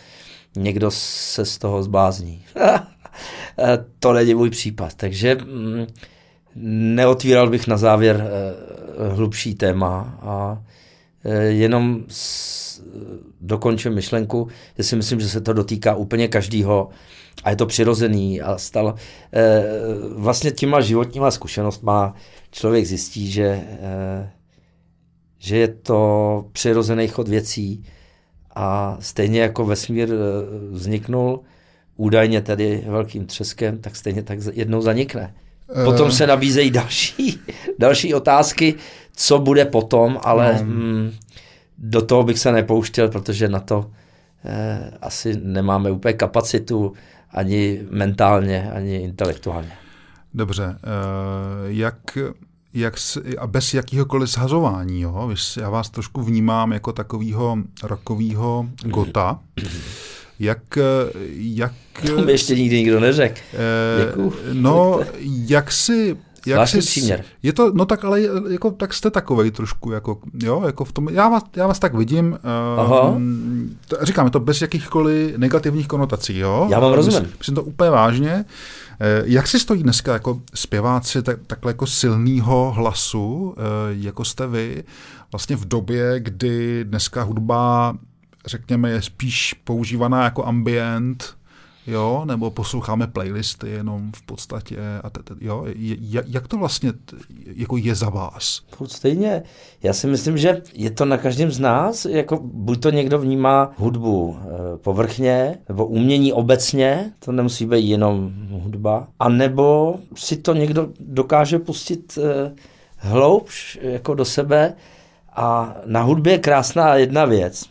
někdo se z toho zblázní. *laughs* to není můj případ. Takže mm, neotvíral bych na závěr eh, hlubší téma a eh, jenom dokončím myšlenku, že si myslím, že se to dotýká úplně každýho a je to přirozený a stal, eh, vlastně těma životníma zkušenostma člověk zjistí, že, že je to přirozený chod věcí a stejně jako vesmír vzniknul údajně tedy velkým třeskem, tak stejně tak jednou zanikne. Potom se nabízejí další, *laughs* další otázky, co bude potom, ale no. mm, do toho bych se nepouštěl, protože na to eh, asi nemáme úplně kapacitu ani mentálně, ani intelektuálně. Dobře, eh, jak, jak a bez jakýhokoliv zhazování, jo? já vás trošku vnímám jako takového rokového gota, jak, jak... To mi ještě nikdy nikdo neřekl. Eh, no, jak si... Jak si, příměr. Je to, no tak ale jako, tak jste takovej trošku, jako, jo, jako v tom, já vás, já vás tak vidím, uh, to, říkám, je to bez jakýchkoliv negativních konotací, jo. Já vám rozumím. Myslím, myslím to úplně vážně. Eh, jak si stojí dneska jako zpěváci tak, takhle jako silného hlasu, eh, jako jste vy, vlastně v době, kdy dneska hudba řekněme, je spíš používaná jako ambient, jo, nebo posloucháme playlisty jenom v podstatě, a t, t, jo, jak to vlastně t, jako je za vás? Stejně, já si myslím, že je to na každém z nás, jako buď to někdo vnímá hudbu e, povrchně, nebo umění obecně, to nemusí být jenom hudba, a nebo si to někdo dokáže pustit e, hloubš jako do sebe. A na hudbě je krásná jedna věc,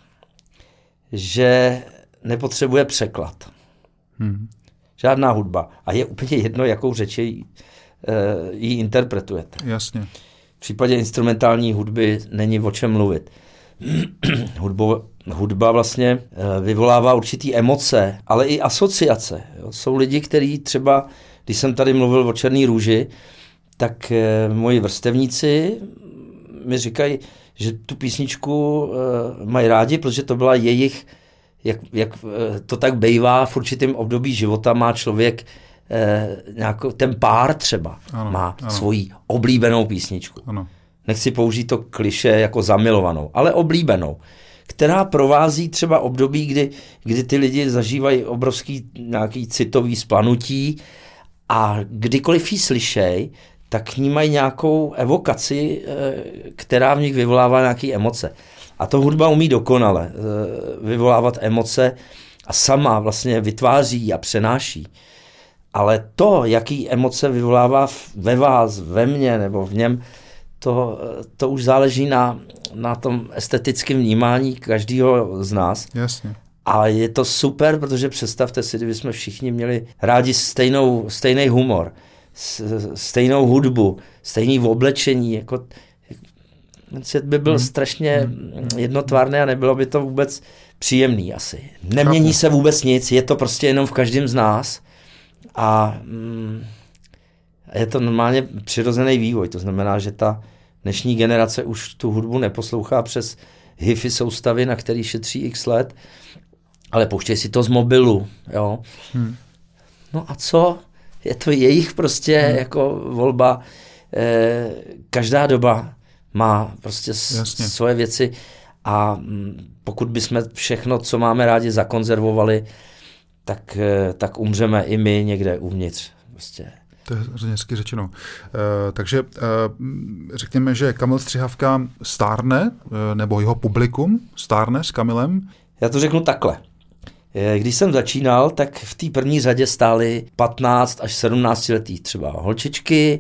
že nepotřebuje překlad. Hmm. Žádná hudba. A je úplně jedno, jakou řeč ji, uh, ji interpretujete. Jasně. V případě instrumentální hudby není o čem mluvit. *clears throat* Hudbo, hudba vlastně uh, vyvolává určitý emoce, ale i asociace. Jo. Jsou lidi, kteří třeba, když jsem tady mluvil o Černý růži, tak uh, moji vrstevníci mi říkají, že tu písničku uh, mají rádi, protože to byla jejich, jak, jak uh, to tak bejvá v určitém období života, má člověk uh, nějakou, ten pár třeba ano, má ano. svoji oblíbenou písničku. Ano. Nechci použít to kliše jako zamilovanou, ale oblíbenou, která provází třeba období, kdy, kdy ty lidi zažívají obrovský nějaký citový splanutí a kdykoliv ji slyšej, tak k ní mají nějakou evokaci, eh, která v nich vyvolává nějaké emoce. A to hudba umí dokonale eh, vyvolávat emoce a sama vlastně vytváří a přenáší. Ale to, jaký emoce vyvolává ve vás, ve mně nebo v něm, to, eh, to už záleží na, na tom estetickém vnímání každého z nás. Jasně. A je to super, protože představte si, kdyby jsme všichni měli rádi stejnou, stejný humor stejnou hudbu, stejný v oblečení, jako svět by byl hmm. strašně hmm. jednotvárný a nebylo by to vůbec příjemný asi. Nemění se vůbec nic, je to prostě jenom v každém z nás a mm, je to normálně přirozený vývoj, to znamená, že ta dnešní generace už tu hudbu neposlouchá přes hi-fi soustavy, na který šetří x let, ale pouštěj si to z mobilu, jo. Hmm. No a co? Je to jejich prostě hmm. jako volba. Eh, každá doba má prostě Jasně. svoje věci a mm, pokud bychom všechno, co máme rádi, zakonzervovali, tak, eh, tak umřeme i my někde uvnitř. Prostě. To je hrozně hezky řečeno. E, takže e, řekněme, že Kamil Střihavka stárne, e, nebo jeho publikum stárne s Kamilem? Já to řeknu takhle. Eh, když jsem začínal, tak v té první řadě stály 15 až 17 letý třeba holčičky,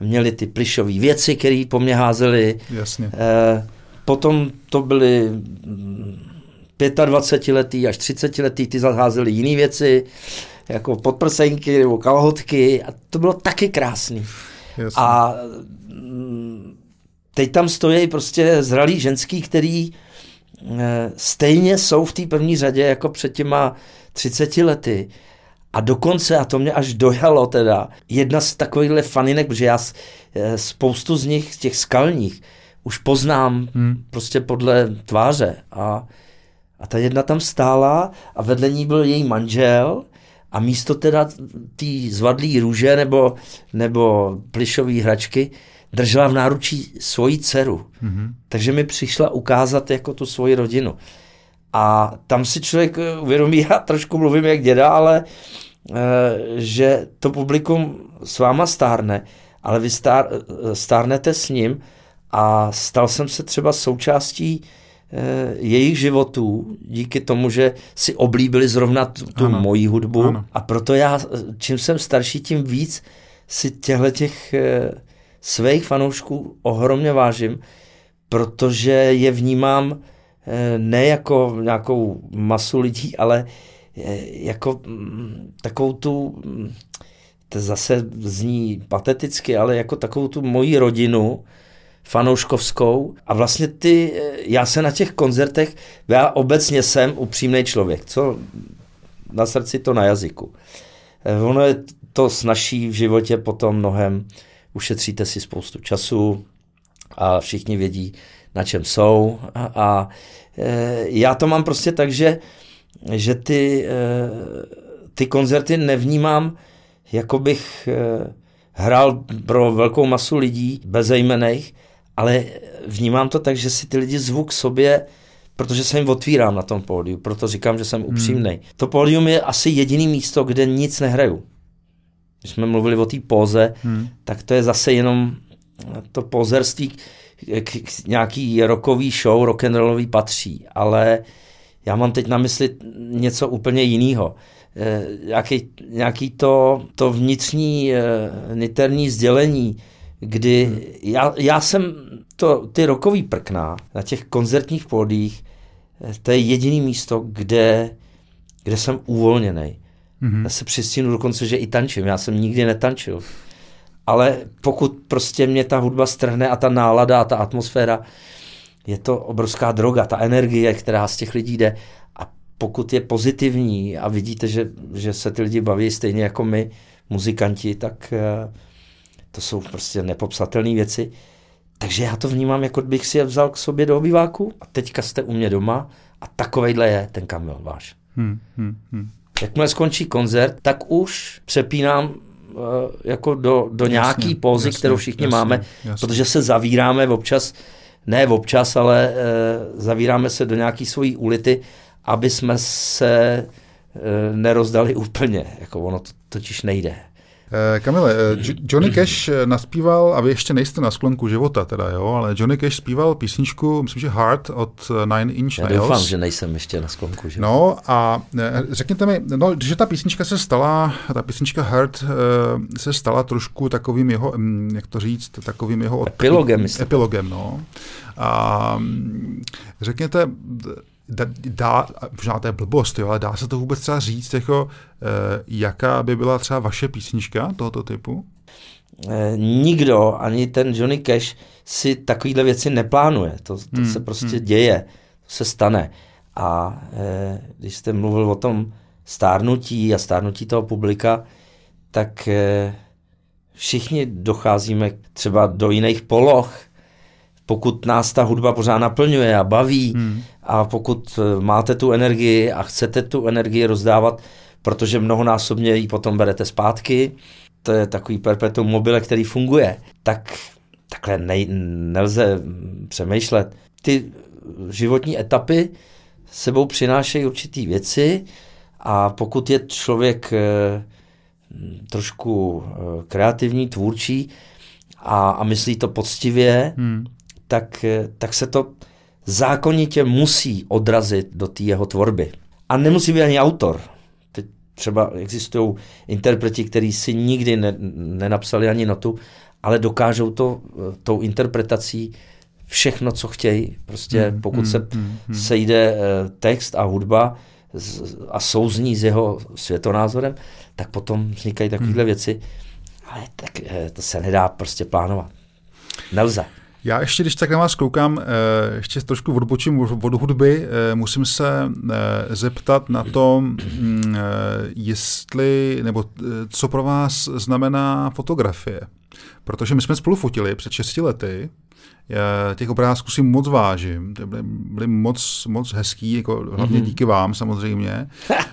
měli ty plišové věci, které po mně házely. Jasně. Eh, potom to byly 25 mm, letý až 30 letý, ty zaházely jiné věci, jako podprsenky nebo kalhotky a to bylo taky krásný. Jasně. A mm, teď tam stojí prostě zralý ženský, který stejně jsou v té první řadě jako před těma 30 lety. A dokonce, a to mě až dojalo teda, jedna z takovýchhle faninek, protože já eh, spoustu z nich, z těch skalních, už poznám hmm. prostě podle tváře. A, a ta jedna tam stála a vedle ní byl její manžel a místo teda té zvadlý růže nebo, nebo plišové hračky držela v náručí svoji dceru. Mm-hmm. Takže mi přišla ukázat jako tu svoji rodinu. A tam si člověk uvědomí, *laughs* já trošku mluvím jak děda, ale e, že to publikum s váma stárne, ale vy stár, stárnete s ním a stal jsem se třeba součástí jejich životů díky tomu, že si oblíbili zrovna tu, tu moji hudbu ano. a proto já, čím jsem starší, tím víc si těchto těch svých fanoušků ohromně vážím, protože je vnímám eh, ne jako nějakou masu lidí, ale eh, jako mm, takovou tu, mm, to zase zní pateticky, ale jako takovou tu moji rodinu, fanouškovskou a vlastně ty, eh, já se na těch koncertech, já obecně jsem upřímný člověk, co na srdci to na jazyku. Ono je to snaží v životě potom mnohem ušetříte si spoustu času a všichni vědí, na čem jsou. A, a e, já to mám prostě tak, že, že ty, e, ty koncerty nevnímám, jako bych e, hrál pro velkou masu lidí, bezejmených, ale vnímám to tak, že si ty lidi zvu k sobě, protože se jim otvírám na tom pódiu, proto říkám, že jsem upřímný. Hmm. To pódium je asi jediný místo, kde nic nehraju. Když jsme mluvili o té póze, hmm. tak to je zase jenom to pozerství k, k nějaký rokový show, rock'n'rollový patří, ale já mám teď na mysli něco úplně jiného. E, nějaký, nějaký to, to vnitřní e, niterní sdělení, kdy hmm. já, já jsem to, ty rokový prkna na těch koncertních pódích, e, to je jediný místo, kde, kde jsem uvolněný. Mm-hmm. Já se přistínu dokonce, že i tančím. Já jsem nikdy netančil. Ale pokud prostě mě ta hudba strhne a ta nálada a ta atmosféra, je to obrovská droga, ta energie, která z těch lidí jde. A pokud je pozitivní a vidíte, že, že se ty lidi baví stejně jako my, muzikanti, tak uh, to jsou prostě nepopsatelné věci. Takže já to vnímám, jako bych si je vzal k sobě do obýváku a teďka jste u mě doma a takovejhle je ten kamil váš. Hmm, hmm, hmm. Jakmile skončí koncert, tak už přepínám uh, jako do, do jasně, nějaký pózy, jasně, kterou všichni jasně, máme, jasně. protože se zavíráme občas, ne občas, ale uh, zavíráme se do nějaký svojí ulity, aby jsme se uh, nerozdali úplně. Jako ono to totiž nejde. Eh, Kamile, eh, Johnny Cash eh, naspíval, a vy ještě nejste na sklonku života teda, jo, ale Johnny Cash zpíval písničku, myslím, že Heart od Nine Inch Nails. Já doufám, že nejsem ještě na sklonku života. No a řekněte mi, no, že ta písnička se stala, ta písnička Heart se stala trošku takovým jeho, mm, jak to říct, takovým jeho... Epilogem, myslím. Epilogem, no. A mm, řekněte, dá, dá možná to je blbost, jo, ale dá se to vůbec třeba říct, jako, eh, jaká by byla třeba vaše písnička tohoto typu? Eh, nikdo, ani ten Johnny Cash si takovýhle věci neplánuje. To, to hmm, se prostě hmm. děje, to se stane. A eh, když jste mluvil o tom stárnutí a stárnutí toho publika, tak eh, všichni docházíme třeba do jiných poloh, pokud nás ta hudba pořád naplňuje a baví hmm. a pokud eh, máte tu energii a chcete tu energii rozdávat, protože mnohonásobně ji potom berete zpátky, to je takový perpetuum mobile, který funguje, tak takhle nej, nelze přemýšlet. Ty životní etapy sebou přinášejí určitý věci a pokud je člověk e, trošku e, kreativní, tvůrčí a, a myslí to poctivě, hmm tak, eh, tak se to zákonitě musí odrazit do té jeho tvorby. A nemusí být ani autor. Teď třeba existují interpreti, kteří si nikdy ne, nenapsali ani notu, ale dokážou to eh, tou interpretací všechno, co chtějí. Prostě hmm, pokud hmm, se hmm, sejde eh, text a hudba a souzní s jeho světonázorem, tak potom vznikají takovéhle věci. Ale tak to se nedá prostě plánovat. Nelze. Já ještě, když tak na vás koukám, eh, ještě trošku odbočím od hudby, eh, musím se eh, zeptat na to, mm, jestli, nebo co pro vás znamená fotografie. Protože my jsme spolu fotili před 6 lety těch obrázků si moc vážím. Ty byly, byly moc, moc hezký, jako hlavně mm-hmm. díky vám samozřejmě.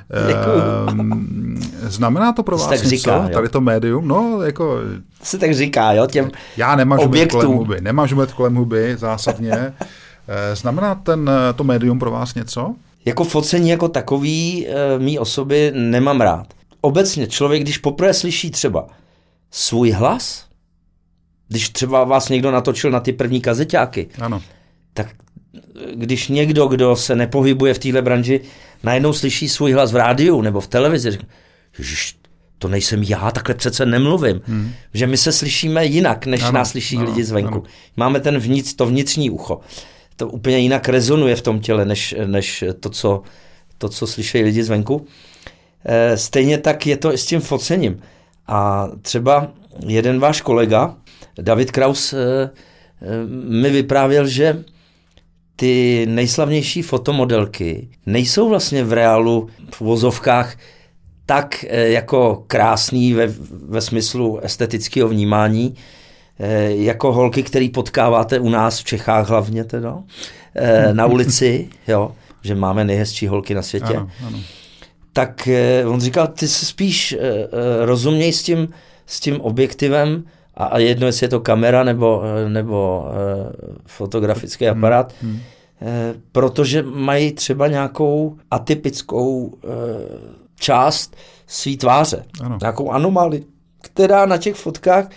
Ehm, znamená to pro vás tak něco, říká, tady to médium? No, jako... Se tak říká, jo, těm Já nemám objektům. kolem huby, nemám žumet kolem huby, zásadně. *laughs* Eh, znamená ten, to médium pro vás něco? Jako focení jako takový e, mý osoby nemám rád. Obecně člověk, když poprvé slyší třeba svůj hlas, když třeba vás někdo natočil na ty první kazeťáky, ano. tak když někdo, kdo se nepohybuje v téhle branži, najednou slyší svůj hlas v rádiu nebo v televizi, Ježiš, to nejsem já, takhle přece nemluvím. Hmm. Že my se slyšíme jinak, než ano, nás slyší ano, lidi zvenku. Ano. Máme ten vnitř, to vnitřní ucho. To úplně jinak rezonuje v tom těle, než, než to, co, to, co slyší lidi zvenku. E, stejně tak je to i s tím focením. A třeba jeden váš kolega, David Kraus eh, eh, mi vyprávěl, že ty nejslavnější fotomodelky nejsou vlastně v reálu v vozovkách tak eh, jako krásný ve, ve smyslu estetického vnímání, jako holky, který potkáváte u nás v Čechách hlavně teda, na ulici, *laughs* jo, že máme nejhezčí holky na světě. Ano, ano. Tak on říkal, ty se spíš rozuměj s tím, s tím objektivem, a, a jedno, jestli je to kamera nebo, eh, nebo uh, fotografický hmm, aparát, hmm. Hmm. protože mají třeba nějakou atypickou uh, část svý tváře, ano. nějakou anomálii, která na těch fotkách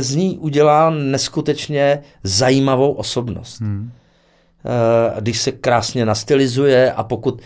z ní udělá neskutečně zajímavou osobnost. Hmm. Když se krásně nastylizuje a pokud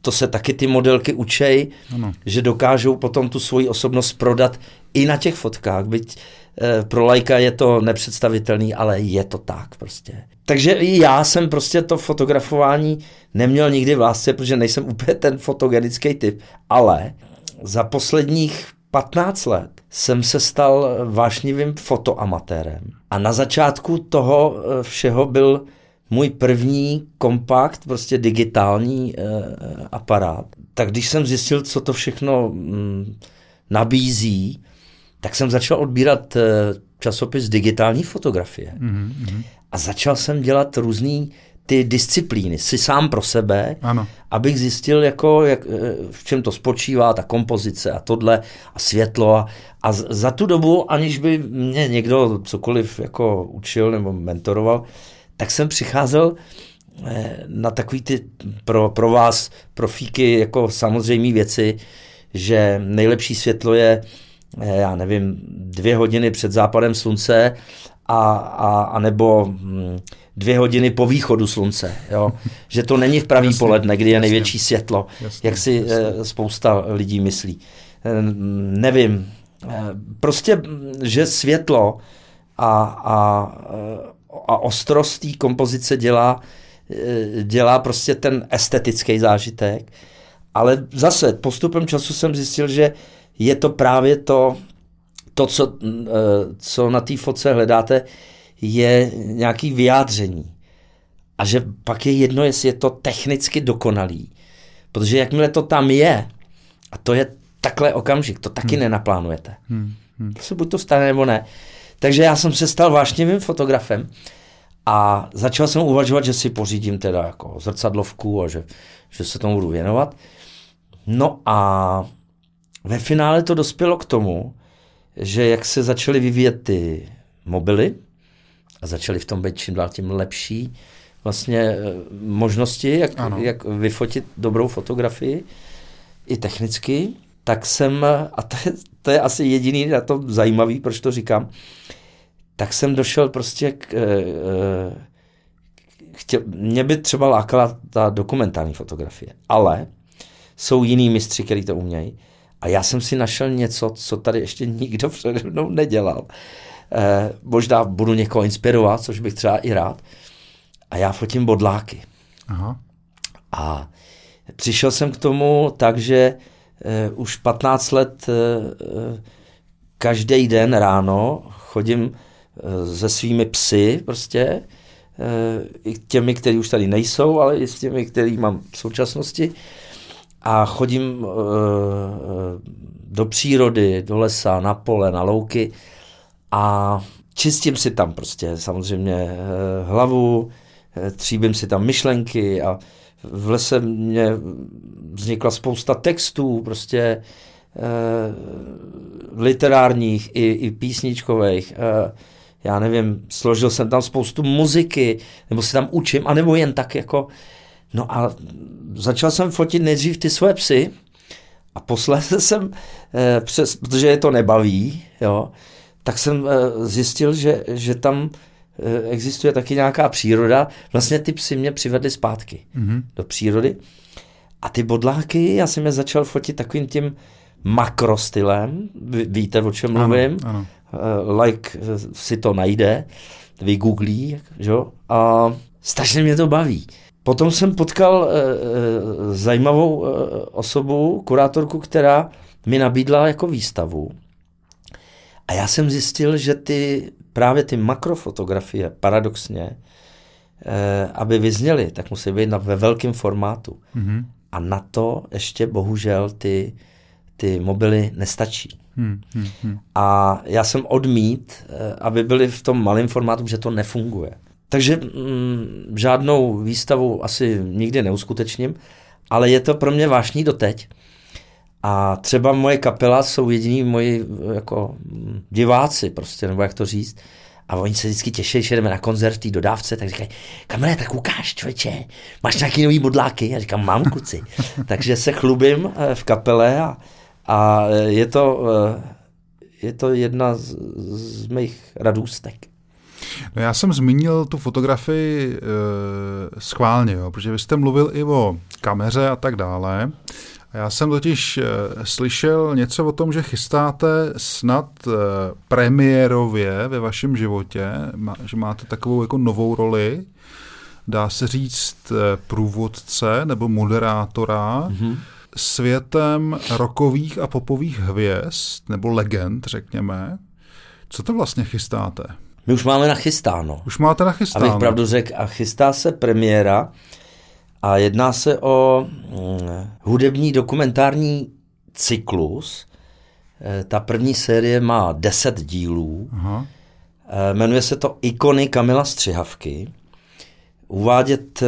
to se taky ty modelky učej, ano. že dokážou potom tu svoji osobnost prodat i na těch fotkách, byť eh, pro lajka je to nepředstavitelný, ale je to tak prostě. Takže i já jsem prostě to fotografování neměl nikdy v lásce, protože nejsem úplně ten fotogenický typ, ale za posledních 15 let jsem se stal vášnivým fotoamatérem. A na začátku toho eh, všeho byl můj první kompakt, prostě digitální e, aparát. Tak když jsem zjistil, co to všechno mm, nabízí, tak jsem začal odbírat e, časopis digitální fotografie. Mm-hmm. A začal jsem dělat různý ty disciplíny si sám pro sebe, ano. abych zjistil, jako, jak, eh, v čem to spočívá, ta kompozice a tohle a světlo. A, a za tu dobu, aniž by mě někdo cokoliv jako učil nebo mentoroval, tak jsem přicházel eh, na takový ty pro, pro vás profíky jako samozřejmé věci, že nejlepší světlo je, eh, já nevím, dvě hodiny před západem slunce a, a, a nebo hm, dvě hodiny po východu slunce. Jo? *laughs* Že to není v pravý jasně, poledne, kdy je jasně, největší světlo, jasně, jak si jasně. Eh, spousta lidí myslí. Nevím. Prostě, že světlo a, a a ostrost té kompozice dělá, eh, dělá prostě ten estetický zážitek. Ale zase postupem času jsem zjistil, že je to právě to, to co, eh, co na té fotce hledáte, je nějaký vyjádření. A že pak je jedno, jestli je to technicky dokonalý. Protože jakmile to tam je, a to je takhle okamžik, to taky hmm. nenaplánujete. Hmm. Hmm. To se buď to stane, nebo ne. Takže já jsem se stal vášnivým fotografem a začal jsem uvažovat, že si pořídím teda jako zrcadlovku a že, že se tomu budu věnovat. No a ve finále to dospělo k tomu, že jak se začaly vyvíjet ty mobily a začaly v tom být čím dál tím lepší vlastně eh, možnosti, jak, jak vyfotit dobrou fotografii i technicky, tak jsem, a to je, to je asi jediný na to zajímavý, proč to říkám, tak jsem došel prostě k, chtěl, mě by třeba lákala ta dokumentární fotografie, ale jsou jiný mistři, kteří to umějí. A já jsem si našel něco, co tady ještě nikdo přede mnou nedělal. E, možná budu někoho inspirovat, což bych třeba i rád. A já fotím bodláky. Aha. A přišel jsem k tomu tak, že e, už 15 let e, každý den ráno chodím se svými psy prostě, i těmi, kteří už tady nejsou, ale i s těmi, který mám v současnosti. A chodím do přírody, do lesa, na pole, na louky a čistím si tam prostě samozřejmě hlavu, tříbím si tam myšlenky a v lese mě vznikla spousta textů, prostě literárních i, i písničkových. Já nevím, složil jsem tam spoustu muziky, nebo si tam učím, anebo jen tak jako... No a začal jsem fotit nejdřív ty své psy a posléze *laughs* jsem, e, přes, protože je to nebaví, jo, tak jsem e, zjistil, že, že tam Eh, existuje taky nějaká příroda. Vlastně ty psy mě přivedly zpátky mm-hmm. do přírody. A ty bodláky, já jsem je začal fotit takovým tím makrostylem. Víte, o čem mluvím? Ano, ano. Uh, like uh, si to najde, vygooglí, že? A strašně mě to baví. Potom jsem potkal uh, zajímavou uh, osobu, kurátorku, která mi nabídla jako výstavu. A já jsem zjistil, že ty právě ty makrofotografie paradoxně, eh, aby vyzněly, tak musí být na, ve velkém formátu. Mm-hmm. A na to ještě bohužel ty, ty mobily nestačí. Mm-hmm. A já jsem odmít, aby byly v tom malém formátu, že to nefunguje. Takže mm, žádnou výstavu asi nikdy neuskutečním, ale je to pro mě vážný doteď. A třeba moje kapela jsou jediní moji jako diváci prostě, nebo jak to říct. A oni se vždycky těší, že jdeme na koncert v té dodávce, tak říkají, kamere, tak ukáž, člověče, máš nějaký nový bodláky? Já říkám, mám kuci. *laughs* Takže se chlubím eh, v kapele a, a je, to, eh, je to jedna z, z mých radůstek. No já jsem zmínil tu fotografii e, schválně, jo, protože vy jste mluvil i o kameře a tak dále. Já jsem totiž uh, slyšel něco o tom, že chystáte snad uh, premiérově ve vašem životě, má, že máte takovou jako novou roli, dá se říct uh, průvodce nebo moderátora mm-hmm. světem rokových a popových hvězd, nebo legend, řekněme. Co to vlastně chystáte? My už máme nachystáno. Už máte nachystáno. Abych pravdu řekl, a chystá se premiéra a jedná se o mm, hudební dokumentární cyklus. E, ta první série má 10 dílů. Aha. E, jmenuje se to Ikony Kamila Střihavky. Uvádět e,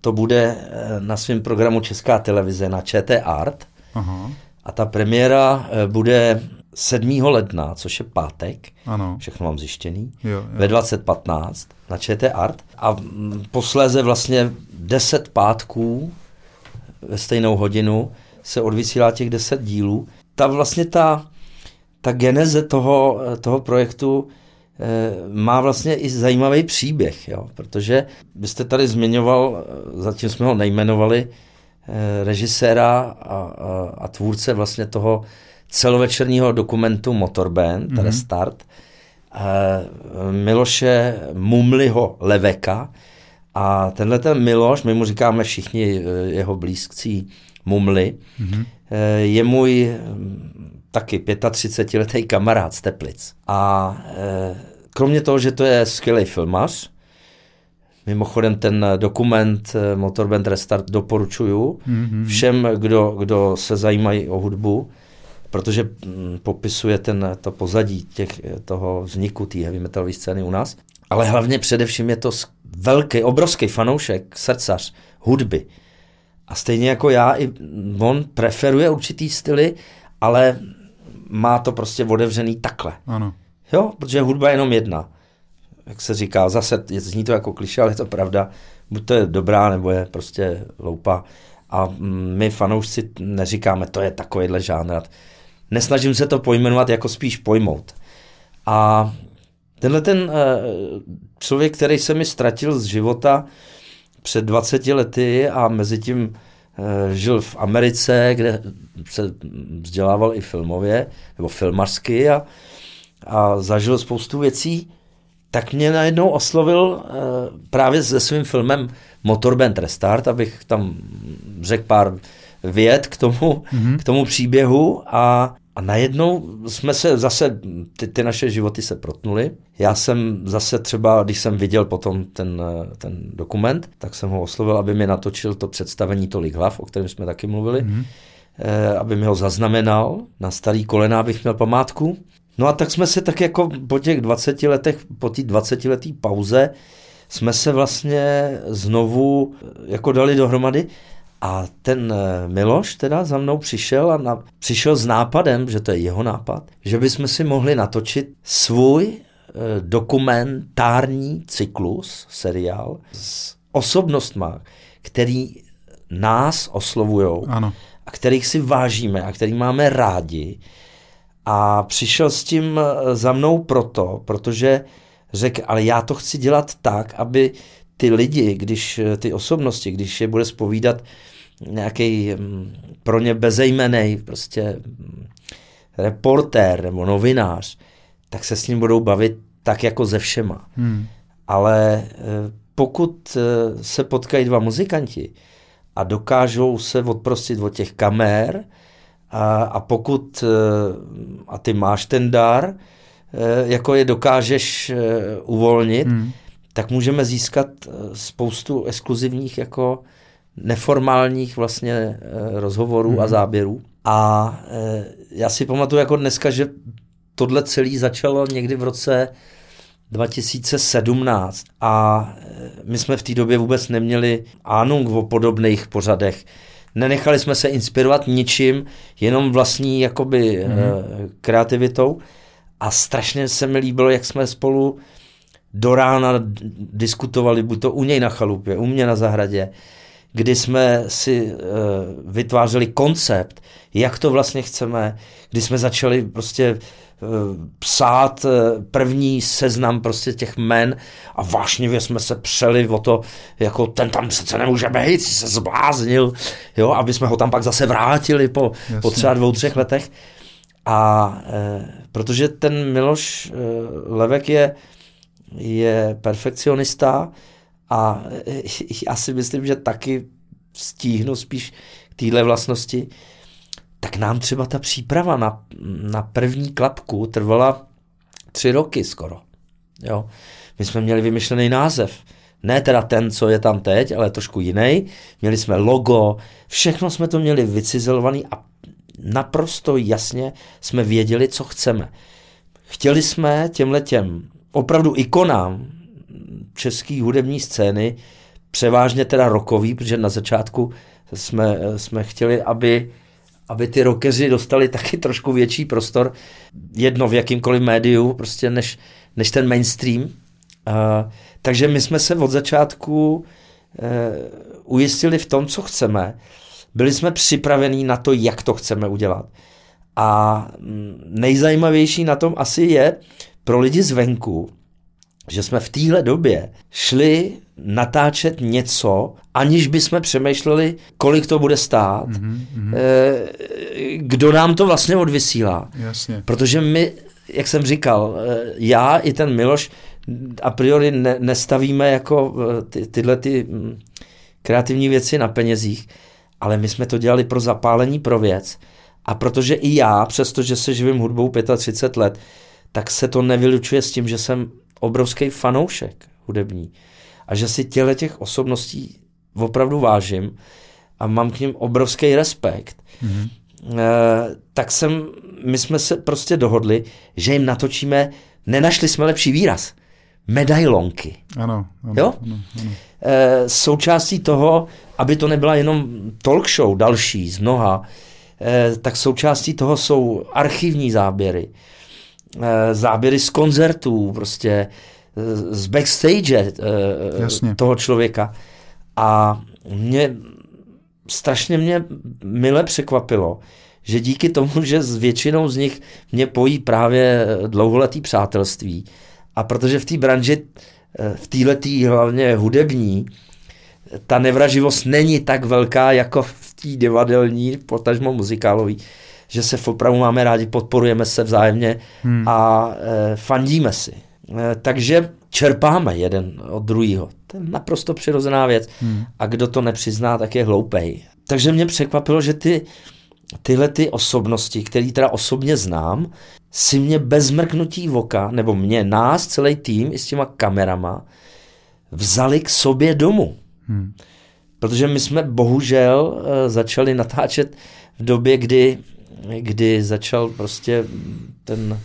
to bude na svém programu Česká televize na ČT Art. Aha. A ta premiéra bude 7. ledna, což je pátek, ano. všechno mám zjištěný, jo, jo. ve 2015 na ČT Art a posléze vlastně 10 pátků ve stejnou hodinu se odvysílá těch 10 dílů. Ta vlastně ta, ta geneze toho, toho projektu e, má vlastně i zajímavý příběh, jo? protože byste tady zmiňoval, zatím jsme ho nejmenovali, e, režiséra a, a, a tvůrce vlastně toho celovečerního dokumentu Motorband, mm-hmm. Restart, e, Miloše Mumliho Leveka, a tenhle ten Miloš, my mu říkáme všichni eh, jeho blízcí Mumly, mm-hmm. je můj mm, taky 35-letý kamarád z Teplic. A eh, kromě toho, že to je skvělý filmař, mimochodem ten dokument Motorband Restart doporučuju mm-hmm. všem, kdo, kdo se zajímají o hudbu, protože mm, popisuje ten, to pozadí těch, toho vzniku té heavy metalové scény u nás. Ale hlavně především je to velký, obrovský fanoušek, srdcař hudby. A stejně jako já, i on preferuje určitý styly, ale má to prostě otevřený takhle. Ano. Jo, protože hudba je jenom jedna. Jak se říká, zase zní to jako kliše, ale je to pravda. Buď to je dobrá, nebo je prostě loupa. A my fanoušci neříkáme, to je takovýhle žánr. Nesnažím se to pojmenovat, jako spíš pojmout. A Tenhle ten eh, člověk, který se mi ztratil z života před 20 lety a mezi tím eh, žil v Americe, kde se vzdělával i filmově, nebo filmařsky a, a zažil spoustu věcí, tak mě najednou oslovil eh, právě se svým filmem Motorband Restart, abych tam řekl pár věd k tomu, mm-hmm. k tomu příběhu a a najednou jsme se zase, ty, ty naše životy se protnuly. Já jsem zase třeba, když jsem viděl potom ten, ten dokument, tak jsem ho oslovil, aby mi natočil to představení tolik hlav, o kterém jsme taky mluvili, mm-hmm. eh, aby mi ho zaznamenal. Na starý kolena abych měl památku. No a tak jsme se tak jako po těch 20 letech, po té 20 letý pauze, jsme se vlastně znovu jako dali dohromady a ten eh, Miloš teda za mnou přišel a na, přišel s nápadem, že to je jeho nápad, že bychom si mohli natočit svůj eh, dokumentární cyklus, seriál s osobnostma, který nás oslovujou ano. a kterých si vážíme a který máme rádi. A přišel s tím eh, za mnou proto, protože řekl, ale já to chci dělat tak, aby ty lidi, když ty osobnosti, když je bude spovídat nějaký mm, pro ně bezejmenej prostě mm, reportér nebo novinář, tak se s ním budou bavit tak jako ze všema. Hmm. Ale e, pokud e, se potkají dva muzikanti a dokážou se odprostit od těch kamer a, a pokud, e, a ty máš ten dar, jako je dokážeš uvolnit, hmm. tak můžeme získat spoustu exkluzivních jako neformálních vlastně eh, rozhovorů hmm. a mhm. záběrů. A eh, já si pamatuju jako dneska, že tohle celé začalo někdy v roce 2017 a eh, my jsme v té době vůbec neměli ánung o podobných pořadech. Nenechali jsme se inspirovat ničím, jenom vlastní jakoby hmm. kreativitou a strašně se mi líbilo, jak jsme spolu do rána diskutovali, buď to u něj na chalupě, u mě na zahradě, kdy jsme si uh, vytvářeli koncept, jak to vlastně chceme, kdy jsme začali prostě uh, psát uh, první seznam prostě těch men a vášnivě jsme se přeli o to, jako ten tam přece nemůže být, se zbláznil, jo, aby jsme ho tam pak zase vrátili po, po třeba dvou, třech letech. A uh, protože ten Miloš uh, Levek je, je perfekcionista, a *laughs* já si myslím, že taky stíhnu spíš k téhle vlastnosti, tak nám třeba ta příprava na, na první klapku trvala tři roky skoro. Jo. My jsme měli vymyšlený název. Ne teda ten, co je tam teď, ale trošku jiný. Měli jsme logo, všechno jsme to měli vycizelovaný a naprosto jasně jsme věděli, co chceme. Chtěli jsme těmhle těm opravdu ikonám české hudební scény, převážně teda rokový, protože na začátku jsme, jsme chtěli, aby, aby ty rockeři dostali taky trošku větší prostor, jedno v jakýmkoliv médiu, prostě než, než ten mainstream. Uh, takže my jsme se od začátku uh, ujistili v tom, co chceme. Byli jsme připravení na to, jak to chceme udělat. A nejzajímavější na tom asi je pro lidi zvenku, že jsme v téhle době šli natáčet něco, aniž bychom přemýšleli, kolik to bude stát, mm-hmm. kdo nám to vlastně odvysílá. Jasně. Protože my, jak jsem říkal, eh, já i ten Miloš a priori ne, nestavíme jako eh, ty, tyhle ty mm, kreativní věci na penězích, ale my jsme to dělali pro zapálení pro věc. A protože i já, přestože se živím hudbou 35 let, tak se to nevylučuje s tím, že jsem obrovský fanoušek hudební a že si těle těch osobností opravdu vážím a mám k ním obrovský respekt, mm-hmm. e, tak jsem, my jsme se prostě dohodli, že jim natočíme, nenašli jsme lepší výraz, medailonky. Ano, ano, jo? ano, ano. E, součástí toho, aby to nebyla jenom talk show další z mnoha, e, tak součástí toho jsou archivní záběry, Eh, záběry z koncertů, prostě eh, z backstage eh, Jasně. toho člověka. A mě strašně mě mile překvapilo, že díky tomu, že s většinou z nich mě pojí právě dlouholetý přátelství a protože v té branži, v této hlavně hudební, ta nevraživost není tak velká jako v té divadelní, potažmo muzikálový, že se v opravdu máme rádi, podporujeme se vzájemně hmm. a e, fandíme si. E, takže čerpáme jeden od druhého. To je naprosto přirozená věc. Hmm. A kdo to nepřizná, tak je hloupej. Takže mě překvapilo, že ty tyhle ty osobnosti, které teda osobně znám, si mě bez mrknutí voka, nebo mě, nás, celý tým i s těma kamerama, vzali k sobě domů. Hmm. Protože my jsme bohužel uh, začali natáčet v době, kdy, kdy začal prostě ten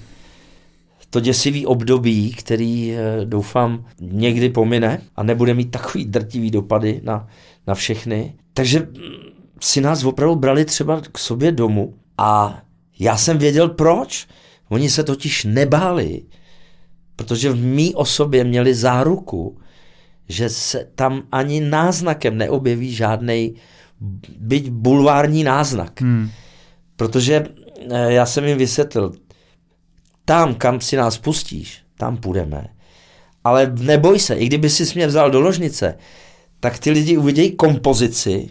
to děsivý období, který uh, doufám někdy pomine a nebude mít takový drtivý dopady na, na všechny. Takže mm, si nás opravdu brali třeba k sobě domů a já jsem věděl proč. Oni se totiž nebáli, protože v mý osobě měli záruku, že se tam ani náznakem neobjeví žádný byť bulvární náznak. Hmm. Protože eh, já jsem jim vysvětlil, tam, kam si nás pustíš, tam půjdeme. Ale neboj se, i kdyby si mě vzal do ložnice, tak ty lidi uvidějí kompozici,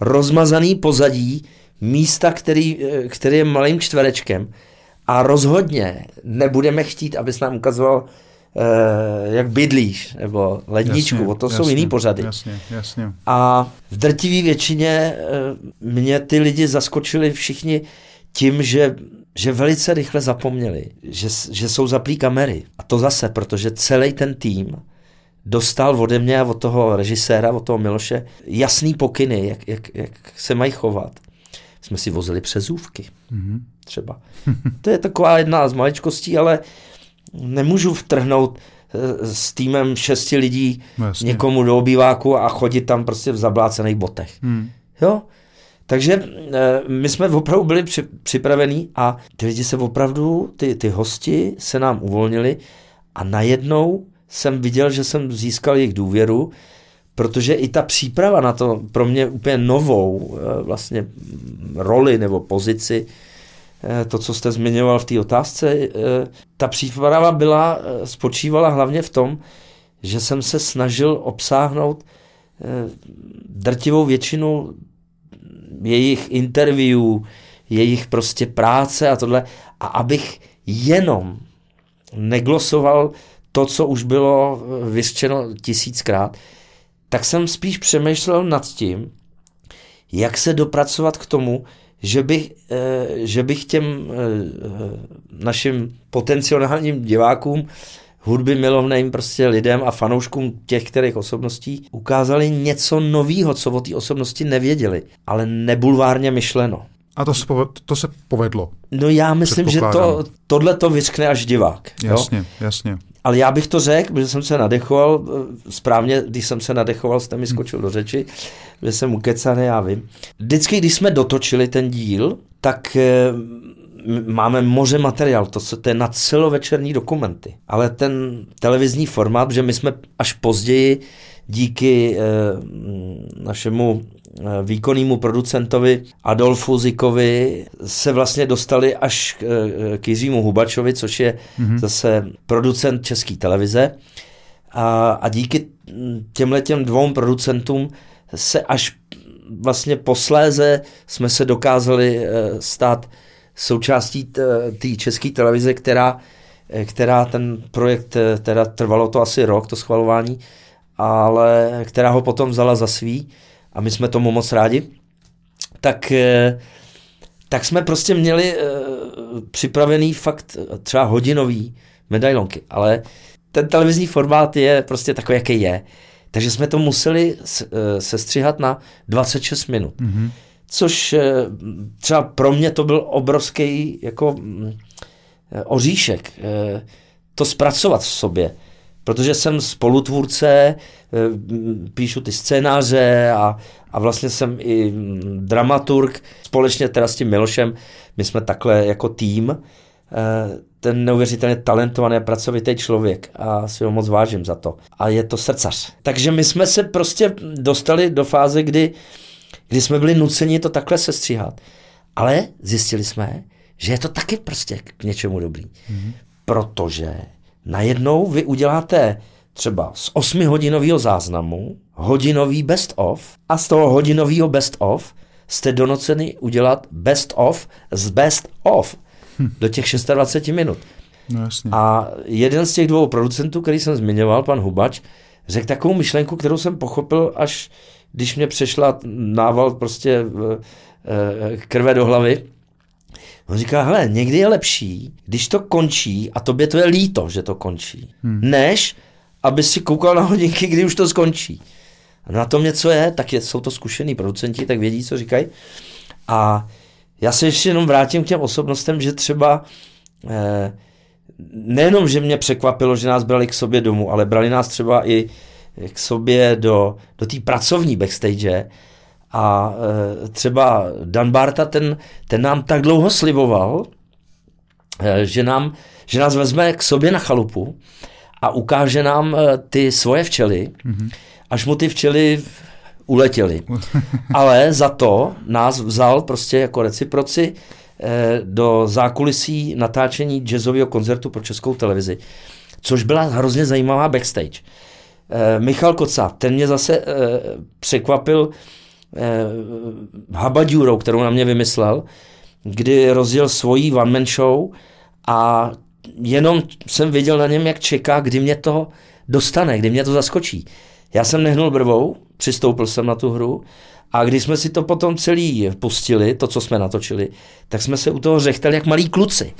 rozmazaný pozadí, místa, který, eh, který je malým čtverečkem a rozhodně nebudeme chtít, abys nám ukazoval jak bydlíš, nebo ledničku, jasně, o to jasně, jsou jiný pořady. Jasně, jasně. A v drtivé většině eh, mě ty lidi zaskočili všichni tím, že, že velice rychle zapomněli, že, že jsou zaplý kamery. A to zase, protože celý ten tým dostal ode mě a od toho režiséra, od toho Miloše, jasný pokyny, jak, jak, jak se mají chovat. Jsme si vozili přezůvky, mm-hmm. třeba. to je taková jedna z maličkostí, ale nemůžu vtrhnout eh, s týmem šesti lidí no, Jasně. někomu do obýváku a chodit tam prostě v zablácených botech. Hmm. Jo? Takže eh, my jsme opravdu byli při, připravení a ty lidi se opravdu, ty, ty hosti se nám uvolnili a najednou jsem viděl, že jsem získal jejich důvěru, protože i ta příprava na to pro mě úplně novou eh, vlastně roli nebo pozici to, co jste zmiňoval v té otázce, eh, ta příprava byla, eh, spočívala hlavně v tom, že jsem se snažil obsáhnout drtivou většinu jejich interview, jejich prostě práce a tohle, a abych jenom neglosoval to, co už bylo vyřčeno tisíckrát, tak jsem spíš přemýšlel nad tím, jak se dopracovat k tomu, že bych, eh, že bych těm eh, našim potenciálním divákům, hudby milovným prostě lidem a fanouškům těch, kterých osobností ukázali něco nového, co o té osobnosti nevěděli, ale nebulvárně myšleno. A to se, povedlo, to se povedlo. No já myslím, že to, tohle to vyřkne až divák. Jasně, jo? jasně. Ale já bych to řekl, že jsem se nadechoval, eh, správně, když jsem se nadechoval, jste mi skočil do řeči, že jsem ukecaný, já vím. Vždycky, když jsme dotočili ten díl, tak eh, máme moře materiál, to, to je na celovečerní dokumenty. Ale ten televizní formát, že my jsme až později díky eh, našemu výkonnému producentovi Adolfu Zikovi se vlastně dostali až k, eh, Jiřímu Hubačovi, což je mm-hmm. zase producent české televize. A, a díky těmhle těm dvou producentům se až vlastně posléze jsme se dokázali eh, stát součástí té české televize, která, která ten projekt, teda trvalo to asi rok, to schvalování, ale která ho potom vzala za svý a my jsme tomu moc rádi, tak, eh, tak jsme prostě měli eh, připravený fakt třeba hodinový medailonky, ale ten televizní formát je prostě takový, jaký je. Takže jsme to museli eh, sestřihat na 26 minut. Mm-hmm. Což třeba pro mě to byl obrovský jako mm, oříšek. To zpracovat v sobě protože jsem spolutvůrce, eh, píšu ty scénáře a, a vlastně jsem i mm, dramaturg. Společně teda s tím Milošem, my jsme takhle jako tým, eh, ten neuvěřitelně talentovaný a pracovitý člověk a si ho moc vážím za to. A je to srdcař. Takže my jsme se prostě dostali do fáze, kdy, kdy jsme byli nuceni to takhle sestříhat. Ale zjistili jsme, že je to taky prostě k něčemu dobrý. Mm-hmm. Protože najednou vy uděláte třeba z 8 hodinového záznamu hodinový best of a z toho hodinového best of jste donoceni udělat best of z best of hm. do těch 26 minut. No, jasně. A jeden z těch dvou producentů, který jsem zmiňoval, pan Hubač, řekl takovou myšlenku, kterou jsem pochopil až když mě přešla nával prostě krve do hlavy. On říká, hele, někdy je lepší, když to končí, a tobě to je líto, že to končí, hmm. než aby si koukal na hodinky, kdy už to skončí. A na tom něco je, tak je, jsou to zkušený producenti, tak vědí, co říkají. A já se ještě jenom vrátím k těm osobnostem, že třeba eh, nejenom, že mě překvapilo, že nás brali k sobě domů, ale brali nás třeba i k sobě do, do té pracovní backstage a e, třeba Dan Barta, ten, ten nám tak dlouho sliboval, e, že, nám, že nás vezme k sobě na chalupu a ukáže nám e, ty svoje včely, mm-hmm. až mu ty včely uletěly. *laughs* Ale za to nás vzal prostě jako reciproci do zákulisí natáčení jazzového koncertu pro českou televizi, což byla hrozně zajímavá backstage. Michal Koca, ten mě zase překvapil eh, habadjurou, kterou na mě vymyslel, kdy rozjel svojí one-man show a jenom jsem viděl na něm, jak čeká, kdy mě to dostane, kdy mě to zaskočí. Já jsem nehnul brvou, přistoupil jsem na tu hru a když jsme si to potom celý pustili, to, co jsme natočili, tak jsme se u toho řechtali jak malí kluci.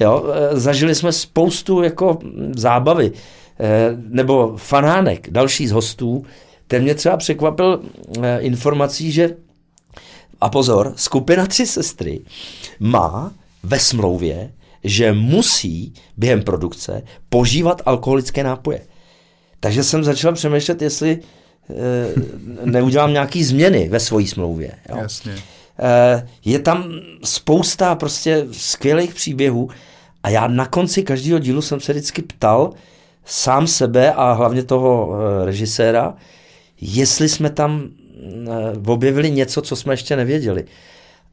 Jo? Eh, zažili jsme spoustu jako zábavy. Eh, nebo fanánek, další z hostů, ten mě třeba překvapil eh, informací, že a pozor, skupina Tři sestry má ve smlouvě, že musí během produkce požívat alkoholické nápoje. Takže jsem začal přemýšlet, jestli e, neudělám nějaký změny ve své smlouvě. Jo. Jasně. E, je tam spousta prostě skvělých příběhů a já na konci každého dílu jsem se vždycky ptal sám sebe a hlavně toho režiséra, jestli jsme tam eh, objevili něco, co jsme ještě nevěděli.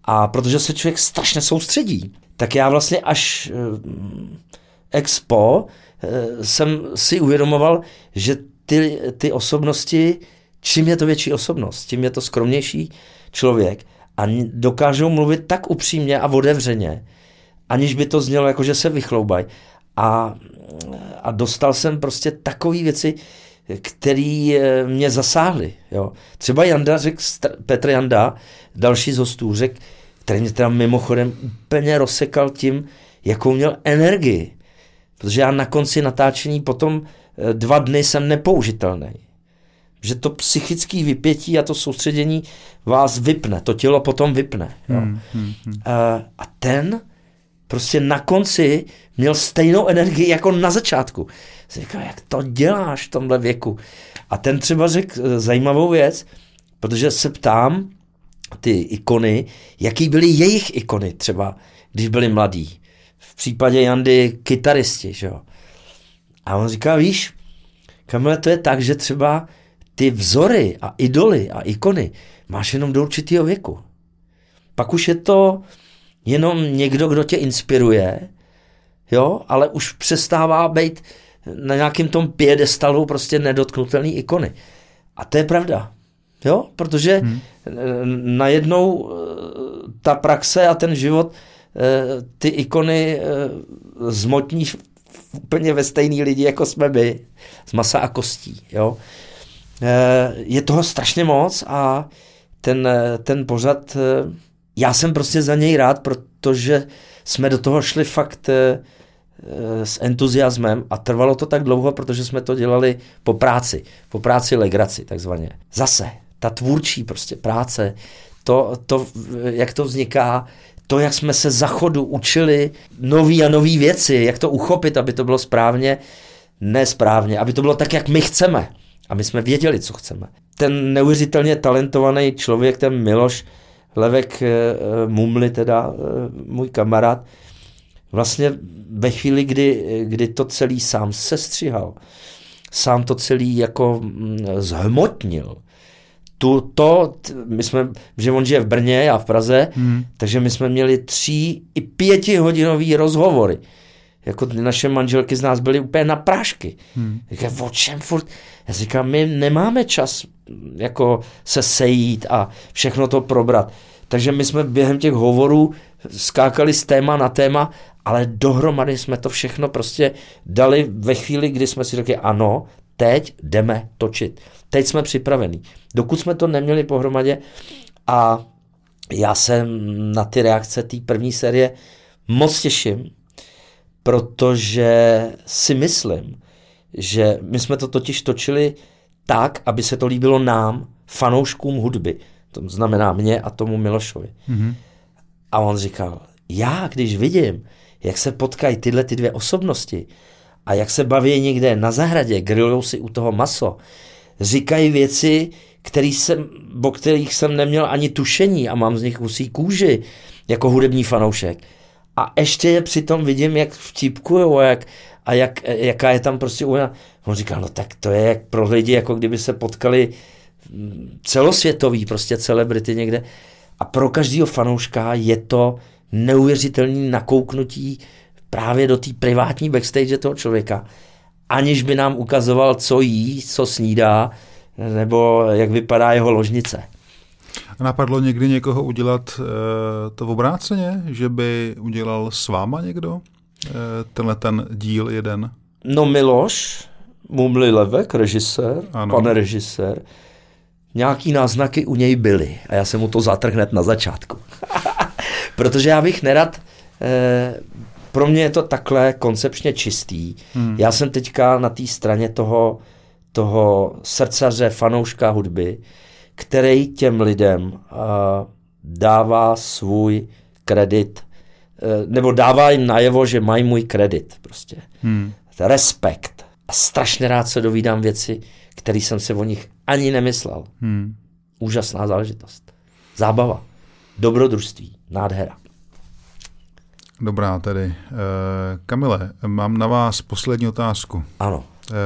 A protože se člověk strašně soustředí, tak já vlastně až eh, expo eh, jsem si uvědomoval, že ty, ty osobnosti, čím je to větší osobnost, tím je to skromnější člověk a dokážou mluvit tak upřímně a otevřeně, aniž by to znělo jako, že se vychloubají. A, a dostal jsem prostě takové věci, který eh, mě zasáhly. Jo. Třeba Janda řekl, Petr Janda, další z hostů, řekl, který mě teda mimochodem úplně rozsekal tím, jakou měl energii. Protože já na konci natáčení potom eh, dva dny jsem nepoužitelný. Že to psychické vypětí a to soustředění vás vypne, to tělo potom vypne. Jo. Hmm, hmm, hmm. A, a ten prostě na konci měl stejnou energii jako na začátku. Říkal, jak to děláš v tomhle věku? A ten třeba řekl eh, zajímavou věc, protože se ptám ty ikony, jaký byly jejich ikony třeba, když byli mladí. V případě Jandy kytaristi, že jo. A on říká, víš, Kamile, to je tak, že třeba ty vzory a idoly a ikony máš jenom do určitého věku. Pak už je to jenom někdo, kdo tě inspiruje, jo, ale už přestává být na nějakém tom piedestalu prostě nedotknutelný ikony. A to je pravda. Jo, protože hmm. najednou eh, ta praxe a ten život eh, ty ikony zmotní úplně ve stejný lidi, jako jsme my, z masa a kostí. Jo. Je toho strašně moc a ten, ten pořad, já jsem prostě za něj rád, protože jsme do toho šli fakt Eh, s entuziasmem a trvalo to tak dlouho, protože jsme to dělali po práci, po práci legraci takzvaně. Zase, ta tvůrčí prostě práce, to, to, jak to vzniká, to, jak jsme se za chodu učili nový a nový věci, jak to uchopit, aby to bylo správně, nesprávně, aby to bylo tak, jak my chceme. A my jsme věděli, co chceme. Ten neuvěřitelně talentovaný člověk, ten Miloš Levek eh, Mumli, teda eh, můj kamarád, vlastně ve chvíli, kdy, kdy to celý sám sestřihal, sám to celý jako mm, zhmotnil, tu, to, my jsme, že on žije v Brně, a v Praze, hmm. takže my jsme měli tří i pětihodinový rozhovory. Jako naše manželky z nás byly úplně na prášky. Hmm. Říkám, o čem furt? Já říkám, my nemáme čas jako se sejít a všechno to probrat. Takže my jsme během těch hovorů skákali z téma na téma ale dohromady jsme to všechno prostě dali ve chvíli, kdy jsme si řekli, ano, teď jdeme točit. Teď jsme připravení. Dokud jsme to neměli pohromadě a já se na ty reakce té první série moc těším, protože si myslím, že my jsme to totiž točili tak, aby se to líbilo nám, fanouškům hudby. To znamená mě a tomu Milošovi. Mm-hmm. A on říkal, já když vidím, jak se potkají tyhle ty dvě osobnosti a jak se baví někde na zahradě, grillujou si u toho maso, říkají věci, který jsem, o kterých jsem neměl ani tušení a mám z nich husí kůži jako hudební fanoušek. A ještě je přitom vidím, jak vtipkujou a, jak, a jak, jaká je tam prostě újna. On říkal, no tak to je jak pro lidi, jako kdyby se potkali mm, celosvětový prostě celebrity někde. A pro každého fanouška je to neuvěřitelné nakouknutí právě do té privátní backstage toho člověka, aniž by nám ukazoval, co jí, co snídá, nebo jak vypadá jeho ložnice. A napadlo někdy někoho udělat e, to v obráceně, že by udělal s váma někdo e, tenhle ten díl jeden? No Miloš, Mumli Levek, režisér, ano. pane režisér, nějaký náznaky u něj byly a já jsem mu to zatrhl hned na začátku. *laughs* Protože já bych nerad, e, pro mě je to takhle koncepčně čistý. Hmm. Já jsem teďka na té straně toho, toho srdcaře, fanouška hudby, který těm lidem uh, dává svůj kredit, uh, nebo dává jim najevo, že mají můj kredit prostě. Hmm. Respekt. A strašně rád se dovídám věci, které jsem si o nich ani nemyslel. Hmm. Úžasná záležitost. Zábava. Dobrodružství. Nádhera. Dobrá tedy. E, Kamile, mám na vás poslední otázku. Ano.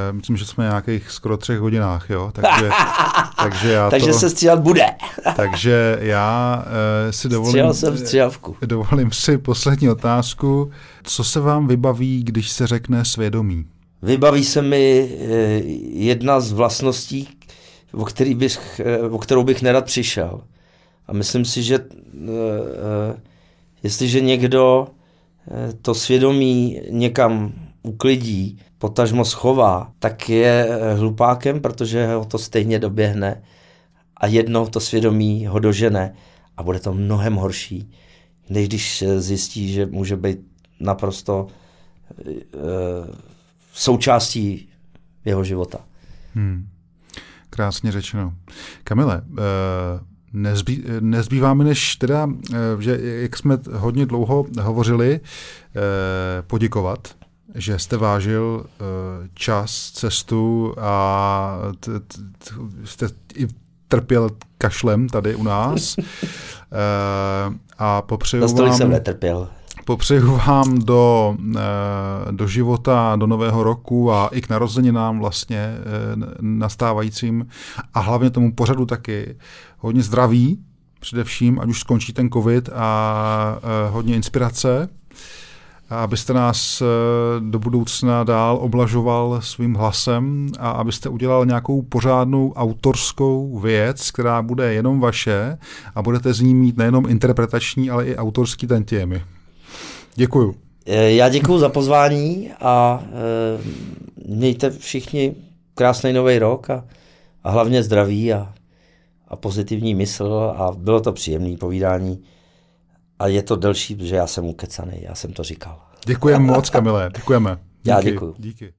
E, myslím, že jsme nějakých skoro třech hodinách, jo? Takže, *laughs* takže, já takže to, se stříhat bude. *laughs* takže já e, si dovolím, jsem stříhavku. *laughs* dovolím si poslední otázku. Co se vám vybaví, když se řekne svědomí? Vybaví se mi jedna z vlastností, o, který bych, o kterou bych nerad přišel. A myslím si, že jestliže někdo to svědomí někam uklidí, potažmo schová, tak je eh, hlupákem, protože ho to stejně doběhne a jednou to svědomí ho dožene a bude to mnohem horší, než když zjistí, že může být naprosto e, součástí jeho života. Hmm. Krásně řečeno. Kamile, e, nezbý, nezbývá mi než teda, že jak jsme hodně dlouho hovořili, poděkovat že jste vážil uh, čas, cestu a t, t, t, jste i trpěl kašlem tady u nás. *laughs* a popřeju vám... jsem netrpěl. Popřeju vám do, uh, do života, do nového roku a i k narozeninám vlastně uh, nastávajícím a hlavně tomu pořadu taky hodně zdraví, především, ať už skončí ten covid a uh, hodně inspirace abyste nás eh, do budoucna dál oblažoval svým hlasem a abyste udělal nějakou pořádnou autorskou věc, která bude jenom vaše a budete z ní mít nejenom interpretační, ale i autorský tantiemy. Děkuju. Eh, já děkuji za pozvání a e, mějte všichni krásný nový rok a, a hlavně zdraví a, a pozitivní mysl a bylo to příjemné povídání. A je to delší, protože já jsem ukecaný, já jsem to říkal. Děkujeme moc, Kamile, děkujeme. Díky. Já děkuji. Díky.